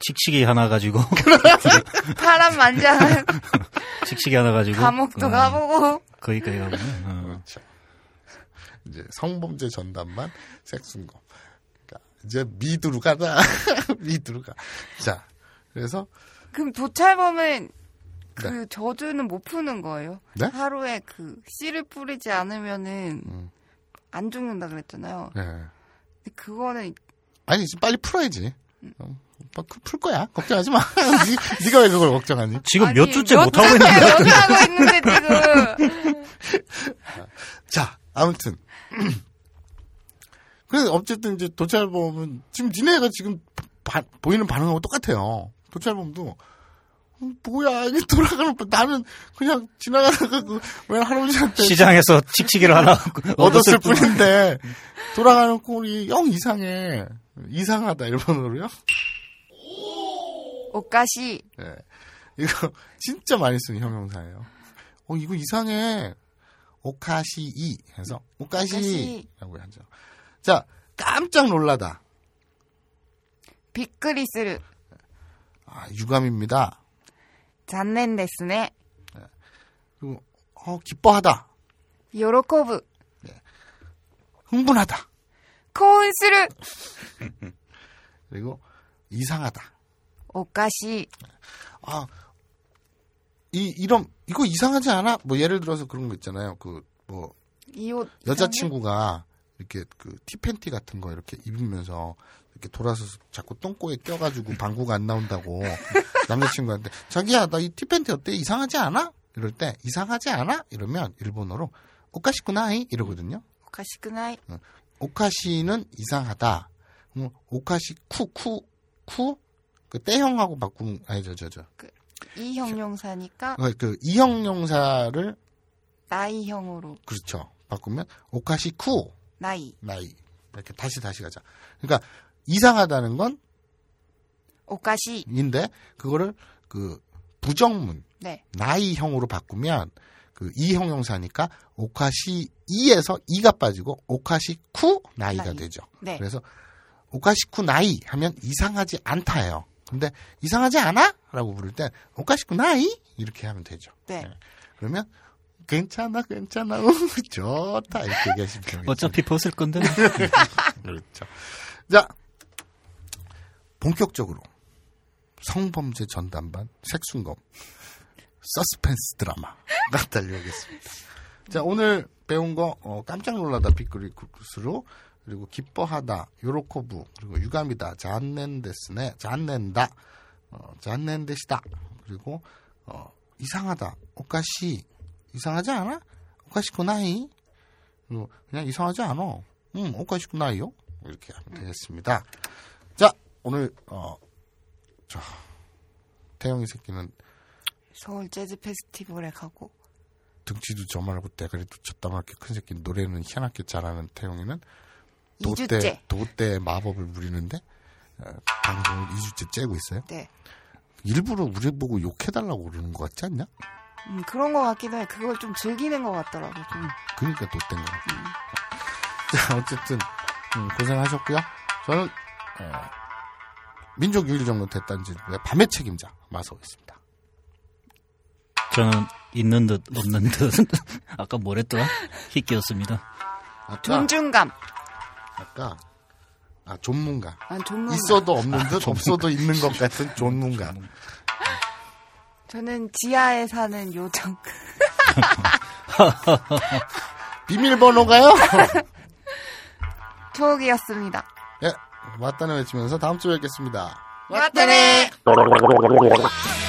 Speaker 4: 칙칙이 하나 가지고
Speaker 2: 파란 만장한
Speaker 4: 칙칙이 하나 가지고
Speaker 2: 감옥도
Speaker 4: 어,
Speaker 2: 가보고
Speaker 4: 거기까지 가고. 어.
Speaker 1: 그렇죠. 이제 성범죄 전담반 색순검. 그러니까 이제 미드로 가자. 미드로 가. 자, 그래서
Speaker 2: 그럼 도찰범은 그
Speaker 1: 네.
Speaker 2: 저주는 못 푸는 거예요?
Speaker 1: 네?
Speaker 2: 하루에 그 씨를 뿌리지 않으면은
Speaker 1: 음.
Speaker 2: 안 죽는다 그랬잖아요.
Speaker 1: 네.
Speaker 2: 근데 그거는
Speaker 1: 아니 빨리 풀어야지. 어, 뭐풀- 풀 거야. 걱정하지 마. 니, 네가 왜 그걸 걱정하니?
Speaker 4: 지금
Speaker 2: 아니,
Speaker 4: 몇 주째
Speaker 2: 몇
Speaker 4: 못 하고
Speaker 2: 주째
Speaker 4: 있는 거야?
Speaker 2: 여기 하고 있는데 지금
Speaker 1: 자, 아무튼. 그래서 어쨌든 이제 도찰범은 지금 니네가 지금 바- 보이는 반응하고 똑같아요. 도찰범도 음, 뭐야 이게 돌아가는 거 나는 그냥 지나가다가 그왜 할아버지한테
Speaker 4: 시장에서 칙칙이를 하나
Speaker 1: 얻었을 뿐인데 돌아가는 꼴이 영 이상해 이상하다 일본어로요.
Speaker 2: 옷가시
Speaker 1: 예. 이거 진짜 많이 쓰는 형용사예요. 어 이거 이상해. 오카시이 해서 오카시라고 하죠. 자 깜짝 놀라다.
Speaker 2: 비크리스를
Speaker 1: 아, 유감입니다.
Speaker 2: 잔넨 데스네
Speaker 1: 그리고 어 기뻐하다.
Speaker 2: 요로코브
Speaker 1: 흥분하다.
Speaker 2: 코운스를
Speaker 1: 이상하다.
Speaker 2: 옷가시
Speaker 1: 아, 이, 이런, 이거 이상하지 않아? 뭐, 예를 들어서 그런 거 있잖아요. 그, 뭐, 여자친구가 이렇게 그 티팬티 같은 거 이렇게 입으면서 이렇게 돌아서서 자꾸 똥꼬에 껴가지고 방구가 안 나온다고 남자친구한테 자기야, 나 이 티팬티 어때? 이상하지 않아? 이럴 때, 이상하지 않아? 이러면 일본어로 오카시쿠나이? 이러거든요.
Speaker 2: 오카시쿠나이
Speaker 1: 오카시는 이상하다. 음, 오카시 쿠, 쿠, 쿠? 그 때형하고 바꾸면, 아니, 저, 저, 저.
Speaker 2: 이 형용사니까
Speaker 1: 어, 그 이형용사를
Speaker 2: 나이형으로
Speaker 1: 그렇죠 바꾸면 오카시 쿠
Speaker 2: 나이
Speaker 1: 나이 이렇게 다시 다시 가자. 그러니까 이상하다는 건
Speaker 2: 오카시
Speaker 1: 인데 그거를 그 부정문
Speaker 2: 네
Speaker 1: 나이형으로 바꾸면 그 이형용사니까 오카시 이에서 이가 빠지고 오카시 쿠 나이가
Speaker 2: 나이.
Speaker 1: 되죠.
Speaker 2: 네.
Speaker 1: 그래서 오카시 쿠 나이 하면 이상하지 않다예요. 근데 이상하지 않아? 라고 부를 때 오카시 쿠 나이 이렇게 하면 되죠.
Speaker 2: 네.
Speaker 1: 그러면 괜찮아 괜찮아 우, 좋다 이렇게 얘기하시면 되겠죠.
Speaker 4: 어차피 벗을 건데.
Speaker 1: 그렇죠. 자 본격적으로 성범죄 전담반 색순검 서스펜스 드라마가 달려오겠습니다. 자 오늘 배운 거 어, 깜짝 놀라다 비크리쿠스로 그리고 기뻐하다 요로코부 그리고 유감이다 잔넨데스네 잔넨다 어, 잔넨데시다 그리고 어, 이상하다 오카시 이상하지 않아? 오카시쿠나이 그리고 그냥 이상하지 않아 응 오카시쿠나이요 이렇게 하면 되겠습니다 자 오늘 어, 자 태영이 새끼는
Speaker 2: 서울 재즈 페스티벌에 가고
Speaker 1: 등치도 저만하고 대가리도 저따만하게 큰 새끼 노래는 희한하게 잘하는 태영이는 도대
Speaker 2: 2주째
Speaker 1: 도대 마법을 부리는데 어, 방송을 2주째 째고 있어요.
Speaker 2: 네
Speaker 1: 일부러 우리 보고 욕해달라고 그러는 것 같지 않냐?
Speaker 2: 음, 그런 것 같기도 해 그걸 좀 즐기는 것 같더라고 좀
Speaker 1: 그러니까 도대인 것 같아. 자 어쨌든 음, 고생하셨고요. 저는 어, 민족 유일정론 대단지부의 밤의 책임자 마서고 있습니다.
Speaker 4: 저는 있는 듯 없는 듯. 아까 뭐랬더라? 희끼였습니다.
Speaker 1: 아까
Speaker 2: 존중감
Speaker 1: 아까 아 존문가
Speaker 2: 아, 존문
Speaker 1: 있어도 없는 듯 없어도 있는 것 같은 존문가.
Speaker 2: 저는 지하에 사는 요정.
Speaker 1: 비밀번호가요?
Speaker 2: 초옥이었습니다.
Speaker 1: 예, 맞다네 외치면서 다음 주에 뵙겠습니다.
Speaker 7: 맞서